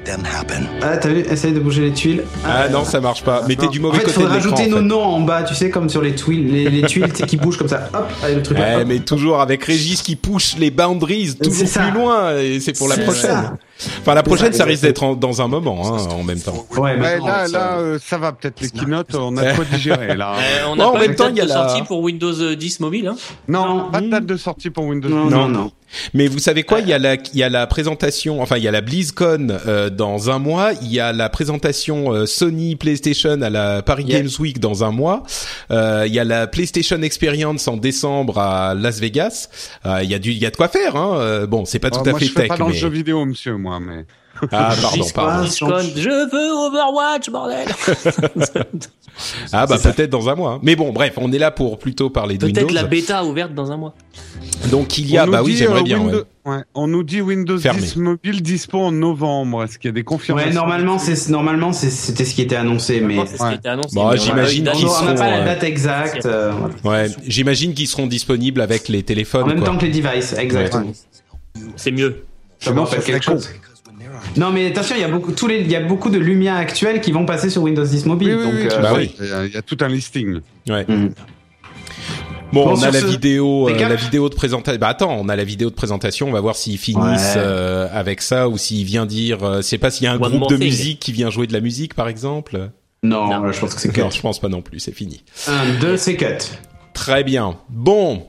Ah, t'as vu, essaye de bouger les tuiles. Ah non, ça marche pas. Mettez du En mauvais fait, il côté de faudrait l'écran. rajouter en nos fait. noms en bas, tu sais, comme sur les tuiles, les, les tuiles qui bougent comme ça. Hop, avec le truc. Ouais, hop. mais toujours avec Régis qui pousse les boundaries toujours ça. plus loin et c'est pour la prochaine. ça. Enfin, la prochaine, ça, risque d'être en- dans un moment, hein, en même temps. Ouais, maintenant, là, ça- là, euh, ça va peut-être les keynotes, on a quoi digérer là. Euh, on Ouais, n'a en pas même temps, date il y a de la- sortie pour Windows 10 mobile. Hein? Non, pas de date de sortie pour Windows. Non, non, non. Mais vous savez quoi Il y a la, il y a la présentation, enfin il y a la BlizzCon euh, dans un mois, il y a la présentation euh, Sony PlayStation à la Paris Yeah. Games Week dans un mois, euh, il y a la PlayStation Experience en décembre à Las Vegas. Euh, Il y a du, il y a de quoi faire. Hein. Euh, Bon, c'est pas tout Ah, à moi, fait je fais tech, pas dans mais le jeu vidéo, monsieur, moi, mais. ah pardon, pardon. Je veux Overwatch, bordel Ah bah peut-être dans un mois. hein. Mais bon, bref, on est là pour plutôt parler de Windows. Peut-être la bêta ouverte dans un mois. Donc il y a, bah oui, j'aimerais euh, bien. Windows- ouais. On nous dit Windows Fermé. 10 mobile dispo en novembre. Est-ce qu'il y a des confirmations Ouais, normalement, c'est normalement c'était ce qui était annoncé, mais C'est ce qui était annoncé. Bon, j'imagine qu'ils date. on n'a pas seront, la euh, date exacte. euh. Ouais, j'imagine qu'ils seront disponibles avec les téléphones. En même quoi. temps que les devices, exactement. C'est mieux. Ça me rappelle quelque chose. Non mais attention, il y a beaucoup, tous les, il y a beaucoup de Lumia actuels qui vont passer sur Windows 10 mobile. Oui, oui, donc, oui, euh, bah oui. Il y a- il y a tout un listing. Ouais. Mhm. Bon, Bon, on a la ce- vidéo, euh, la vidéo de présentation. Bah attends, on a la vidéo de présentation. On va voir s'ils finissent Ouais. euh, avec ça ou s'il vient dire. Euh, sais pas s'il y a un One groupe de thing. musique qui vient jouer de la musique, par exemple. Non, je pense que c'est Non, je pense pas non plus. C'est fini. un, deux, c'est cut. Très bien. Bon.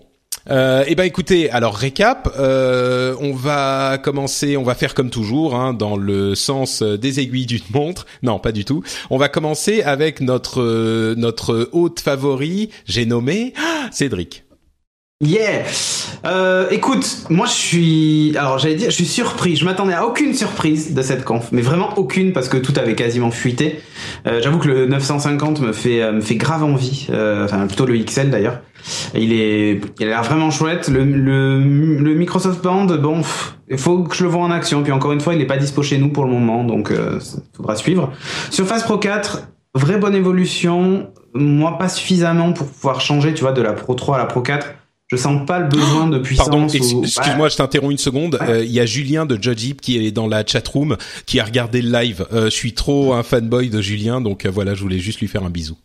Euh, eh ben écoutez, alors récap, euh, on va commencer, on va faire comme toujours, hein, dans le sens euh, des aiguilles d'une montre. Non, pas du tout. On va commencer avec notre euh, notre hôte favori, j'ai nommé ah, Cédric. Yeah. Euh, écoute, moi je suis, alors j'allais dire, je suis surpris. Je m'attendais à aucune surprise de cette conf, mais vraiment aucune parce que tout avait quasiment fuité. Euh, J'avoue que le 950 me fait euh, me fait grave envie. Euh, enfin plutôt le XL d'ailleurs. Il est, il a l'air vraiment chouette. Le, le, le Microsoft Band, bon, il faut que je le vois en action. Puis encore une fois, il n'est pas dispo chez nous pour le moment, donc euh, faudra suivre. Surface Pro 4, vraie bonne évolution. Moi, pas suffisamment pour pouvoir changer, tu vois, de la Pro 3 à la Pro 4. Je sens pas le besoin de puissance. Pardon, ou- ex- Ouais. excuse-moi, je t'interromps une seconde. Euh, Il y a Julien de Judge qui est dans la chatroom, qui a regardé le live. Euh, je suis trop un fanboy de Julien, donc euh, voilà, je voulais juste lui faire un bisou.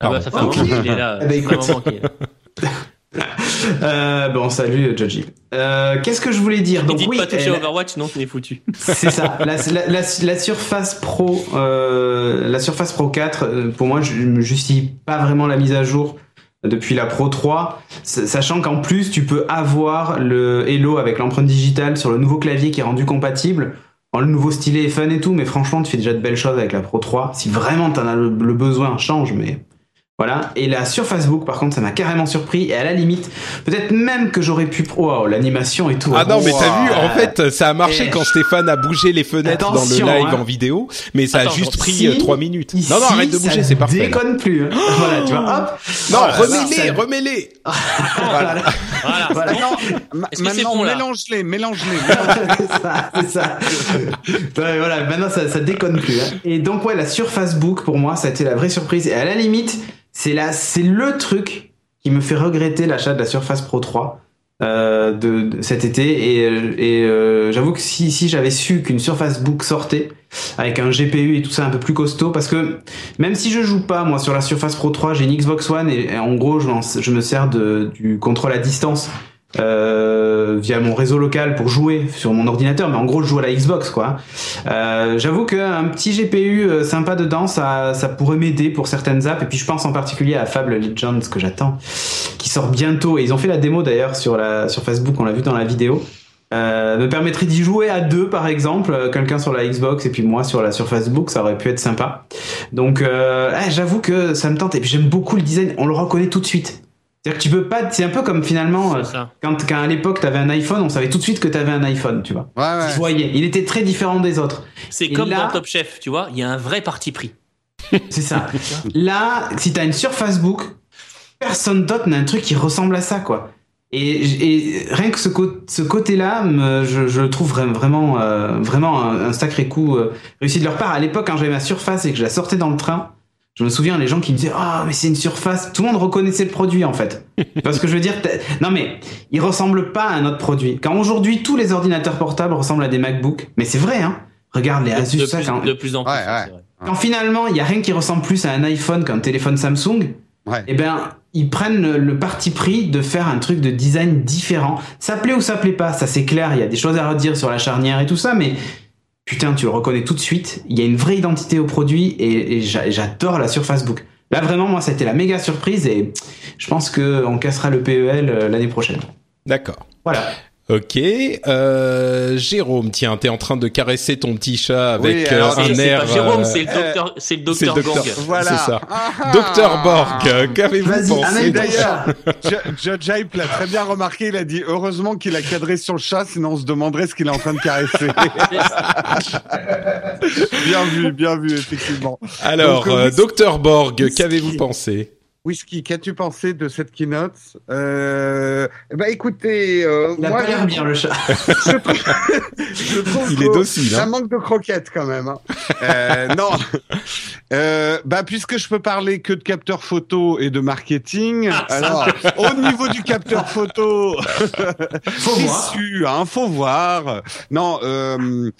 Ah bah, ça fait un moment qu'il est là. Fait un écoute. Euh, bon, salut, Judgy. Euh, Qu'est-ce que je voulais dire? Donc dites oui, pas toucher elle- Overwatch, sinon t'es foutu. c'est ça. La, la, la, la Surface Pro, euh, la Surface Pro 4, euh, pour moi, je ne justifie pas vraiment la mise à jour depuis la Pro 3, s- sachant qu'en plus, tu peux avoir le Hello avec l'empreinte digitale sur le nouveau clavier qui est rendu compatible. Bon, le nouveau stylet est fun et tout, mais franchement, tu fais déjà de belles choses avec la Pro 3. Si vraiment t'en as le besoin, change, mais voilà. Et la Surface Book, par contre, ça m'a carrément surpris. Et à la limite, peut-être même que j'aurais pu. Wow, l'animation et tout. Ah non, mais t'as vu, en fait, ça a marché Et- quand Stéphane a bougé les fenêtres Attention, dans le live hein. en vidéo, mais ça Attends, a juste pris si- euh, trois minutes. Ici, non, non, arrête de bouger, c'est parfait. là. Déconne plus. hein. voilà, tu vois. Hop. Non, Voilà, remets-les, ça- remets-les. Voilà. Voilà. Maintenant, bon, là mélange-les, mélange-les. c'est ça, c'est ça. Ouais, voilà, maintenant ça, ça déconne plus. hein. Et donc ouais, la Surface Book pour moi, ça a été la vraie surprise. Et à la limite, c'est la, c'est le truc qui me fait regretter l'achat de la Surface Pro 3 euh, de, cet été. Et, euh, j'avoue que si, j'avais su qu'une Surface Book sortait avec un GPU et tout ça un peu plus costaud, parce que même si je joue pas moi sur la Surface Pro 3, j'ai une Xbox One et, en gros je, me sers du contrôle à distance euh, via mon réseau local pour jouer sur mon ordinateur, mais en gros je joue à la Xbox quoi. Euh, J'avoue qu'un petit GPU euh, sympa dedans, ça, ça pourrait m'aider pour certaines apps. Et puis je pense en particulier à Fable Legends que j'attends, qui sort bientôt. Et ils ont fait la démo d'ailleurs sur la sur Facebook, on l'a vu dans la vidéo. Euh, me permettrait d'y jouer à deux par exemple, euh, quelqu'un sur la Xbox et puis moi sur la sur Facebook, ça aurait pu être sympa. Donc euh, ah, j'avoue que ça me tente et puis j'aime beaucoup le design, on le reconnaît tout de suite. C'est-à-dire que tu peux pas, c'est un peu comme finalement euh, quand, quand à l'époque t'avais un iPhone, on savait tout de suite que t'avais un iPhone, tu vois. Ouais, ouais. Tu voyais, il était très différent des autres. C'est comme là- dans Top Chef, tu vois, il y a un vrai parti pris. C'est ça. Là, si t'as une Surface Book, personne d'autre n'a un truc qui ressemble à ça, quoi. Et, et rien que ce, côté-là, je, je le trouve vra- vraiment, euh, vraiment un, un sacré coup euh, réussi de leur part. À l'époque, quand j'avais ma Surface et que je la sortais dans le train, je me souviens les gens qui me disaient ah mais c'est une Surface. Tout le monde reconnaissait le produit en fait. Parce que je veux dire, non mais il ressemble pas à un autre produit. Quand aujourd'hui tous les ordinateurs portables ressemblent à des MacBooks, mais c'est vrai hein. Regarde les De, Asus, de ça, plus, quand- de plus en plus. Ouais, ouais. quand finalement il y a rien qui ressemble plus à un iPhone qu'un téléphone Samsung, Ouais. eh ben ils prennent le, le parti pris de faire un truc de design différent. Ça plaît ou ça plaît pas, ça c'est clair. Il y a des choses à redire sur la charnière et tout ça, mais putain tu le reconnais tout de suite. Il y a une vraie identité au produit et, et j'a- j'adore la Surface Book. Là vraiment moi ça a été la méga surprise et je pense que on cassera le PEL euh, l'année prochaine. D'accord. Voilà. Ok. Euh, Jérôme, tiens, t'es en train de caresser ton petit chat avec Oui, euh, alors, un air. pas Jérôme, euh, c'est le docteur, c'est le c'est le docteur docteur. Gorg. Voilà. C'est ça. Ah. Docteur Borg, euh, qu'avez-vous pensé d'ailleurs, Judge Hype l'a très bien remarqué. Il a dit heureusement qu'il a cadré sur le chat, sinon on se demanderait ce qu'il est en train de caresser. bien vu, bien vu, effectivement. Alors, Donc, euh, Docteur Borg, qu'avez-vous pensé Whisky, qu'as-tu pensé de cette keynote? Euh, Bah écoutez, euh, Il a moi pas l'air bien le chat. je trouve, je trouve Il est docile, Ça hein. manque de croquettes quand même. hein. Euh, non, euh, bah puisque je peux parler que de capteur photo et de marketing, Ah, alors au niveau du capteur photo, Faut voir. déçu, hein, faut voir. Non. Euh,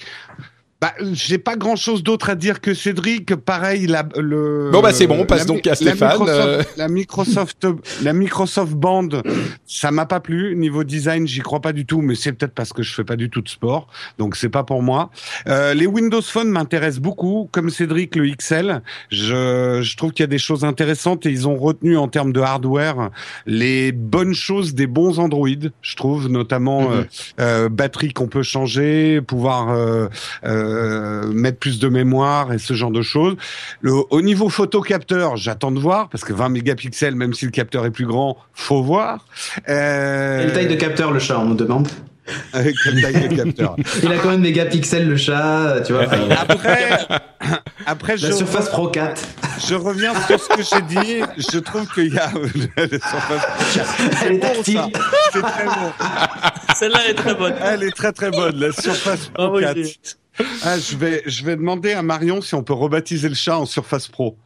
bah, j'ai pas grand chose d'autre à dire que Cédric. Pareil, la, le. Bon, bah, c'est bon, on passe la donc à Stéphane, La Microsoft, euh. la Microsoft, la Microsoft Band, ça m'a pas plu. Niveau design, j'y crois pas du tout, mais c'est peut-être parce que je fais pas du tout de sport, donc c'est pas pour moi. Euh, les Windows Phone m'intéressent beaucoup, comme Cédric le XL. Je, je trouve qu'il y a des choses intéressantes et ils ont retenu en termes de hardware les bonnes choses des bons Android. Je trouve notamment Mhm. euh, euh, batterie qu'on peut changer, pouvoir euh, euh, mettre plus de mémoire et ce genre de choses. Le, au niveau photo capteur, j'attends de voir parce que 20 mégapixels, même si le capteur est plus grand, faut voir. Euh, Quelle taille de capteur le chat, on me demande euh, quelle taille de capteur Il a combien de mégapixels le chat Tu vois enfin, Après, après La je, Surface Pro 4. je reviens sur ce que j'ai dit. Je trouve qu'il y a la Surface Pro 4. Elle est tactile. C'est très bon. Celle-là est très bonne. Elle est très très bonne, la Surface Pro Ah oui, 4. j'ai- Ah, je vais, je vais demander à Marion si on peut rebaptiser le chat en Surface Pro.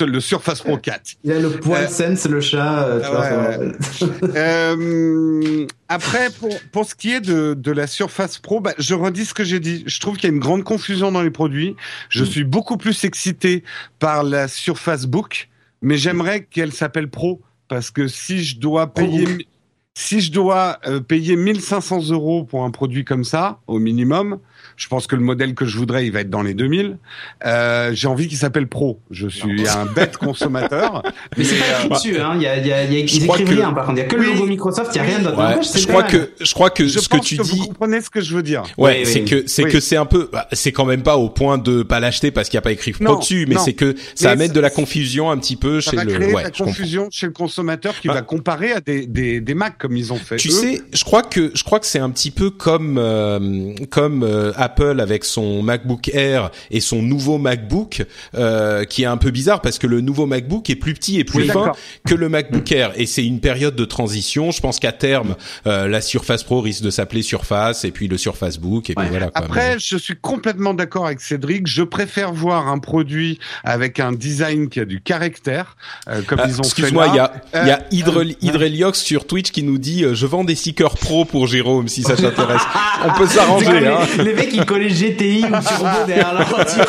Le Surface Pro 4. Il a le poil Euh, sense le chat. euh, tu ouais. Euh, après, pour, pour ce qui est de, de la Surface Pro, bah, je redis ce que j'ai dit. Je trouve qu'il y a une grande confusion dans les produits. Je suis beaucoup plus excité par la Surface Book, mais j'aimerais qu'elle s'appelle Pro parce que si je dois payer, si je dois euh, payer 1500 euros pour un produit comme ça, au minimum, je pense que le modèle que je voudrais, il va être dans les 2000. Euh, j'ai envie qu'il s'appelle Pro. Je suis un bête consommateur. Mais c'est pas écrit dessus, hein. Il y a, il y a, il y a, je ils crois écrivent que- rien, par contre. Il y a que le Oui. logo Microsoft, il y a rien d'autre. Ouais, je crois que je crois que Je ce que pense tu que dis. vous comprenez ce que je veux dire. Ouais, Oui, c'est oui. que c'est Oui. que c'est un peu, bah, c'est quand même pas au point de pas l'acheter parce qu'il n'y a pas écrit pro Non, dessus, mais non. c'est que ça Mais amène ça- de la confusion un petit peu Ça chez va le. créer Ouais, la confusion chez le consommateur qui Bah. va comparer à des, des, des Mac comme ils ont fait. Tu sais, je crois que je crois que c'est un petit peu comme euh, comme euh, Apple avec son MacBook Air et son nouveau MacBook euh, qui est un peu bizarre parce que le nouveau MacBook est plus petit et plus Oui, fin que le MacBook Air et c'est une période de transition. Je pense qu'à terme euh, la Surface Pro risque de s'appeler Surface et puis le Surface Book et puis Ouais. voilà. Quoi. Après, je suis complètement d'accord avec Cédric. Je préfère voir un produit avec un design qui a du caractère, euh, comme Ah, ils ont fait Excuse-moi, il y a, il y a Euh, Hydre, euh, Hydreliox sur Twitch qui nous dit euh, je vends des stickers pro pour Jérôme si ça t'intéresse. On peut s'arranger. les, Hein. les mecs qui collaient GTI ou Turbo derrière la voiture.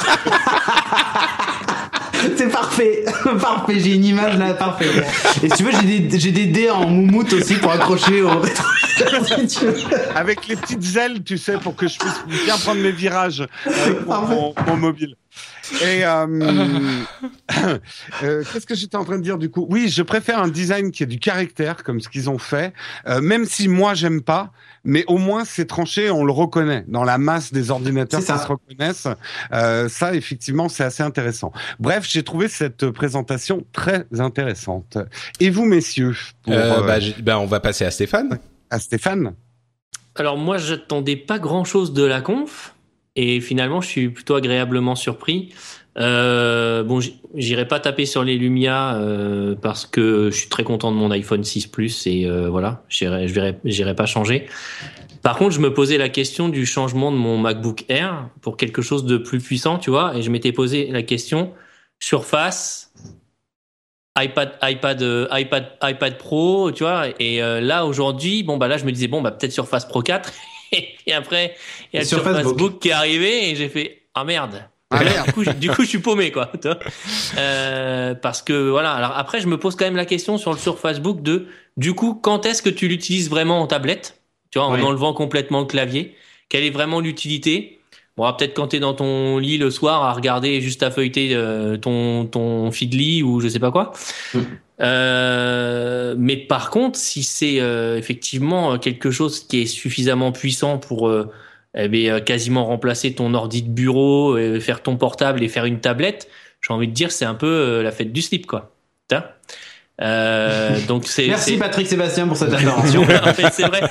C'est parfait, parfait. J'ai une image là, parfait. Et si tu veux, j'ai des, j'ai des dés en moumoute aussi pour accrocher au rétro. Si avec les petites ailes, tu sais, pour que je puisse bien prendre mes virages avec mon, mon- mon mobile. Et euh, euh, qu'est-ce que j'étais en train de dire du coup? Oui, je préfère un design qui a du caractère, comme ce qu'ils ont fait, euh, même si moi j'aime pas, mais au moins c'est tranché, on le reconnaît dans la masse des ordinateurs qui ça. se reconnaissent. Euh, ça, effectivement, c'est assez intéressant. Bref, j'ai trouvé cette présentation très intéressante. Et vous, messieurs, pour, Euh, euh, bah, bah, on va passer à Stéphane. à Stéphane Alors moi, j'attendais pas grand-chose de la conf et finalement, je suis plutôt agréablement surpris. Euh, bon, j'irai pas taper sur les Lumia euh, parce que je suis très content de mon iPhone 6 Plus et euh, voilà, j'irai, j'irai pas changer. Par contre, je me posais la question du changement de mon MacBook Air pour quelque chose de plus puissant, tu vois, et je m'étais posé la question Surface, iPad, iPad, iPad, iPad Pro, tu vois. Et là aujourd'hui, bon bah là je me disais bon bah peut-être Surface Pro 4. et après il y a Et le Surface Surface Book. Book qui est arrivé et j'ai fait ah merde. Ah, merde. du, coup, je- du coup, je suis paumé quoi. Euh, parce que voilà. Alors après, je me pose quand même la question sur le Surface Book de du coup quand est-ce que tu l'utilises vraiment en tablette Tu vois, en Oui. enlevant complètement le clavier? Quelle est vraiment l'utilité? Bon, peut-être quand t'es dans ton lit le soir à regarder juste à feuilleter euh, ton ton feedly ou je sais pas quoi. Euh, mais par contre, si c'est euh, effectivement quelque chose qui est suffisamment puissant pour euh, eh bien, quasiment remplacer ton ordi de bureau, euh, faire ton portable et faire une tablette, j'ai envie de dire c'est un peu euh, la fête du slip quoi. Euh, donc c'est Merci Patrick Sébastien pour cette intervention. en fait, c'est vrai.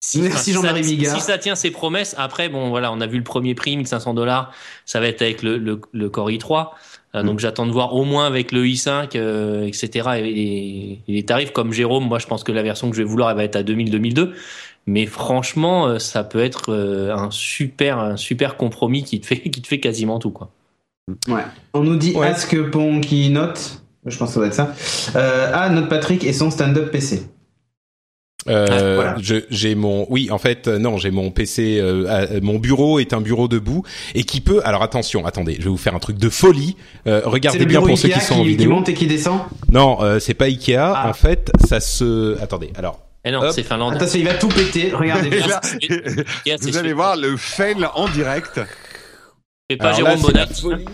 Si, Merci Jean-Marie Bigard. Si ça tient ses promesses, après, bon, voilà, on a vu le premier prix, 1500 dollars. Ça va être avec le, le, le Core i3. Euh, Donc j'attends de voir au moins avec le i5, euh, etc. Et, et- et les tarifs comme Jérôme, moi je pense que la version que je vais vouloir elle va être à 2000-2002. Mais franchement, euh, ça peut être un super, un super compromis qui te fait, qui te fait quasiment tout quoi. Ouais. On nous dit Ask Pon qui note. Je pense que ça doit être ça. Euh, ah, note Patrick et son stand-up PC. Euh, voilà. je- j'ai mon, oui, en fait, euh, non, j'ai mon PC. euh, mon bureau est un bureau debout et qui peut. Alors attention, attendez, je vais vous faire un truc de folie. Euh, regardez bien pour ceux qui Ikea sont en qui, vidéo. monte et qui descend. Non, euh, c'est pas Ikea. Ah. En fait, ça se. Attendez. Alors. Eh non, c'est finlandais. Attention, il va tout péter. Regardez là, vous allez voir le fail en direct. Et pas Alors là, Jérôme folie.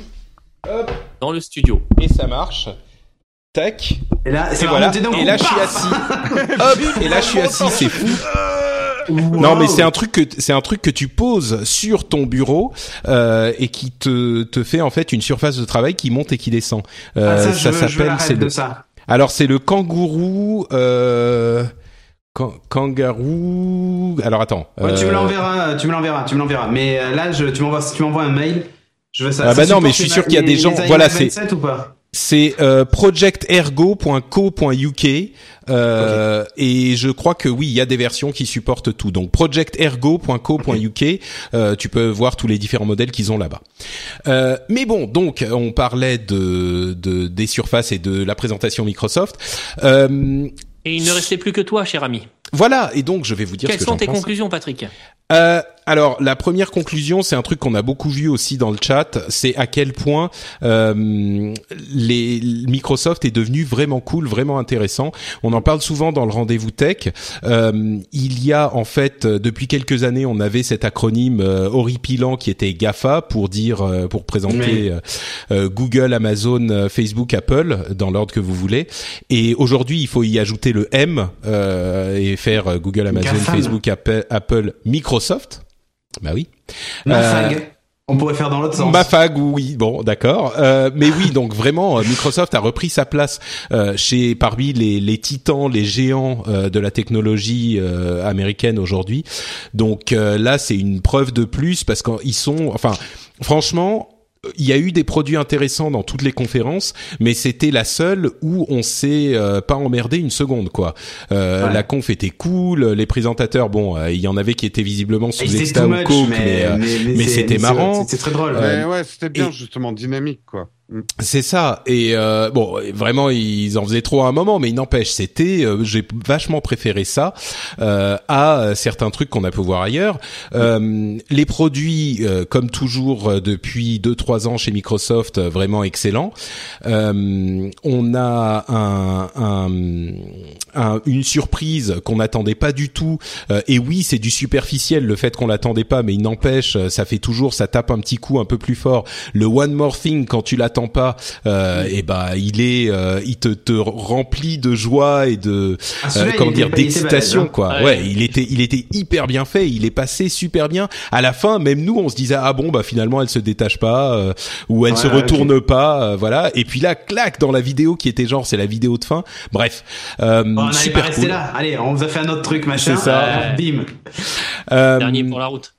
Hop. dans le studio. Et ça marche. Tac. Et là, Et voilà. Et je suis assis. Hop. Et là, je suis assis. C'est fou. Non mais c'est un truc que c'est un truc que tu poses sur ton bureau euh, et qui te te fait en fait une surface de travail qui monte et qui descend. Euh, Ah, ça, s'appelle c'est le ça. alors c'est le kangourou euh, kangaroo alors attends Ouais, tu me euh, l'enverras, tu me l'enverras, tu me l'enverras. Mais euh, là, je, tu m'envoies, tu m'envoies un mail. Je veux ça. Ah Ça bah non, mais je suis sûr qu'il y a des gens- voilà, c'est- 27 ou pas? C'est euh, projectergo.co.uk euh, et je crois que oui, il y a des versions qui supportent tout. Donc projectergo.co.uk, euh, tu peux voir tous les différents modèles qu'ils ont là-bas. Euh, mais bon, donc on parlait de, de des surfaces et de la présentation Microsoft. Euh, Et il ne restait plus que toi, cher ami. voilà, et donc je vais vous dire Quelles ce que sont tes pense. conclusions, Patrick? Euh, alors la première conclusion, c'est un truc qu'on a beaucoup vu aussi dans le chat, c'est à quel point euh, les Microsoft est devenu vraiment cool, vraiment intéressant. On en parle souvent dans le rendez-vous tech. Euh, il y a en fait euh, depuis quelques années, on avait cet acronyme euh, horripilant qui était GAFA pour dire pour présenter Oui. Google, Amazon, Facebook, Apple dans l'ordre que vous voulez. Et aujourd'hui, il faut y ajouter le M euh, et faire Google, Amazon, GAFAM. Facebook, Apple, Apple, Microsoft. Bah oui. Mafag. Euh, On pourrait faire dans l'autre sens. Mafag, oui, bon, d'accord. Euh, mais oui, donc vraiment, euh, Microsoft a repris sa place euh, chez parmi les, les titans, les géants euh, de la technologie euh, américaine aujourd'hui. Donc euh, là, c'est une preuve de plus parce qu'ils sont, enfin, franchement. Il y a eu des produits intéressants dans toutes les conférences, mais c'était la seule où on s'est euh, pas emmerdé une seconde quoi. Euh, Ouais. La conf était cool, les présentateurs, bon, euh, il y en avait qui étaient visiblement sous C'était extra ou coke, mais- mais, euh, mais- mais c'était marrant. c'est très drôle. Euh, Mais ouais, c'était bien et- justement dynamique quoi. Mm. c'est ça. Et euh, bon, vraiment, ils en faisaient trop à un moment, mais il n'empêche, c'était, euh, j'ai vachement préféré ça euh, à euh, certains trucs qu'on a pu voir ailleurs. Euh, les produits, euh, comme toujours depuis deux trois ans chez Microsoft, euh, vraiment excellents. Euh, on a un, un- un- une surprise qu'on n'attendait pas du tout. Euh, et oui, c'est du superficiel le fait qu'on l'attendait pas, mais il n'empêche, ça fait toujours, ça tape un petit coup un peu plus fort. Le one more thing quand tu l'attends pas, euh, et ben il est, euh, il te, te remplit de joie et de Ah, euh, comment dire d'excitation hein. quoi. Ouais. Ouais, il était, il était hyper bien fait. Il est passé super bien. À la fin, même nous, on se disait ah bon bah finalement elle se détache pas euh, ou elle Ouais, se retourne pas, euh, voilà. Et puis là, clac dans la vidéo qui était genre c'est la vidéo de fin. Bref, euh, Bon, on super rester cool. là. Allez, on vous a fait un autre truc, machin. C'est ça. Euh, bim. Euh, Dernier pour la route.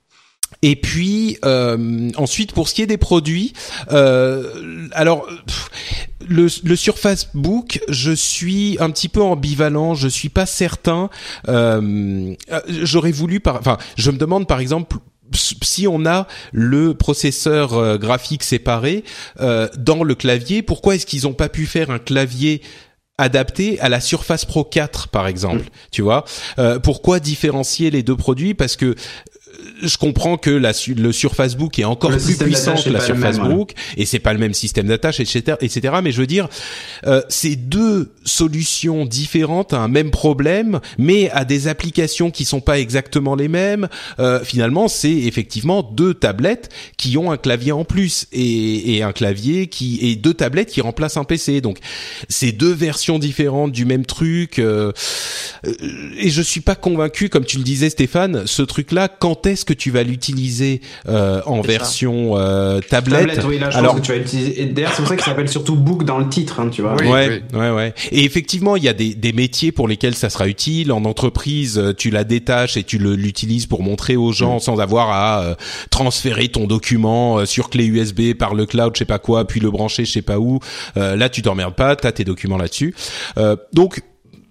Et puis euh, ensuite pour ce qui est des produits, euh, alors pff, le, le Surface Book, je suis un petit peu ambivalent. Je suis pas certain. Euh, euh, J'aurais voulu, par, enfin, je me demande par exemple si on a le processeur euh, graphique séparé euh, dans le clavier, pourquoi est-ce qu'ils ont pas pu faire un clavier adapté à la Surface Pro 4 par exemple, tu vois? Euh, Pourquoi différencier les deux produits? Parce que je comprends que la, le Surface Book est encore Le plus puissant que est la pas le Surface même, ouais. Book et c'est pas le même système d'attache, etc., etc. Mais je veux dire, euh, c'est deux solutions différentes à un même problème, mais à des applications qui sont pas exactement les mêmes. Euh, finalement, c'est effectivement deux tablettes qui ont un clavier en plus et, et un clavier qui et deux tablettes qui remplacent un PC. Donc, c'est deux versions différentes du même truc. euh, euh, et je suis pas convaincu, comme tu le disais, Stéphane, ce truc-là. Quand est-ce que tu vas l'utiliser euh, en version euh, tablette. Tablette, oui, là, je Alors pense que tu vas utiliser. Et d'ailleurs, c'est pour ça qu'il s'appelle surtout Book dans le titre, hein, tu vois. ouais, ouais, ouais. Et effectivement, il y a des, des métiers pour lesquels ça sera utile. En entreprise, euh, tu la détaches et tu l'utilises pour montrer aux gens sans avoir à euh, transférer ton document euh, sur clé USB par le cloud, je sais pas quoi, puis le brancher, je sais pas où. Euh, là, tu t'emmerdes pas, t'as tes documents là-dessus. Euh, donc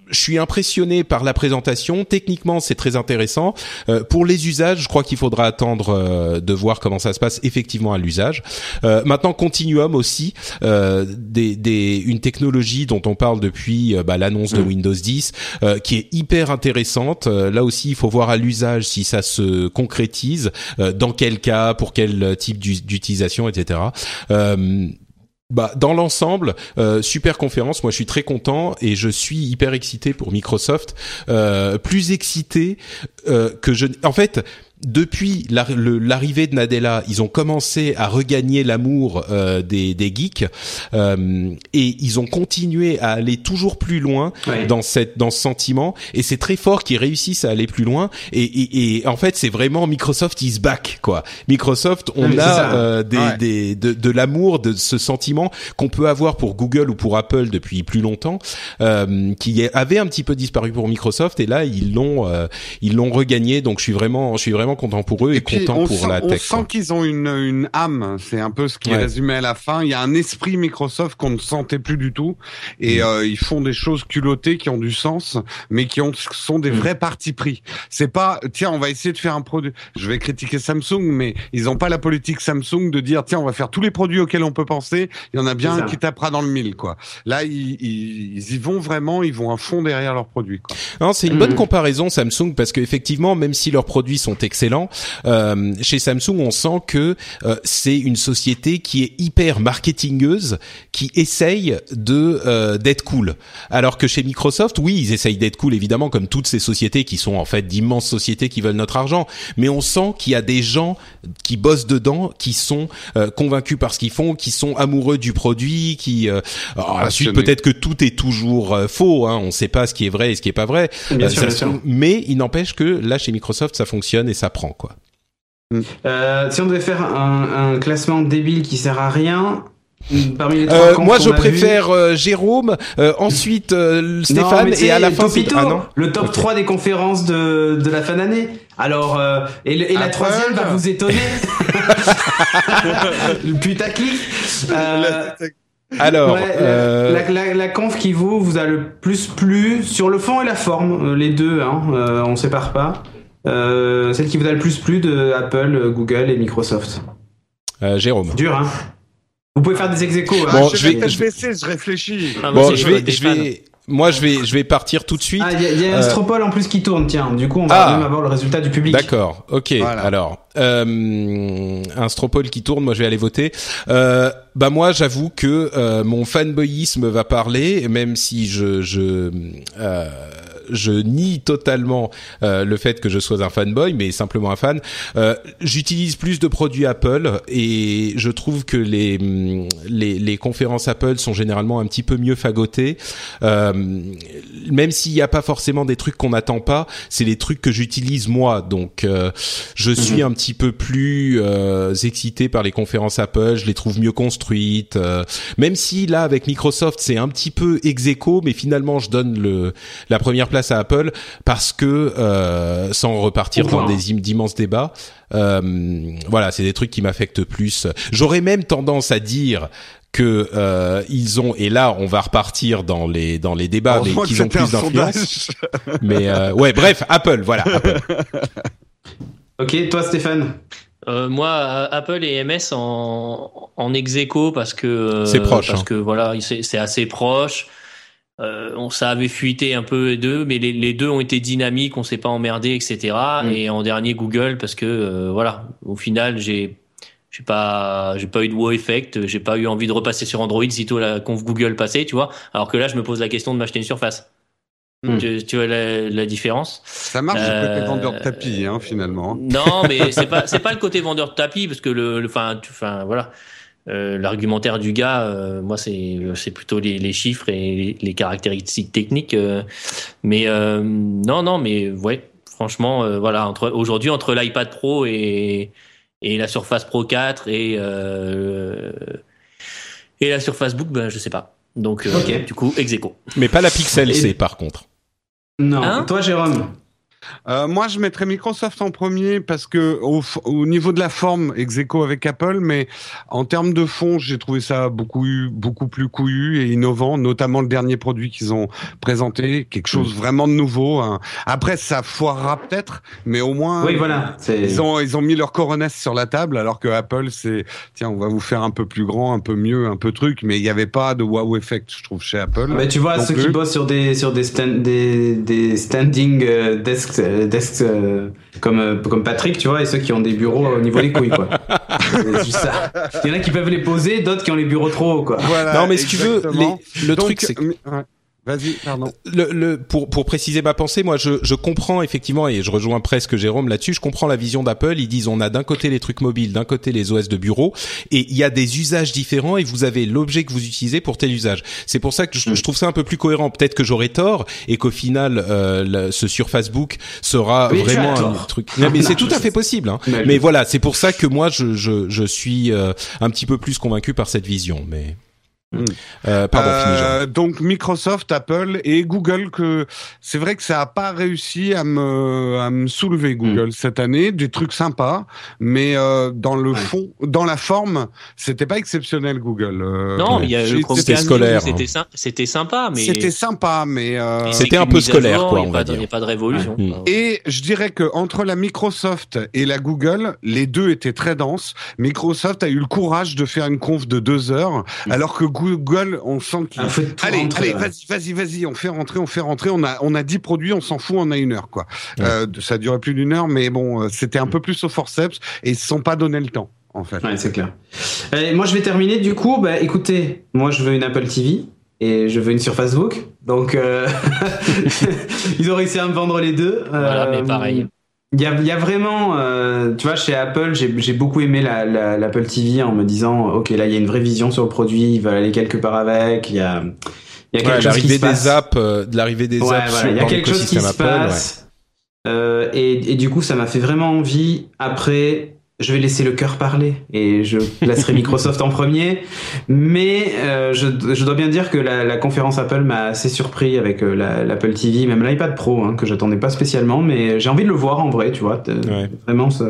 je suis impressionné par la présentation. Techniquement, c'est très intéressant. Euh, pour les usages, je crois qu'il faudra attendre euh, de voir comment ça se passe effectivement à l'usage. Euh, maintenant, Continuum aussi, euh, des, des, une technologie dont on parle depuis euh, bah, l'annonce de Windows 10, euh, qui est hyper intéressante. Euh, là aussi, il faut voir à l'usage si ça se concrétise, euh, dans quel cas, pour quel type d'u- d'utilisation, etc. Bah, dans l'ensemble, euh, super conférence. Moi, je suis très content et je suis hyper excité pour Microsoft. Euh, plus excité euh, que je. En fait. Depuis l'arrivée de Nadella, ils ont commencé à regagner l'amour euh, des, des geeks euh, et ils ont continué à aller toujours plus loin dans cette dans ce sentiment et c'est très fort qu'ils réussissent à aller plus loin et, et, et en fait c'est vraiment Microsoft is back quoi. Microsoft on Oui, a euh, des, Ouais. des de, de l'amour, de ce sentiment qu'on peut avoir pour Google ou pour Apple depuis plus longtemps, euh, qui avait un petit peu disparu pour Microsoft et là ils l'ont euh, ils l'ont regagné. Donc je suis vraiment je suis vraiment content pour eux et, Puis, content on pour sent, la on tech. sent qu'ils ont une, une âme. C'est un peu ce qui est Ouais. résumé à la fin. Il y a un esprit Microsoft qu'on ne sentait plus du tout. Et Mm. euh, ils font des choses culottées qui ont du sens, mais qui ont, sont Mm. des vrais partis pris. C'est pas, tiens, on va essayer de faire un produit. Je vais critiquer Samsung, mais ils n'ont pas la politique Samsung de dire, tiens, on va faire tous les produits auxquels on peut penser. Il y en a bien un qui tapera dans le mille, quoi. Là, ils, ils, ils y vont vraiment. Ils vont à fond derrière leurs produits, quoi. Non, c'est une Mhm. bonne comparaison Samsung parce que effectivement, même si leurs produits sont excellents, euh, chez Samsung, on sent que euh, c'est une société qui est hyper marketingeuse, qui essaye de euh, d'être cool. Alors que chez Microsoft, oui, ils essayent d'être cool évidemment, comme toutes ces sociétés qui sont en fait d'immenses sociétés qui veulent notre argent. Mais on sent qu'il y a des gens qui bossent dedans, qui sont euh, convaincus par ce qu'ils font, qui sont amoureux du produit, qui euh, alors, ensuite peut-être que tout est toujours euh, faux. Hein, on ne sait pas ce qui est vrai et ce qui est pas vrai. Bien sûr, ça bien se- sûr. Mais il n'empêche que là chez Microsoft ça fonctionne et ça prend quoi. Euh, si on devait faire un, un classement débile qui sert à rien, parmi les trois Euh, confs moi je préfère euh, Jérôme, euh, ensuite euh, Non, Stéphane et à la fin Topito, ah non. le top 3 des conférences de, de la fin d'année. Alors, euh, et, le- et la troisième va vous étonner. le putaclic. Euh, Alors ouais, la- euh, la, la- la conf qui vous, vous a le plus plu sur le fond et la forme, euh, les deux, hein, euh, on sépare pas. Euh, celle qui vous a le plus plu de Apple, Google et Microsoft. euh, Jérôme. Dur, hein. Vous pouvez faire des ex hein. Bon, je, je vais- je vais essayer, je réfléchis. Ah, moi, Bon, je vais je vais moi je vais je vais partir tout de suite. Ah, il y a, il y a un Euh, Stropole en plus qui tourne, tiens. Du coup, on va Ah. même avoir le résultat du public. D'accord, ok. Voilà. Alors, euh, un Stropole qui tourne, moi je vais aller voter. Euh, bah moi, j'avoue que euh, mon fanboyisme va parler, même si je je euh, je nie totalement euh, le fait que je sois un fanboy, mais simplement un fan. Euh, J'utilise plus de produits Apple et je trouve que les hum, les, les conférences Apple sont généralement un petit peu mieux fagotées. Euh, même s'il n'y a pas forcément des trucs qu'on n'attend pas, c'est les trucs que j'utilise moi. Donc, euh, je suis un petit peu plus euh, excité par les conférences Apple. Je les trouve mieux construites. euh, même si là, avec Microsoft, c'est un petit peu ex aequo, mais finalement, je donne le la première place à Apple parce que euh, sans repartir dans des im- d'immenses débats. Euh, voilà, c'est des trucs qui m'affectent plus. J'aurais même tendance à dire que euh, ils ont et là on va repartir dans les dans les débats mais qu'ils ont plus d'influence. Mais euh, ouais, bref, Apple, voilà. Apple. Ok, toi Stéphane? Euh, moi, Apple et MS en, en ex parce que euh, C'est proche, parce hein. que voilà, c'est c'est assez proche. Euh, on ça avait fuité un peu les deux, mais les, les deux ont été dynamiques, on s'est pas emmerdé, etc. Mm. Et en dernier Google parce que euh, voilà, au final j'ai j'ai pas j'ai pas eu de wow effect, j'ai pas eu envie de repasser sur Android sitôt la conf Google passée, tu vois. Alors que là, je me pose la question de m'acheter une Surface. Mm. Tu, tu vois la, la différence? Ça marche du côté Euh, vendeur de tapis, hein, finalement. non, mais c'est pas c'est pas le côté vendeur de tapis parce que le enfin enfin voilà Euh, l'argumentaire du gars euh, moi c'est c'est plutôt les, les chiffres et les, les caractéristiques techniques euh, mais euh, non non mais ouais Franchement, euh, voilà, entre aujourd'hui entre l'iPad Pro et et la Surface Pro 4 et euh, et la Surface Book, ben je sais pas. Donc euh, du coup, ex aequo. Mais pas la Pixel Et- C par contre. Non. Hein? Toi, Jérôme? Euh, moi, je mettrais Microsoft en premier parce que au, au niveau de la forme, ex aequo avec Apple, mais en termes de fond, j'ai trouvé ça beaucoup beaucoup plus couillu et innovant, notamment le dernier produit qu'ils ont présenté, quelque chose Mm. vraiment de nouveau. hein. Après, ça foirera peut-être, mais au moins, Oui, voilà. Ils ont, ils ont mis leur coronesse sur la table, alors que Apple, c'est, tiens, on va vous faire un peu plus grand, un peu mieux, un peu truc, mais il n'y avait pas de wow effect, je trouve, chez Apple. Mais tu vois, ceux qui bossent sur des sur des stand, des, des standing euh, desks, euh, desks euh, comme euh, comme Patrick, tu vois, et ceux qui ont des bureaux au niveau des couilles, quoi. C'est juste ça. Il y en a qui peuvent les poser, d'autres qui ont les bureaux trop hauts, quoi. Voilà, non, mais si tu veux, les- le Donc, truc, c'est que- mais- ouais. Vas-y, pardon. le, le, pour, pour préciser ma pensée, moi, je, je comprends effectivement, et je rejoins presque Jérôme là-dessus, je comprends la vision d'Apple. Ils disent on a d'un côté les trucs mobiles, d'un côté les OS de bureau, et il y a des usages différents, et vous avez l'objet que vous utilisez pour tel usage. C'est pour ça que je, je trouve ça un peu plus cohérent. Peut-être que j'aurais tort, et qu'au final, euh, le- ce Surface Book sera Mais vraiment un truc. Non, mais c'est tout à fait possible. Hein. Mais- Mais voilà, c'est pour ça que moi, je, je, je suis euh, un petit peu plus convaincu par cette vision. Mais euh, pardon. Euh, donc Microsoft, Apple et Google que c'est vrai que ça a pas réussi à me à me soulever Google cette année des trucs sympas mais euh, dans le fond dans la forme c'était pas exceptionnel Google euh, Non, il y a c'était scolaire, C'était hein. c'était sympa, mais c'était sympa mais euh, C'était un peu scolaire, quoi, il on va n'y a pas de révolution. Ouais. Et je dirais que entre la Microsoft et la Google, les deux étaient très denses. Microsoft a eu le courage de faire une conf de deux heures, alors que Google, on sent qu'il Ah, allez, rentrer, allez, ouais. vas-y, vas-y, vas-y, on fait rentrer, on fait rentrer. On a, on a 10 produits, on s'en fout, on a une heure, quoi. Euh, ça durait plus d'une heure, mais bon, euh, c'était un peu plus au forceps et ils se sont pas donné le temps, en fait. Ouais, c'est clair. Et moi, je vais terminer. Du coup, bah, écoutez, moi, je veux une Apple TV et je veux une Surface Book. Donc, euh, ils ont réussi à me vendre les deux. Voilà, Euh, mais pareil. Il y a, y a vraiment, euh, tu vois, chez Apple, j'ai j'ai beaucoup aimé la- la- l'Apple TV en me disant, ok, là, il y a une vraie vision sur le produit, ils veulent aller quelque part avec, il y a, il y a quelque Ouais, chose qui se passe. des apps, euh, de l'arrivée des Ouais, apps voilà, il y a quelque chose qui se Apple, ouais. passe. Euh, et, et du coup, ça m'a fait vraiment envie. Après, je vais laisser le cœur parler et je placerai Microsoft en premier. Mais euh, je, je dois bien dire que la, la conférence Apple m'a assez surpris avec euh, la- l'Apple TV, même l'iPad Pro, hein, que j'attendais pas spécialement. Mais j'ai envie de le voir en vrai, tu vois. Euh, Vraiment, ça,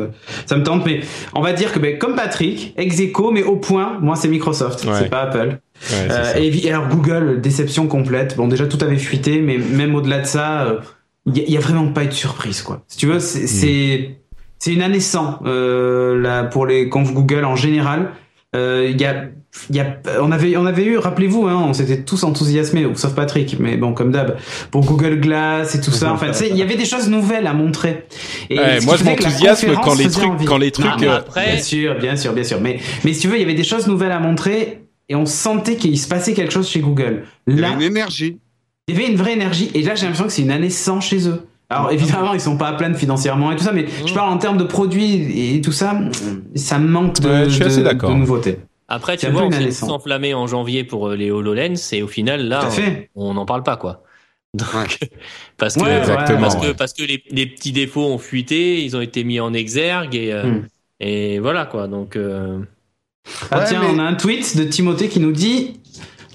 ça me tente. Mais on va dire que, ben, comme Patrick, ex aequo, mais au point, moi, c'est Microsoft, Ouais. c'est pas Apple. Ouais, Euh, et alors Google, déception complète. Bon, déjà tout avait fuité, mais même au-delà de ça, il y, a vraiment pas eu de surprise, quoi. Si tu veux, c'est c'est c'est une année sans euh, là pour les confs Google en général. Euh, Il y a il y a on avait on avait eu, rappelez-vous, hein, on s'était tous enthousiasmés, sauf Patrick, mais bon comme d'hab, pour Google Glass et tout ça. Enfin, tu sais, il y avait des choses nouvelles à montrer. Et Ouais, moi, je m'enthousiasme quand les trucs- quand les trucs, Non, après, bien sûr, bien sûr, bien sûr. Mais mais si tu veux, il y avait des choses nouvelles à montrer et on sentait qu'il se passait quelque chose chez Google. Il y Là, avait une énergie. il y avait une vraie énergie et là j'ai l'impression que c'est une année sans chez eux. Alors évidemment ils sont pas à plaindre financièrement et tout ça, mais je parle en termes de produits et tout ça, ça manque de, Ouais, je suis assez de- d'accord. de nouveautés. Après, tu vois, on s'est enflammé en janvier pour euh, les HoloLens et au final, là, on n'en parle pas, quoi. Donc, parce que, Ouais, parce ouais. que, parce que les, les petits défauts ont fuité, ils ont été mis en exergue et, euh, Hmm. et voilà, quoi. Donc, euh, Ah Ouais, tiens, mais- on a un tweet de Timothée qui nous dit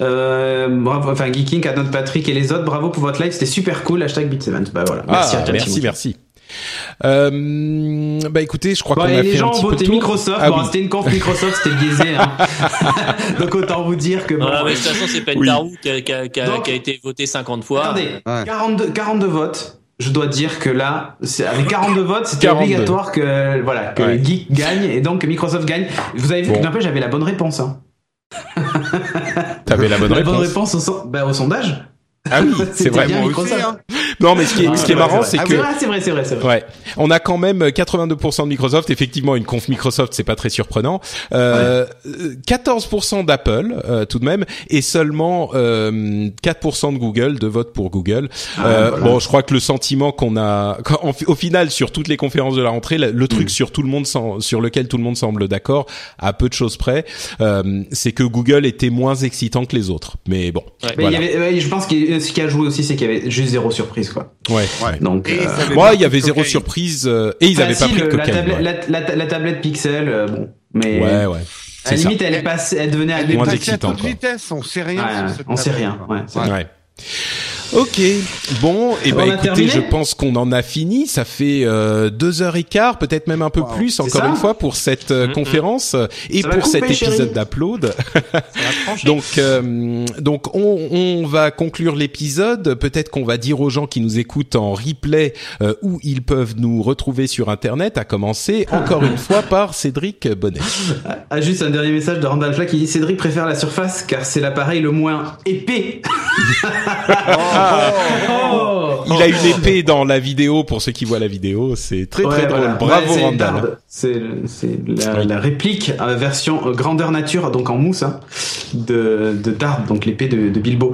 euh, bravo, enfin Geeking à notre Patrick et les autres, bravo pour votre live, c'était super cool. Hashtag Beat7. Bah voilà, merci ah, à toi, merci, merci. Euh, bah écoutez, je crois Bon, qu'on a les fait gens un ont petit peu voté. Microsoft. Ah bon, oui. c'était une conf Microsoft, c'était biaisé. Hein. Donc autant vous dire que bon, voilà, mais de toute façon, c'est Pentarou qui, a, qui, a, qui, a, Donc- qui a été voté 50 fois. Attendez, Ouais. 42, 42 votes. Je dois dire que là, avec 42 votes, c'était 42. obligatoire que voilà que Ouais. Geek gagne et donc que Microsoft gagne. Vous avez vu Bon. que n'empêche j'avais la bonne réponse. Hein. T'avais la bonne la réponse. bonne réponse au, son- bah, au sondage. Ah oui, c'est C'était vrai. bien Moi Microsoft. aussi, hein. Non, mais ce qui est, Ah, ce qui est vrai, marrant, c'est que ah, c'est vrai, c'est vrai, c'est vrai. Ouais, on a quand même 82% de Microsoft. Effectivement, une conf Microsoft, c'est pas très surprenant. Euh, 14% d'Apple, euh, tout de même, et seulement euh, 4% de Google, de vote pour Google. Ah, Euh, voilà. Bon, je crois que le sentiment qu'on a, au final, sur toutes les conférences de la rentrée, le, le Mm. truc sur tout le monde, sur lequel tout le monde semble d'accord, à peu de choses près, euh, c'est que Google était moins excitant que les autres. Mais bon, Mais voilà. il y avait, ouais, je pense que ce qui a joué aussi, c'est qu'il y avait juste zéro surprise. Surprise quoi. Ouais. Donc, euh, Moi, pas il y avait zéro surprise euh, et ils bah, avaient si, pas pris de la, cocaïne. tablette, la, la- la tablette Pixel, euh, bon, mais Ouais, ouais. à C'est la ça. limite, elle est passée, elle devenait Elle est Moins à toute vitesse, on sait rien. Ouais, sur ouais, cette on sait rien, Ouais. Ok, bon, et On ben écoutez, je pense qu'on en a fini. Ça fait euh, deux heures et quart, peut-être même un peu plus, encore une fois, pour cette euh, conférence euh, et Ça pour cet épisode d'Upload. donc, euh, donc on, on va conclure l'épisode. Peut-être qu'on va dire aux gens qui nous écoutent en replay euh, où ils peuvent nous retrouver sur Internet. À commencer encore une fois par Cédric Bonnet. Ah, juste un dernier message de Randall Flagg qui dit Cédric préfère la surface car c'est l'appareil le moins épais. Oh. Il a une épée dans la vidéo pour ceux qui voient la vidéo. C'est très très Ouais, drôle. voilà. Bravo Ouais, c'est Randall. C'est la, la réplique euh, version euh, grandeur nature, donc en mousse, hein, de, de Dard, donc l'épée de, de Bilbo.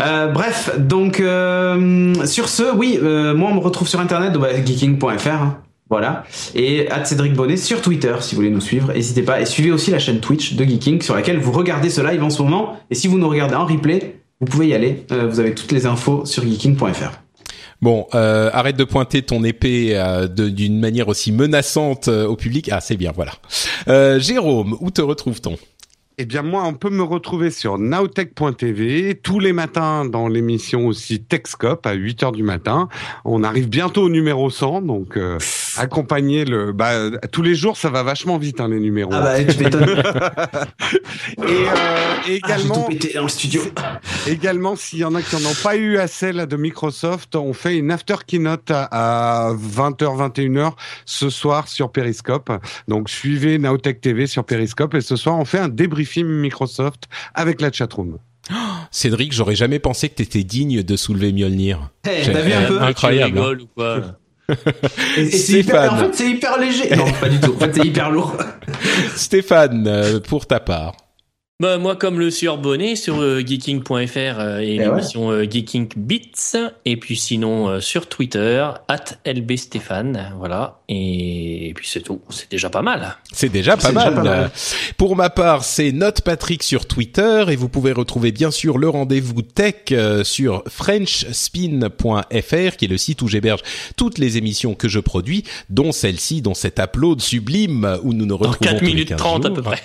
Euh, bref, donc sur ce, oui, moi on me retrouve sur internet, bah, geeking.fr. hein. Voilà. Et à Cédric Bonnet sur Twitter, si vous voulez nous suivre. N'hésitez pas. Et suivez aussi la chaîne Twitch de Geeking sur laquelle vous regardez ce live en ce moment. Et si vous nous regardez en replay, vous pouvez y aller. Euh, vous avez toutes les infos sur geeking.fr. Bon, euh, arrête de pointer ton épée euh, de- d'une manière aussi menaçante euh, au public. Ah, c'est bien, voilà. Euh, Jérôme, où te retrouve-t-on? Eh bien, moi, on peut me retrouver sur nowtech.tv tous les matins dans l'émission aussi Techscope à 8 heures du matin. On arrive bientôt au numéro 100, donc euh, accompagner le... Bah, tous les jours, ça va vachement vite, hein, les numéros. Ah bah, tu m'étonnes. Et euh, également, tout pété dans le studio. également, s'il y en a qui n'en ont pas eu assez là de Microsoft, on fait une after keynote à, à 20h, 21h ce soir sur Periscope. Donc suivez Nowtech TV sur Periscope et ce soir on fait un débriefing Microsoft avec la chatroom. Cédric, j'aurais jamais pensé que t'étais digne de soulever Mjolnir. Hey, J'ai- t'as vu un peu? Incroyable. Tu hein. rigoles ou quoi? Et, et c'est hyper, Stéphane. en fait, c'est hyper léger. Non, pas du tout. En fait, c'est hyper lourd. Stéphane, euh, pour ta part. Bah, moi, comme le sieur Bonnet sur euh, geeking.fr euh, et Eh l'émission euh, Geeking Beats. Et puis sinon, euh, sur Twitter, at lbstéphane. Voilà. Et, puis c'est tout. C'est déjà pas mal. C'est déjà pas déjà mal. pas mal. Pour ma part, c'est Note Patrick sur Twitter et vous pouvez retrouver bien sûr le rendez-vous tech euh, sur frenchspin.fr qui est le site où j'héberge toutes les émissions que je produis, dont celle-ci, dont cet upload sublime où nous nous Dans retrouvons 4 tous les minutes 15 30 à peu près.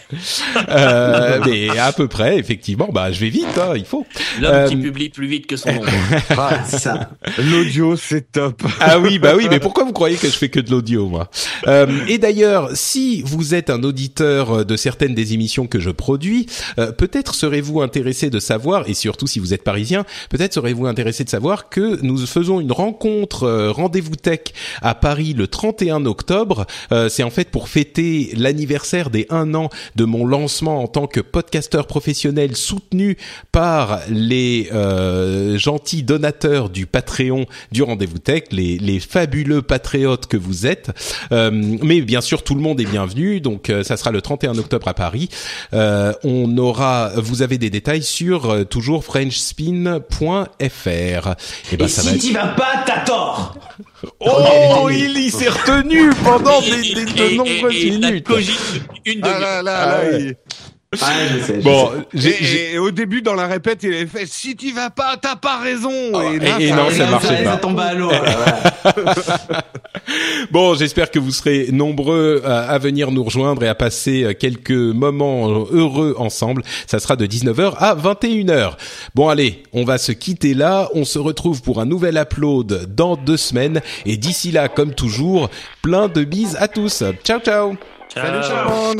Euh, mais à peu près, effectivement. Bah, je vais vite, hein, il faut. L'homme Euh, qui publie plus vite que son nom. Ah, ça. L'audio c'est top. Ah oui, bah oui, mais pourquoi vous croyez que je fais que de l'audio, moi? Euh, Et d'ailleurs, si vous êtes un auditeur de certaines des émissions que je produis, euh, peut-être serez-vous intéressé de savoir, et surtout si vous êtes parisien, peut-être serez-vous intéressé de savoir que nous faisons une rencontre euh, rendez-vous tech à Paris le 31 octobre. Euh, C'est en fait pour fêter l'anniversaire des un an de mon lancement en tant que podcasteur professionnel soutenu par les euh, gentils donateurs du Patreon du Rendez-vous Tech, les, les fabuleux patriotes que vous êtes. Euh, mais bien sûr, tout le monde est bienvenu. Donc, euh, ça sera le 31 octobre à Paris. Euh, on aura, vous avez des détails sur euh, toujours frenchspin.fr. Et ben, Et ça si va. t'y vas pas, t'as tort. Oh, il y s'est retenu pendant des, des- de nombreuses minutes. une Ah demi là là, Ah là, ouais. il- Ah, je sais. je Bon, sais. j'ai, Et, j'ai- et au début, dans la répète, il avait fait Si tu vas pas, t'as pas raison. et- là, et ça- non, ça marchait ça, pas. Ça tombe à l'eau. Bon, j'espère que vous serez nombreux à, à venir nous rejoindre et à passer euh, quelques moments heureux ensemble. Ça sera de 19h à 21h. Bon, allez, on va se quitter là. On se retrouve pour un nouvel upload dans deux semaines. Et d'ici là, comme toujours, plein de bises à tous. Ciao, ciao Ciao. Salut, Sharon.